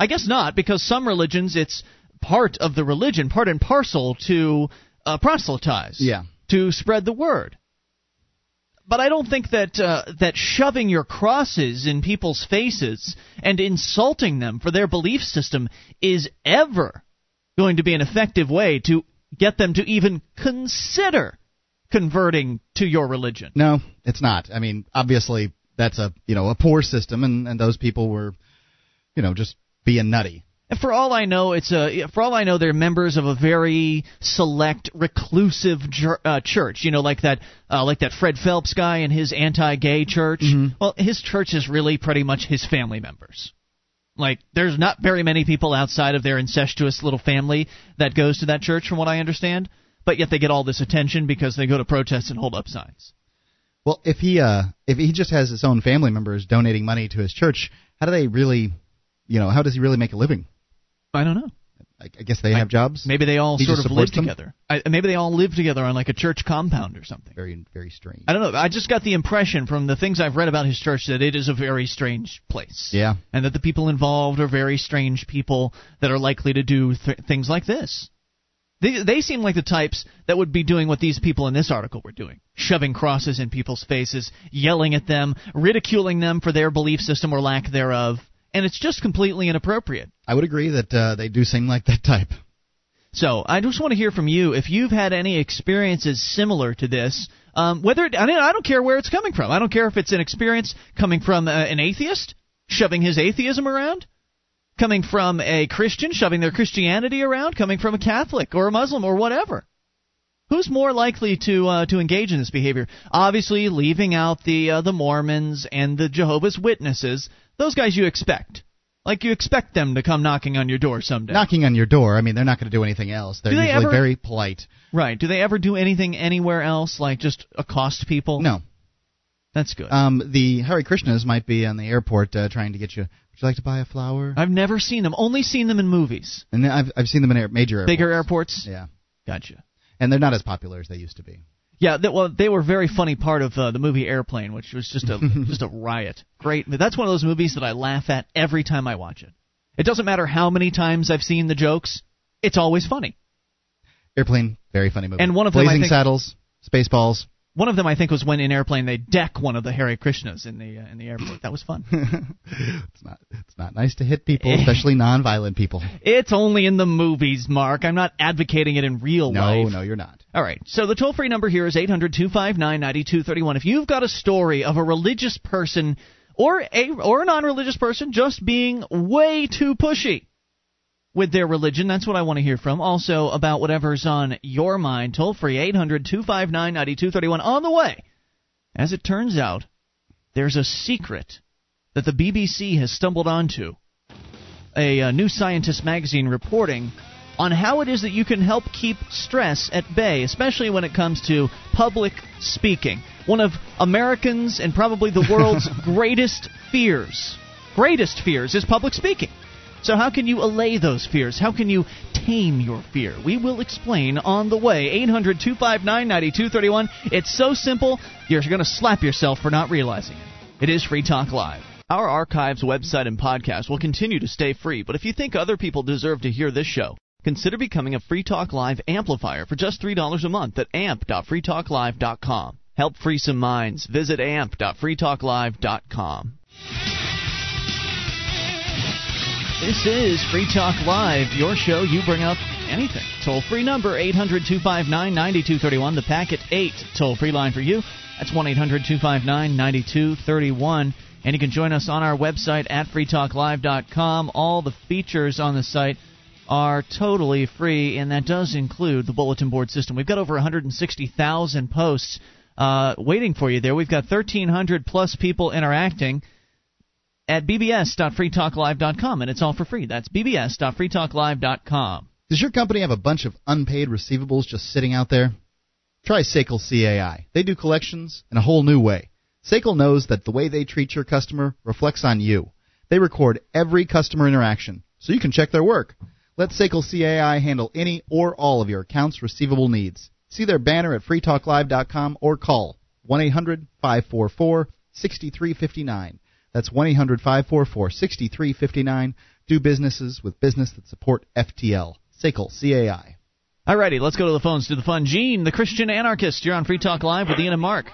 A: I guess not, because some religions it's part of the religion, part and parcel to uh, proselytize,
B: Yeah.
A: to spread the word. But I don't think that uh, that shoving your crosses in people's faces and insulting them for their belief system is ever going to be an effective way to get them to even consider converting to your religion.
B: No, it's not. I mean, obviously that's a you know a poor system, and and those people were, you know, just being nutty.
A: And for all I know, it's a for all I know, they're members of a very select, reclusive uh, church. You know, like that, uh, like that Fred Phelps guy and his anti-gay church. Well, his church is really pretty much his family members. Like, there's not very many people outside of their incestuous little family that goes to that church, from what I understand. But yet they get all this attention because they go to protests and hold up signs.
B: Well, if he uh if he just has his own family members donating money to his church, how do they really, you know, how does he really make a living?
A: I don't know.
B: I, I guess they have jobs.
A: Maybe they all
B: He
A: sort of live
B: them?
A: together. I, maybe they all live together on like a church compound or something.
B: Very very strange.
A: I don't know. I just got the impression from the things I've read about his church that it is a very strange place.
B: Yeah.
A: And that the people involved are very strange people that are likely to do th- things like this. They, they seem like the types that would be doing what these people in this article were doing shoving crosses in people's faces, yelling at them, ridiculing them for their belief system or lack thereof. And it's just completely inappropriate.
B: I would agree that uh, they do seem like that type.
A: So I just want to hear from you if you've had any experiences similar to this. Um, whether it, I mean I don't care where it's coming from. I don't care if it's an experience coming from uh, an atheist shoving his atheism around, coming from a Christian shoving their Christianity around, coming from a Catholic or a Muslim or whatever. Who's more likely to uh, to engage in this behavior? Obviously, leaving out the uh, the Mormons and the Jehovah's Witnesses. Those guys you expect, like you expect them to come knocking on your door someday.
B: Knocking on your door. I mean, they're not going to do anything else. They're
A: they
B: usually
A: ever-
B: very polite.
A: Right. Do they ever do anything anywhere else, like just accost people?
B: No.
A: That's good.
B: Um, the Hare Krishnas might be on the airport uh, trying to get you. Would you like to buy a flower?
A: I've never seen them. Only seen them in movies.
B: and I've I've seen them in air, major airports.
A: Bigger airports.
B: Yeah,
A: Gotcha.
B: and they're not as popular as they used to be.
A: Yeah. They, well, they were a very funny part of uh, the movie Airplane, which was just a just a riot. Great. That's one of those movies that I laugh at every time I watch it. It doesn't matter how many times I've seen the jokes. It's always funny.
B: Airplane, very funny movie.
A: And one of them,
B: Blazing
A: think-
B: Saddles, Spaceballs.
A: One of them, I think, was when in Airplane they deck one of the Hare Krishnas in the uh, in the airport. That was fun.
B: it's not it's not nice to hit people, especially non-violent people.
A: it's only in the movies, Mark. I'm not advocating it in real
B: No,
A: life.
B: No, no, you're not.
A: All right. So the toll free number here is 800 259 9231. If you've got a story of a religious person or a or a non-religious person just being way too pushy with their religion, that's what I want to hear from. Also about whatever's on your mind, toll free 800 259 9231 on the way. As it turns out, there's a secret that the BBC has stumbled onto. A, uh New Scientist magazine reporting on how it is that you can help keep stress at bay, especially when it comes to public speaking. One of Americans and probably the world's greatest fears, greatest fears, is public speaking. So, how can you allay those fears? How can you tame your fear? We will explain on the way. 800 259 9231. It's so simple, you're going to slap yourself for not realizing it. It is Free Talk Live. Our archives, website, and podcast will continue to stay free, but if you think other people deserve to hear this show, consider becoming a Free Talk Live amplifier for just $3 a month at amp.freetalklive.com. Help free some minds. Visit amp.freetalklive.com. This is Free Talk Live, your show. You bring up anything. Toll free number 800 259 9231. The packet 8 toll free line for you. That's 1 800 259 9231. And you can join us on our website at freetalklive.com. All the features on the site are totally free, and that does include the bulletin board system. We've got over 160,000 posts uh, waiting for you there. We've got 1,300 plus people interacting at bbs.freetalklive.com, and it's all for free. That's bbs.freetalklive.com.
B: Does your company have a bunch of unpaid receivables just sitting out there? Try SACL CAI. They do collections in a whole new way. SACL knows that the way they treat your customer reflects on you. They record every customer interaction, so you can check their work. Let SACL CAI handle any or all of your accounts receivable needs. See their banner at freetalklive.com or call 1 800 544 6359. That's 1 800 544 6359. Do businesses with business that support FTL. SACL CAI.
A: Alrighty, let's go to the phones. To the fun. Gene, the Christian anarchist. You're on Free Talk Live with Ian and Mark.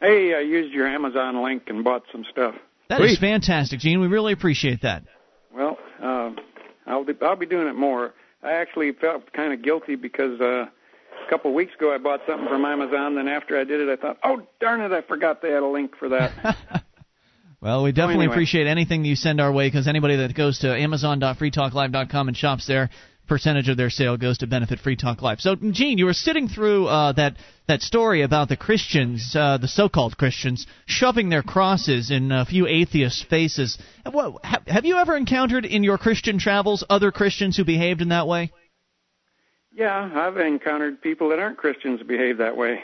G: Hey, I used your Amazon link and bought some stuff.
A: That is fantastic, Gene. We really appreciate that.
G: Well, uh, I'll be, I'll be doing it more. I actually felt kind of guilty because uh, a couple of weeks ago I bought something from Amazon. Then after I did it, I thought, oh darn it, I forgot they had a link for that.
A: well, we definitely
G: anyway.
A: appreciate anything you send our way because anybody that goes to Amazon.freetalklive.com and shops there, percentage of their sale goes to benefit Free Talk Live. So, Gene, you were sitting through uh, that that story about the Christians, uh, the so-called Christians, shoving their crosses in a few atheists' faces. What, have, have you ever encountered in your Christian travels other Christians who behaved in that way?
G: yeah, I've encountered people that aren't Christians behave that way,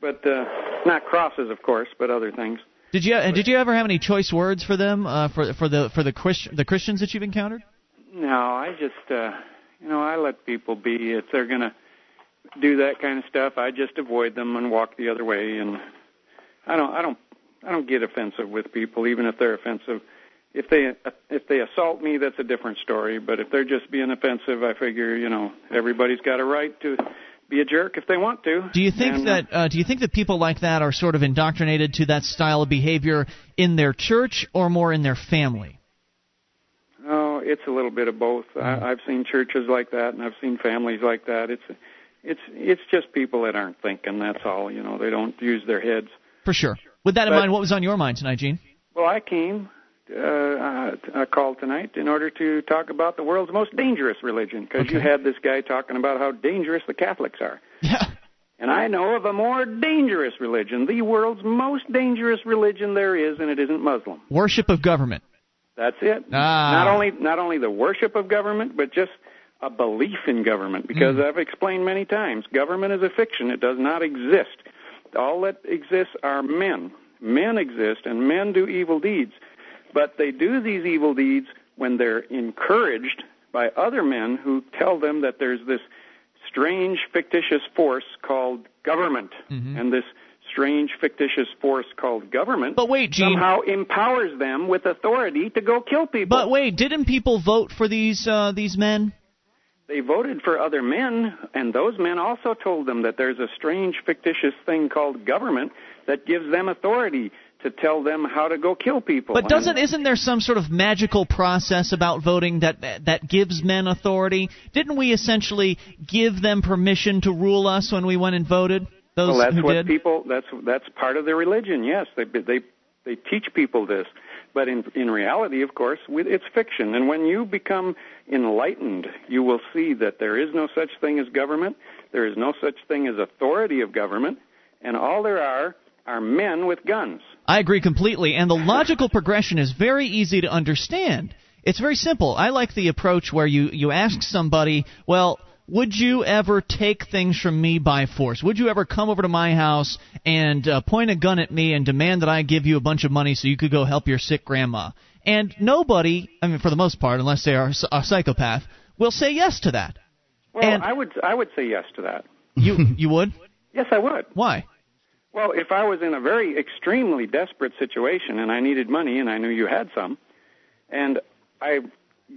G: but uh, not crosses, of course, but other things.
A: Did you did you ever have any choice words for them uh, for for the for the Christ, the Christians that you've encountered?
G: No, I just, uh, you know, I let people be. If they're to do that kind of stuff, I just avoid them and walk the other way. And I don't, I don't, I don't get offensive with people, even if they're offensive. If they if they assault me, that's a different story. But if they're just being offensive, I figure, you know, everybody's got a right to be a jerk if they want to.
A: Do you think
G: And,
A: that uh, do you think that people like that are sort of indoctrinated to that style of behavior in their church or more in their family?
G: Oh, it's a little bit of both. I, I've seen churches like that, and I've seen families like that. It's it's it's just people that aren't thinking. That's all. You know, they don't use their heads.
A: For sure. With that in
G: But-
A: mind, what was on your mind tonight, Gene?
G: Well, I came uh, uh, a call tonight in order to talk about the world's most dangerous religion because you had this guy talking about how dangerous the Catholics are.
A: Yeah.
G: And I know of a more dangerous religion, the world's most dangerous religion there is, and it isn't Muslim.
A: Worship of government.
G: That's it.
A: Ah.
G: Not only not only the worship of government, but just a belief in government. Because
A: Hmm.
G: I've explained many times, government is a fiction. It does not exist. All that exists are men. Men exist, and men do evil deeds. But they do these evil deeds when they're encouraged by other men who tell them that there's this strange fictitious force called government,
A: Mm-hmm.
G: and this strange fictitious force called government
A: But wait, Gene.
G: somehow empowers them with authority to go kill people.
A: But wait, didn't people vote for these uh, these men?
G: they voted for other men, and those men also told them that there's a strange fictitious thing called government that gives them authority to tell them how to go kill people.
A: But doesn't isn't there some sort of magical process about voting that that gives men authority? Didn't we essentially give them permission to rule us when we went and voted? Those
G: well, that's
A: who
G: what
A: did.
G: people. That's that's part of their religion. Yes, they they they teach people this, but in in reality, of course, it's fiction. And when you become enlightened, you will see that there is no such thing as government. There is no such thing as authority of government, and all there are are men with guns.
A: I agree completely, and the logical progression is very easy to understand. It's very simple. I like the approach where you, you ask somebody, well, would you ever take things from me by force? Would you ever come over to my house and uh, point a gun at me and demand that I give you a bunch of money so you could go help your sick grandma? and nobody, I mean, for the most part, unless they are a psychopath, will say yes to that.
G: Well,
A: And-
G: I would I would say yes to that.
A: You you would?
G: Yes, I would.
A: Why?
G: Well, if I was in a very extremely desperate situation and I needed money and I knew you had some, and I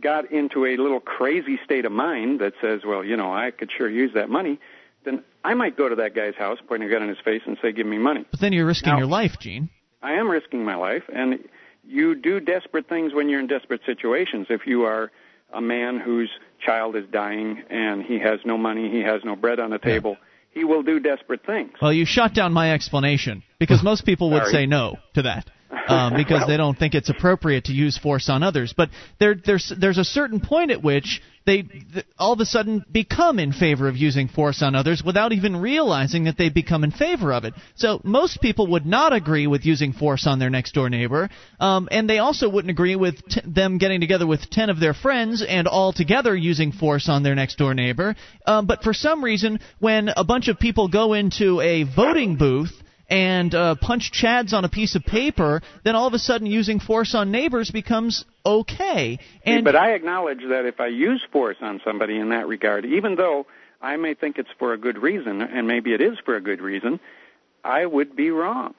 G: got into a little crazy state of mind that says, well, you know, I could sure use that money, then I might go to that guy's house, point a gun in his face, and say, give me money.
A: But then you're risking
G: Now-
A: your life, Gene.
G: I am risking my life, and you do desperate things when you're in desperate situations. If you are a man whose child is dying and he has no money, he has no bread on the table, he will do desperate things.
A: Well, you shut down my explanation because most people would say no to that. Um, because they don't think it's appropriate to use force on others, but there, there's there's a certain point at which they th- all of a sudden become in favor of using force on others without even realizing that they've become in favor of it. So most people would not agree with using force on their next door neighbor, um, and they also wouldn't agree with t- them getting together with ten of their friends and all together using force on their next door neighbor. Um, but for some reason, when a bunch of people go into a voting booth and uh, punch chads on a piece of paper, then all of a sudden using force on neighbors becomes okay. And
G: but I acknowledge that if I use force on somebody in that regard, even though I may think it's for a good reason, and maybe it is for a good reason, I would be wrong.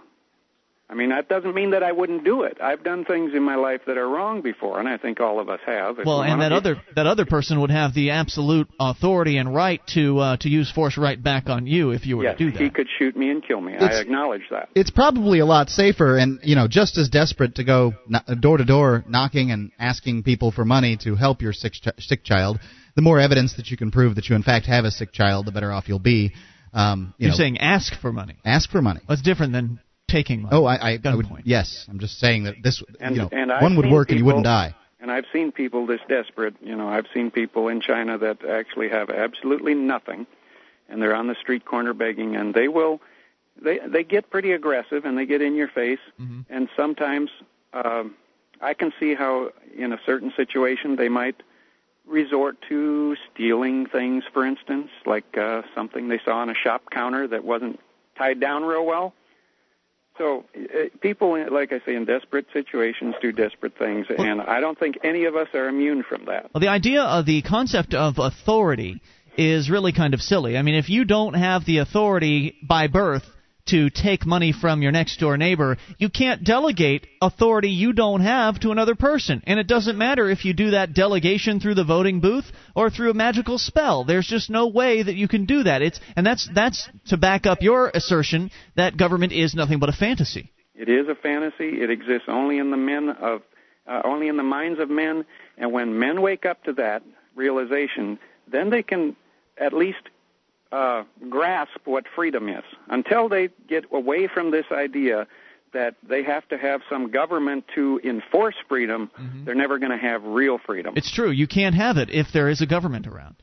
G: I mean, that doesn't mean that I wouldn't do it. I've done things in my life that are wrong before, and I think all of us have.
A: well, and that other that other person would have the absolute authority and right to uh, to use force right back on you if you were
G: yes,
A: to do that.
G: he could shoot me and kill me.
B: It's-
G: I acknowledge that.
B: it's probably a lot safer and you know just as desperate to go door to door knocking and asking people for money to help your sick, ch- sick child the more evidence that you can prove that you in fact have a sick child the better off you'll be um, you
A: You're
B: know,
A: saying ask for money.
B: ask for money
A: That's different than taking money.
B: oh I, I, I would
A: Gunpoint.
B: yes i'm just saying that this
G: And-
B: you know
G: and I've
B: one would
G: seen
B: work and you wouldn't die
G: And I've seen people this desperate. You know, I've seen people in China that actually have absolutely nothing, and they're on the street corner begging, and they will, they they get pretty aggressive and they get in your face,
A: Mm-hmm.
G: and sometimes um, I can see how in a certain situation they might resort to stealing things, for instance, like uh, something they saw on a shop counter that wasn't tied down real well. So uh, people, like I say, in desperate situations do desperate things, and I don't think any of us are immune from that.
A: Well, the idea of the concept of authority is really kind of silly. I mean, if you don't have the authority by birth to take money from your next door neighbor, you can't delegate authority you don't have to another person. And it doesn't matter if you do that delegation through the voting booth or through a magical spell. There's just no way that you can do that. It's and that's that's to back up your assertion that government is nothing but a fantasy.
G: It is a fantasy. It exists only in the men of, uh, only in the minds of men. And when men wake up to that realization, then they can at least uh, grasp what freedom is. Until they get away from this idea that they have to have some government to enforce freedom, they're never going to have real freedom.
A: It's true. You can't have it if there is a government around.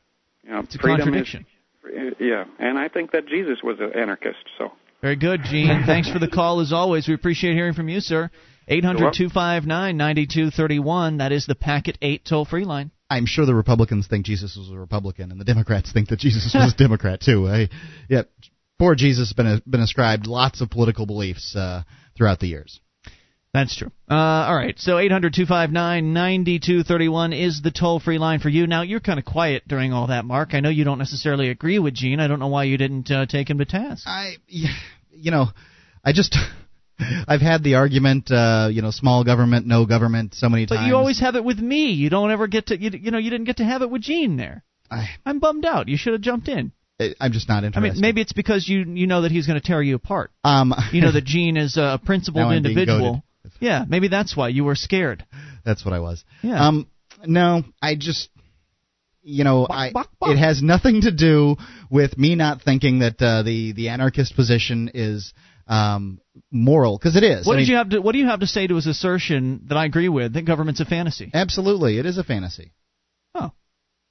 G: You know,
A: It's a
G: freedom is-
A: contradiction.
G: yeah, and I think that Jesus was an anarchist. So
A: Very good, Gene. Thanks for the call as always. We appreciate hearing from you, sir. 800 259 9231. That is the Packet 8 toll free line.
B: I'm sure the Republicans think Jesus was a Republican, and the Democrats think that Jesus was a Democrat too. I, yeah, poor Jesus has been been ascribed lots of political beliefs uh, throughout the years.
A: That's true. Uh, all right. So 800 259 9231 is the toll free line for you. Now, you're kind of quiet during all that, Mark. I know you don't necessarily agree with Gene. I don't know why you didn't uh, take him to task.
B: I, you know, I just. I've had the argument, uh, you know, small government, no government, so many
A: But
B: times.
A: you always have it with me. You don't ever get to, you, you know, you didn't get to have it with Gene there.
B: I,
A: I'm bummed out. You should have jumped in.
B: I'm just not interested.
A: I mean, maybe it's because you you know that he's going to tear you apart.
B: Um,
A: You know that Gene is a principled
B: Now I'm being
A: individual. Yeah, maybe that's why you were scared.
B: That's what I was.
A: Yeah.
B: Um, no, I just, you know, I it has nothing to do with me not thinking that uh, the the anarchist position is um, moral because it is.
A: What
B: I
A: did
B: mean,
A: you have to What do you have to say to his assertion that I agree with that government's a fantasy?
B: Absolutely, it is a fantasy.
A: Oh,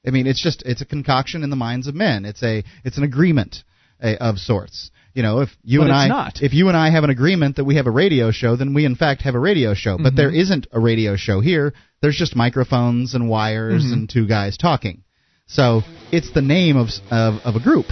B: I mean, it's just it's a concoction in the minds of men. It's a it's an agreement uh, of sorts. You know, if you
A: But
B: and I
A: not.
B: if you and I have an agreement that we have a radio show, then we in fact have a radio show.
A: Mm-hmm.
B: But there isn't a radio show here. There's just microphones and wires
A: Mm-hmm.
B: and two guys talking. So it's the name of of, of a group.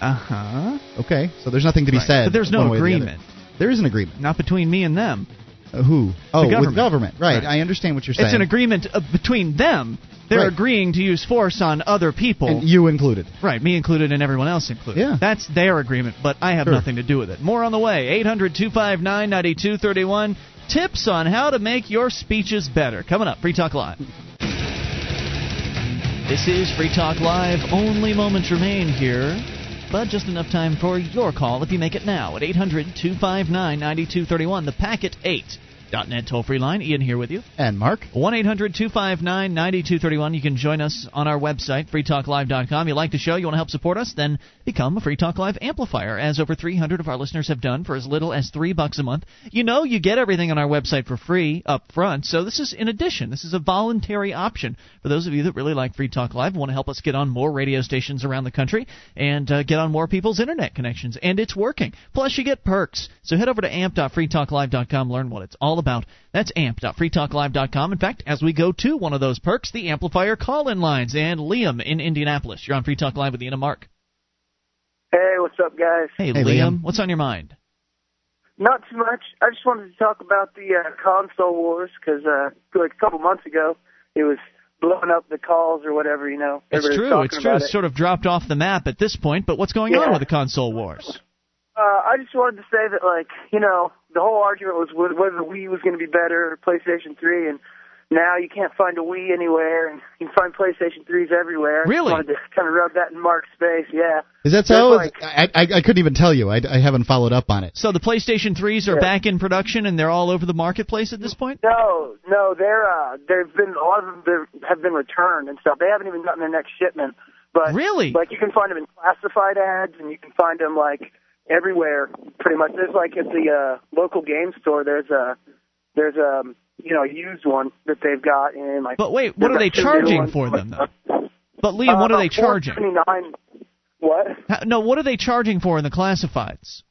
A: Uh huh.
B: Okay, so there's nothing to be
A: Right.
B: said.
A: But there's no
B: one way or the
A: agreement.
B: There is an agreement.
A: Not between me and them.
B: Uh, who? Oh,
A: government.
B: with government. Right.
A: Right.
B: I understand what you're saying.
A: It's an agreement uh, between them. They're
B: Right.
A: agreeing to use force on other people.
B: And you included.
A: Right, me included and everyone else included.
B: Yeah.
A: That's their agreement, but I have
B: Sure.
A: nothing to do with it. More on the way. 800 259 9231. Tips on how to make your speeches better. Coming up, Free Talk Live. This is Free Talk Live. Only moments remain here, but just enough time for your call if you make it now at 800 259 9231. The Packet 8. .net toll free line. Ian here with you.
B: And Mark?
A: 1 800 259 9231. You can join us on our website, freetalklive.com. You like the show, you want to help support us, then become a Free Talk Live amplifier, as over 300 of our listeners have done for as little as 3 bucks a month. You know you get everything on our website for free up front, so this is in addition. This is a voluntary option for those of you that really like Free Talk Live want to help us get on more radio stations around the country and uh, get on more people's internet connections. And it's working. Plus, you get perks. So head over to amp.freetalklive.com, learn what it's all about. That's amp.freetalklive.com. In fact, as we go to one of those perks, the amplifier call-in lines, and Liam in Indianapolis. You're on Free Talk Live with Ian and Mark.
H: Hey, what's up, guys?
A: Hey,
B: Hey,
A: Liam,
B: Liam.
A: what's on your mind?
H: Not too much. I just wanted to talk about the uh, console wars because uh, like a couple months ago, it was blowing up the calls or whatever. You know,
A: It's true. It's true.
H: about
A: It's
H: it.
A: sort of dropped off the map at this point, but what's going on with the console wars?
H: Uh, I just wanted to say that, like, you know, the whole argument was whether the Wii was going to be better or PlayStation 3, and now you can't find a Wii anywhere, and you can find PlayStation 3s everywhere. I
A: Really?
H: just wanted to kind of rub that in Mark's face. Yeah.
B: Is that
H: There's
B: so?
H: like-
B: I, I I couldn't even tell you. I, I haven't followed up on it.
A: So the PlayStation 3s are
H: Yeah.
A: back in production and they're all over the marketplace at this point?
H: No, no, they're uh, there've been a lot of them have been returned and stuff. They haven't even gotten their next shipment. But
A: Really?
H: like you can find them in classified ads, and you can find them like everywhere, pretty much. There's like at the uh, local game store. There's a there's a you know used one that they've got in like.
A: But wait, what are they
H: like two new
A: charging for them, though? But Liam, what
H: Uh,
A: are they charging?
H: $4.79. What?
A: No, what are they charging for in the classifieds?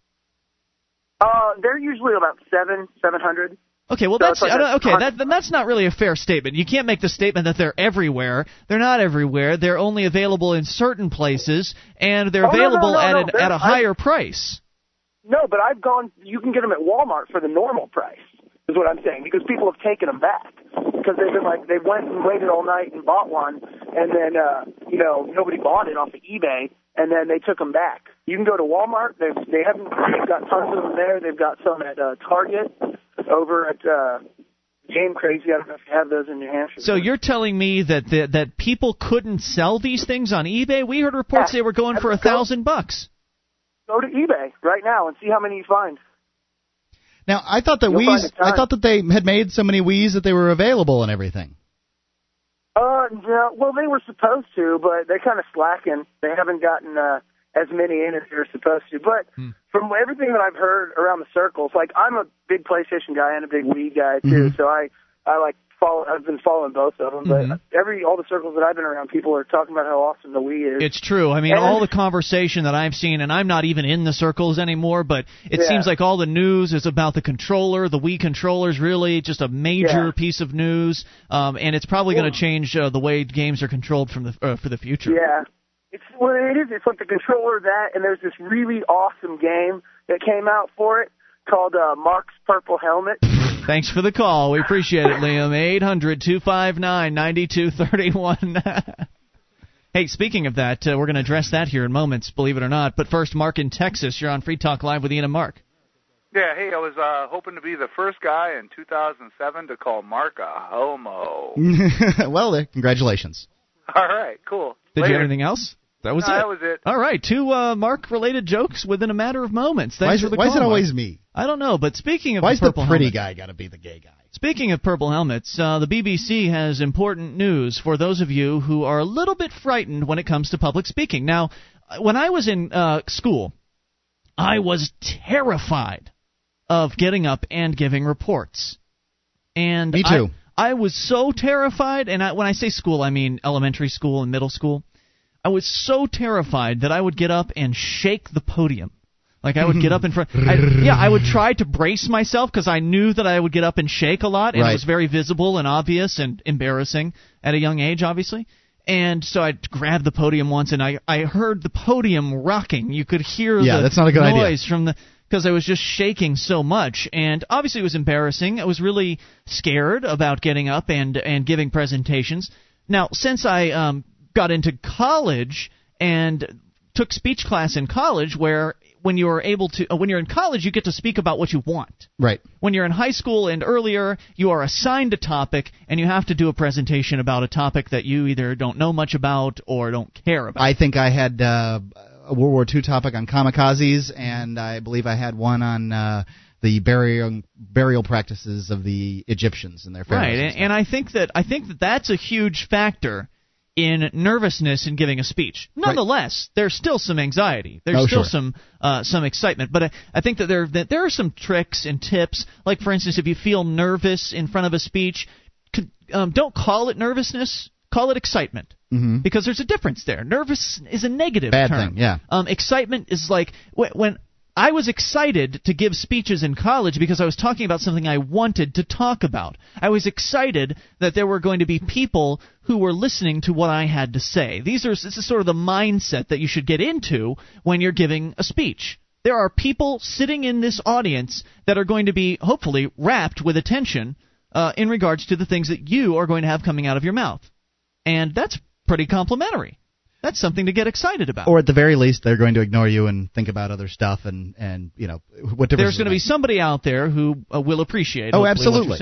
H: Uh, they're usually about seven, seven hundred.
A: Okay, well
H: So
A: that's
H: like
A: I don't- okay. That then that's not really a fair statement. You can't make the statement that they're everywhere. They're not everywhere. They're only available in certain places, and they're
H: Oh, no, no,
A: available
H: no,
A: at
H: no.
A: an, at a
H: I-
A: higher price.
H: No, but I've gone. You can get them at Walmart for the normal price. Is what I'm saying because people have taken them back because they've been like they went and waited all night and bought one, and then uh, you know nobody bought it off of eBay, and then they took them back. You can go to Walmart. They they haven't. They've got tons of them there. They've got some at uh, Target, over at uh, Game Crazy. I don't know if you have those in New Hampshire.
A: So you're telling me that the, that people couldn't sell these things on eBay? We heard reports
H: Yeah.
A: they were going for a thousand bucks.
H: go to eBay right now and see how many you find.
B: Now I thought that
H: You'll
B: Wii's. I thought that they had made so many Wii's that they were available and everything.
H: Uh, no, well, they were supposed to, but they're kind of slacking. They haven't gotten uh, as many in as they were supposed to. But
A: Hmm.
H: from everything that I've heard around the circles, like I'm a big PlayStation guy and a big Wii guy too,
B: Mhm.
H: so I I like follow. I've been following both of them. But every all the circles that I've been around, people are talking about how awesome the Wii is.
A: It's true. I mean,
H: And-
A: all the conversation that I've seen, and I'm not even in the circles anymore, but it
H: Yeah.
A: seems like all the news is about the controller. The Wii controller is really just a major
H: Yeah.
A: piece of news, um, and it's probably going to change uh, the way games are controlled from the uh, for the future.
H: Yeah. It's well it is. It's like the controller that and there's this really awesome game that came out for it called uh Mark's Purple Helmet.
A: Thanks for the call. We appreciate it, Liam. 800 259 9231. Hey, speaking of that, uh, we're going to address that here in moments, believe it or not. But first, Mark in Texas. You're on Free Talk Live with Ian and Mark.
I: Yeah, hey, I was uh, hoping to be the first guy in 2007 to call Mark a homo.
B: well, uh, congratulations.
I: All right, cool.
A: Did
I: Later.
A: you have anything else? That was
I: No,
A: it.
I: that was it.
A: All right, two uh, Mark-related jokes within a matter of moments. Thanks
B: Why is
A: for
B: it,
A: the
B: why is
A: call,
B: it always
A: Mark.
B: me?
A: I don't know, but speaking of
B: Why
A: the
B: is the
A: purple
B: pretty
A: helmet,
B: guy got to be the gay guy?
A: Speaking of purple helmets, uh, the BBC has important news for those of you who are a little bit frightened when it comes to public speaking. Now, uh, when I was in uh, school, I was terrified of getting up and giving reports. And
B: Me too.
A: I, I was so terrified, and I, when I say school, I mean elementary school and middle school. I was so terrified that I would get up and shake the podium. Like I would get up in front. I, yeah, I would try to brace myself because I knew that I would get up and shake a lot, and
B: Right.
A: it was very visible and obvious and embarrassing at a young age, obviously. And so I grabbed the podium once, and I I heard the podium rocking. You could hear
B: Yeah,
A: the
B: that's not a good idea.
A: noise from the because I was just shaking so much, and obviously it was embarrassing. I was really scared about getting up and and giving presentations. Now, since I um, got into college and took speech class in college, where when you're able to, uh, when you're in college, you get to speak about what you want.
B: Right.
A: When you're in high school and earlier, you are assigned a topic and you have to do a presentation about a topic that you either don't know much about or don't care about.
B: I think I had uh, a World War II topic on kamikazes, and I believe I had one on uh, the burial burial practices of the Egyptians and their pharaohs.
A: right, and, and I think that I think that that's a huge factor in nervousness in giving a speech. Nonetheless, there's still some anxiety. There's
B: Oh,
A: still
B: sure.
A: some uh, some excitement. But I, I think that there that there are some tricks and tips. Like for instance, if you feel nervous in front of a speech, c- um, don't call it nervousness. Call it excitement
B: Mhm.
A: because there's a difference there. Nervous is a negative
B: Bad
A: term.
B: thing, yeah.
A: Um, excitement is like when I was excited to give speeches in college because I was talking about something I wanted to talk about. I was excited that there were going to be people who were listening to what I had to say. These are this is sort of the mindset that you should get into when you're giving a speech. There are people sitting in this audience that are going to be hopefully wrapped with attention uh, in regards to the things that you are going to have coming out of your mouth, and that's pretty complimentary. That's something to get excited about.
B: Or at the very least, they're going to ignore you and think about other stuff, and and you know what difference.
A: there's going to be somebody out there who uh, will appreciate.
B: Oh, absolutely.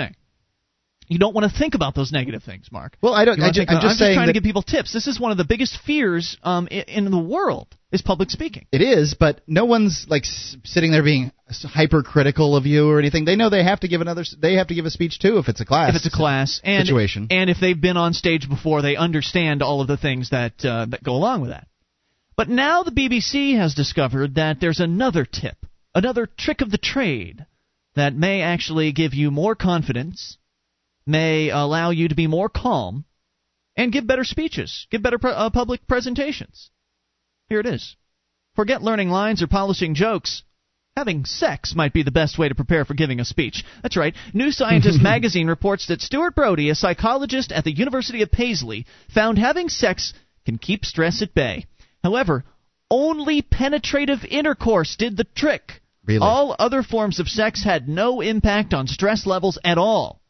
A: You don't want to think about those negative things, Mark.
B: Well, I don't. I
A: wanna
B: ju-
A: think
B: I'm
A: about-
B: just saying
A: trying to give people tips. This is one of the biggest fears um, i- in the world is public speaking.
B: It is, but no one's like sitting there being hypercritical of you or anything. They know they have to give another. They have to give a speech too if it's a class.
A: if it's a class and
B: situation.
A: and if they've been on stage before, they understand all of the things that uh, that go along with that. But now the BBC has discovered that there's another tip, another trick of the trade that may actually give you more confidence, may allow you to be more calm, and give better speeches, give better uh, public presentations. Here it is. Forget learning lines or polishing jokes. Having sex might be the best way to prepare for giving a speech. That's right. New Scientist magazine reports that Stuart Brody, a psychologist at the University of Paisley, found having sex can keep stress at bay. However, only penetrative intercourse did the trick.
B: Really?
A: All other forms of sex had no impact on stress levels at all.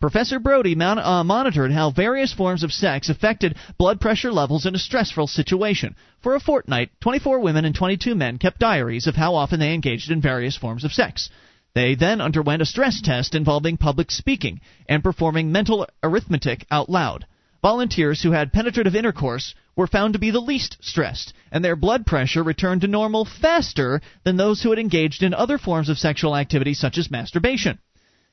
A: Professor Brody mon- uh, monitored how various forms of sex affected blood pressure levels in a stressful situation. For a fortnight, 24 women and 22 men kept diaries of how often they engaged in various forms of sex. They then underwent a stress test involving public speaking and performing mental arithmetic out loud. Volunteers who had penetrative intercourse were found to be the least stressed, and their blood pressure returned to normal faster than those who had engaged in other forms of sexual activity such as masturbation.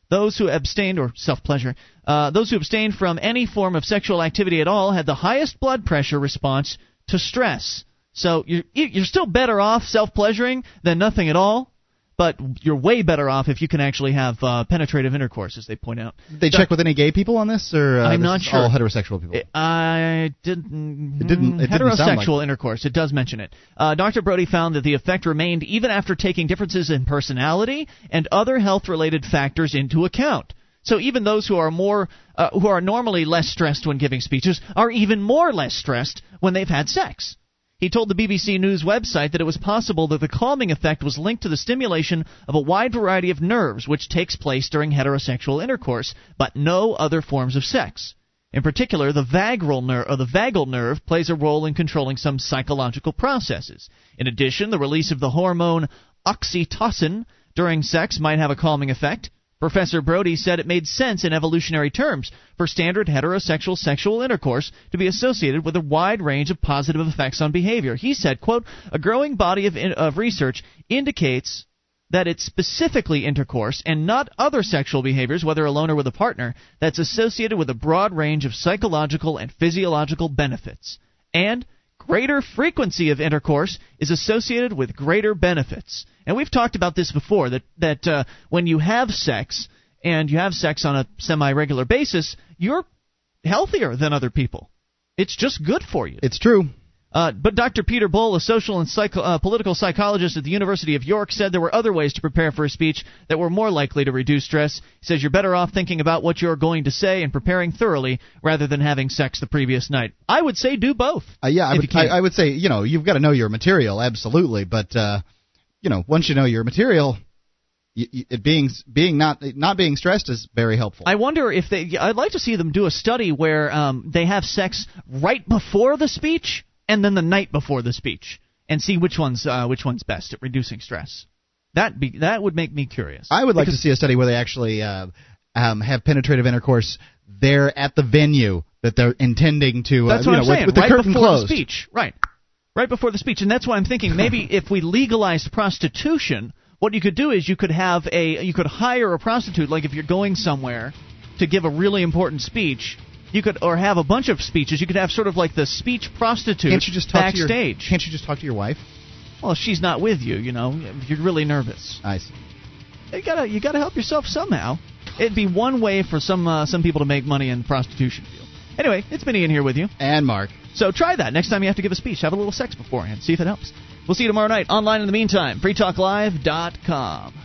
A: Those who abstained, or self pleasure, uh, those who abstained from any form of sexual activity at all had the highest blood pressure response to stress. So you're, you're still better off self pleasuring than nothing at all, but you're way better off if you can actually have uh, penetrative intercourse, as they point out.
B: They check with any gay people on this, or uh,
A: I'm
B: this
A: not sure.
B: All heterosexual people.
A: I didn't.
B: It didn't- it didn't
A: heterosexual
B: like-
A: intercourse. It does mention it. Uh, Dr. Brody found that the effect remained even after taking differences in personality and other health-related factors into account. So even those who are more, uh, who are normally less stressed when giving speeches, are even more less stressed when they've had sex. He told the BBC News website that it was possible that the calming effect was linked to the stimulation of a wide variety of nerves which takes place during heterosexual intercourse, but no other forms of sex. In particular, the vagal nerve or the vagal nerve plays a role in controlling some psychological processes. In addition, the release of the hormone oxytocin during sex might have a calming effect. Professor Brody said it made sense in evolutionary terms for standard heterosexual sexual intercourse to be associated with a wide range of positive effects on behavior. He said, quote, "A growing body of, of research indicates that it's specifically intercourse and not other sexual behaviors, whether alone or with a partner, that's associated with a broad range of psychological and physiological benefits. And greater frequency of intercourse is associated with greater benefits. And we've talked about this before that that uh, when you have sex and you have sex on a semi-regular basis, you're healthier than other people. It's just good for you.
B: It's true.
A: Uh, but Dr. Peter Bull, a social and psycho- uh, political psychologist at the University of York, said there were other ways to prepare for a speech that were more likely to reduce stress. He says you're better off thinking about what you're going to say and preparing thoroughly rather than having sex the previous night. I would say do both.
B: Uh, yeah, I would. I, I would say you know you've got to know your material absolutely, but uh, you know, once you know your material, it being being not not being stressed is very helpful.
A: I wonder if they. I'd like to see them do a study where um, they have sex right before the speech and then the night before the speech, and see which one's uh, which one's best at reducing stress. That be that would make me curious.
B: I would like to see a study where they actually uh, um, have penetrative intercourse there at the venue that they're intending to.
A: That's
B: uh,
A: what
B: you
A: I'm
B: know,
A: saying.
B: with, with the
A: right
B: curtain
A: before
B: closed.
A: the speech, right? Right before the speech, and that's why I'm thinking maybe if we legalized prostitution, what you could do is you could have a you could hire a prostitute. Like if you're going somewhere to give a really important speech, you could or have a bunch of speeches. You could have sort of like the speech prostitute
B: Can't you just talk to
A: backstage.
B: your? Can't you just talk to your wife?
A: Well, if she's not with you, you know, you're really nervous.
B: I see.
A: You gotta you gotta help yourself somehow. It'd be one way for some uh, some people to make money in the prostitution field. Anyway, it's been Ian here with you.
B: And Mark.
A: So try that next time you have to give a speech. Have a little sex beforehand. See if it helps. We'll see you tomorrow night online. In the meantime, freetalklive.com.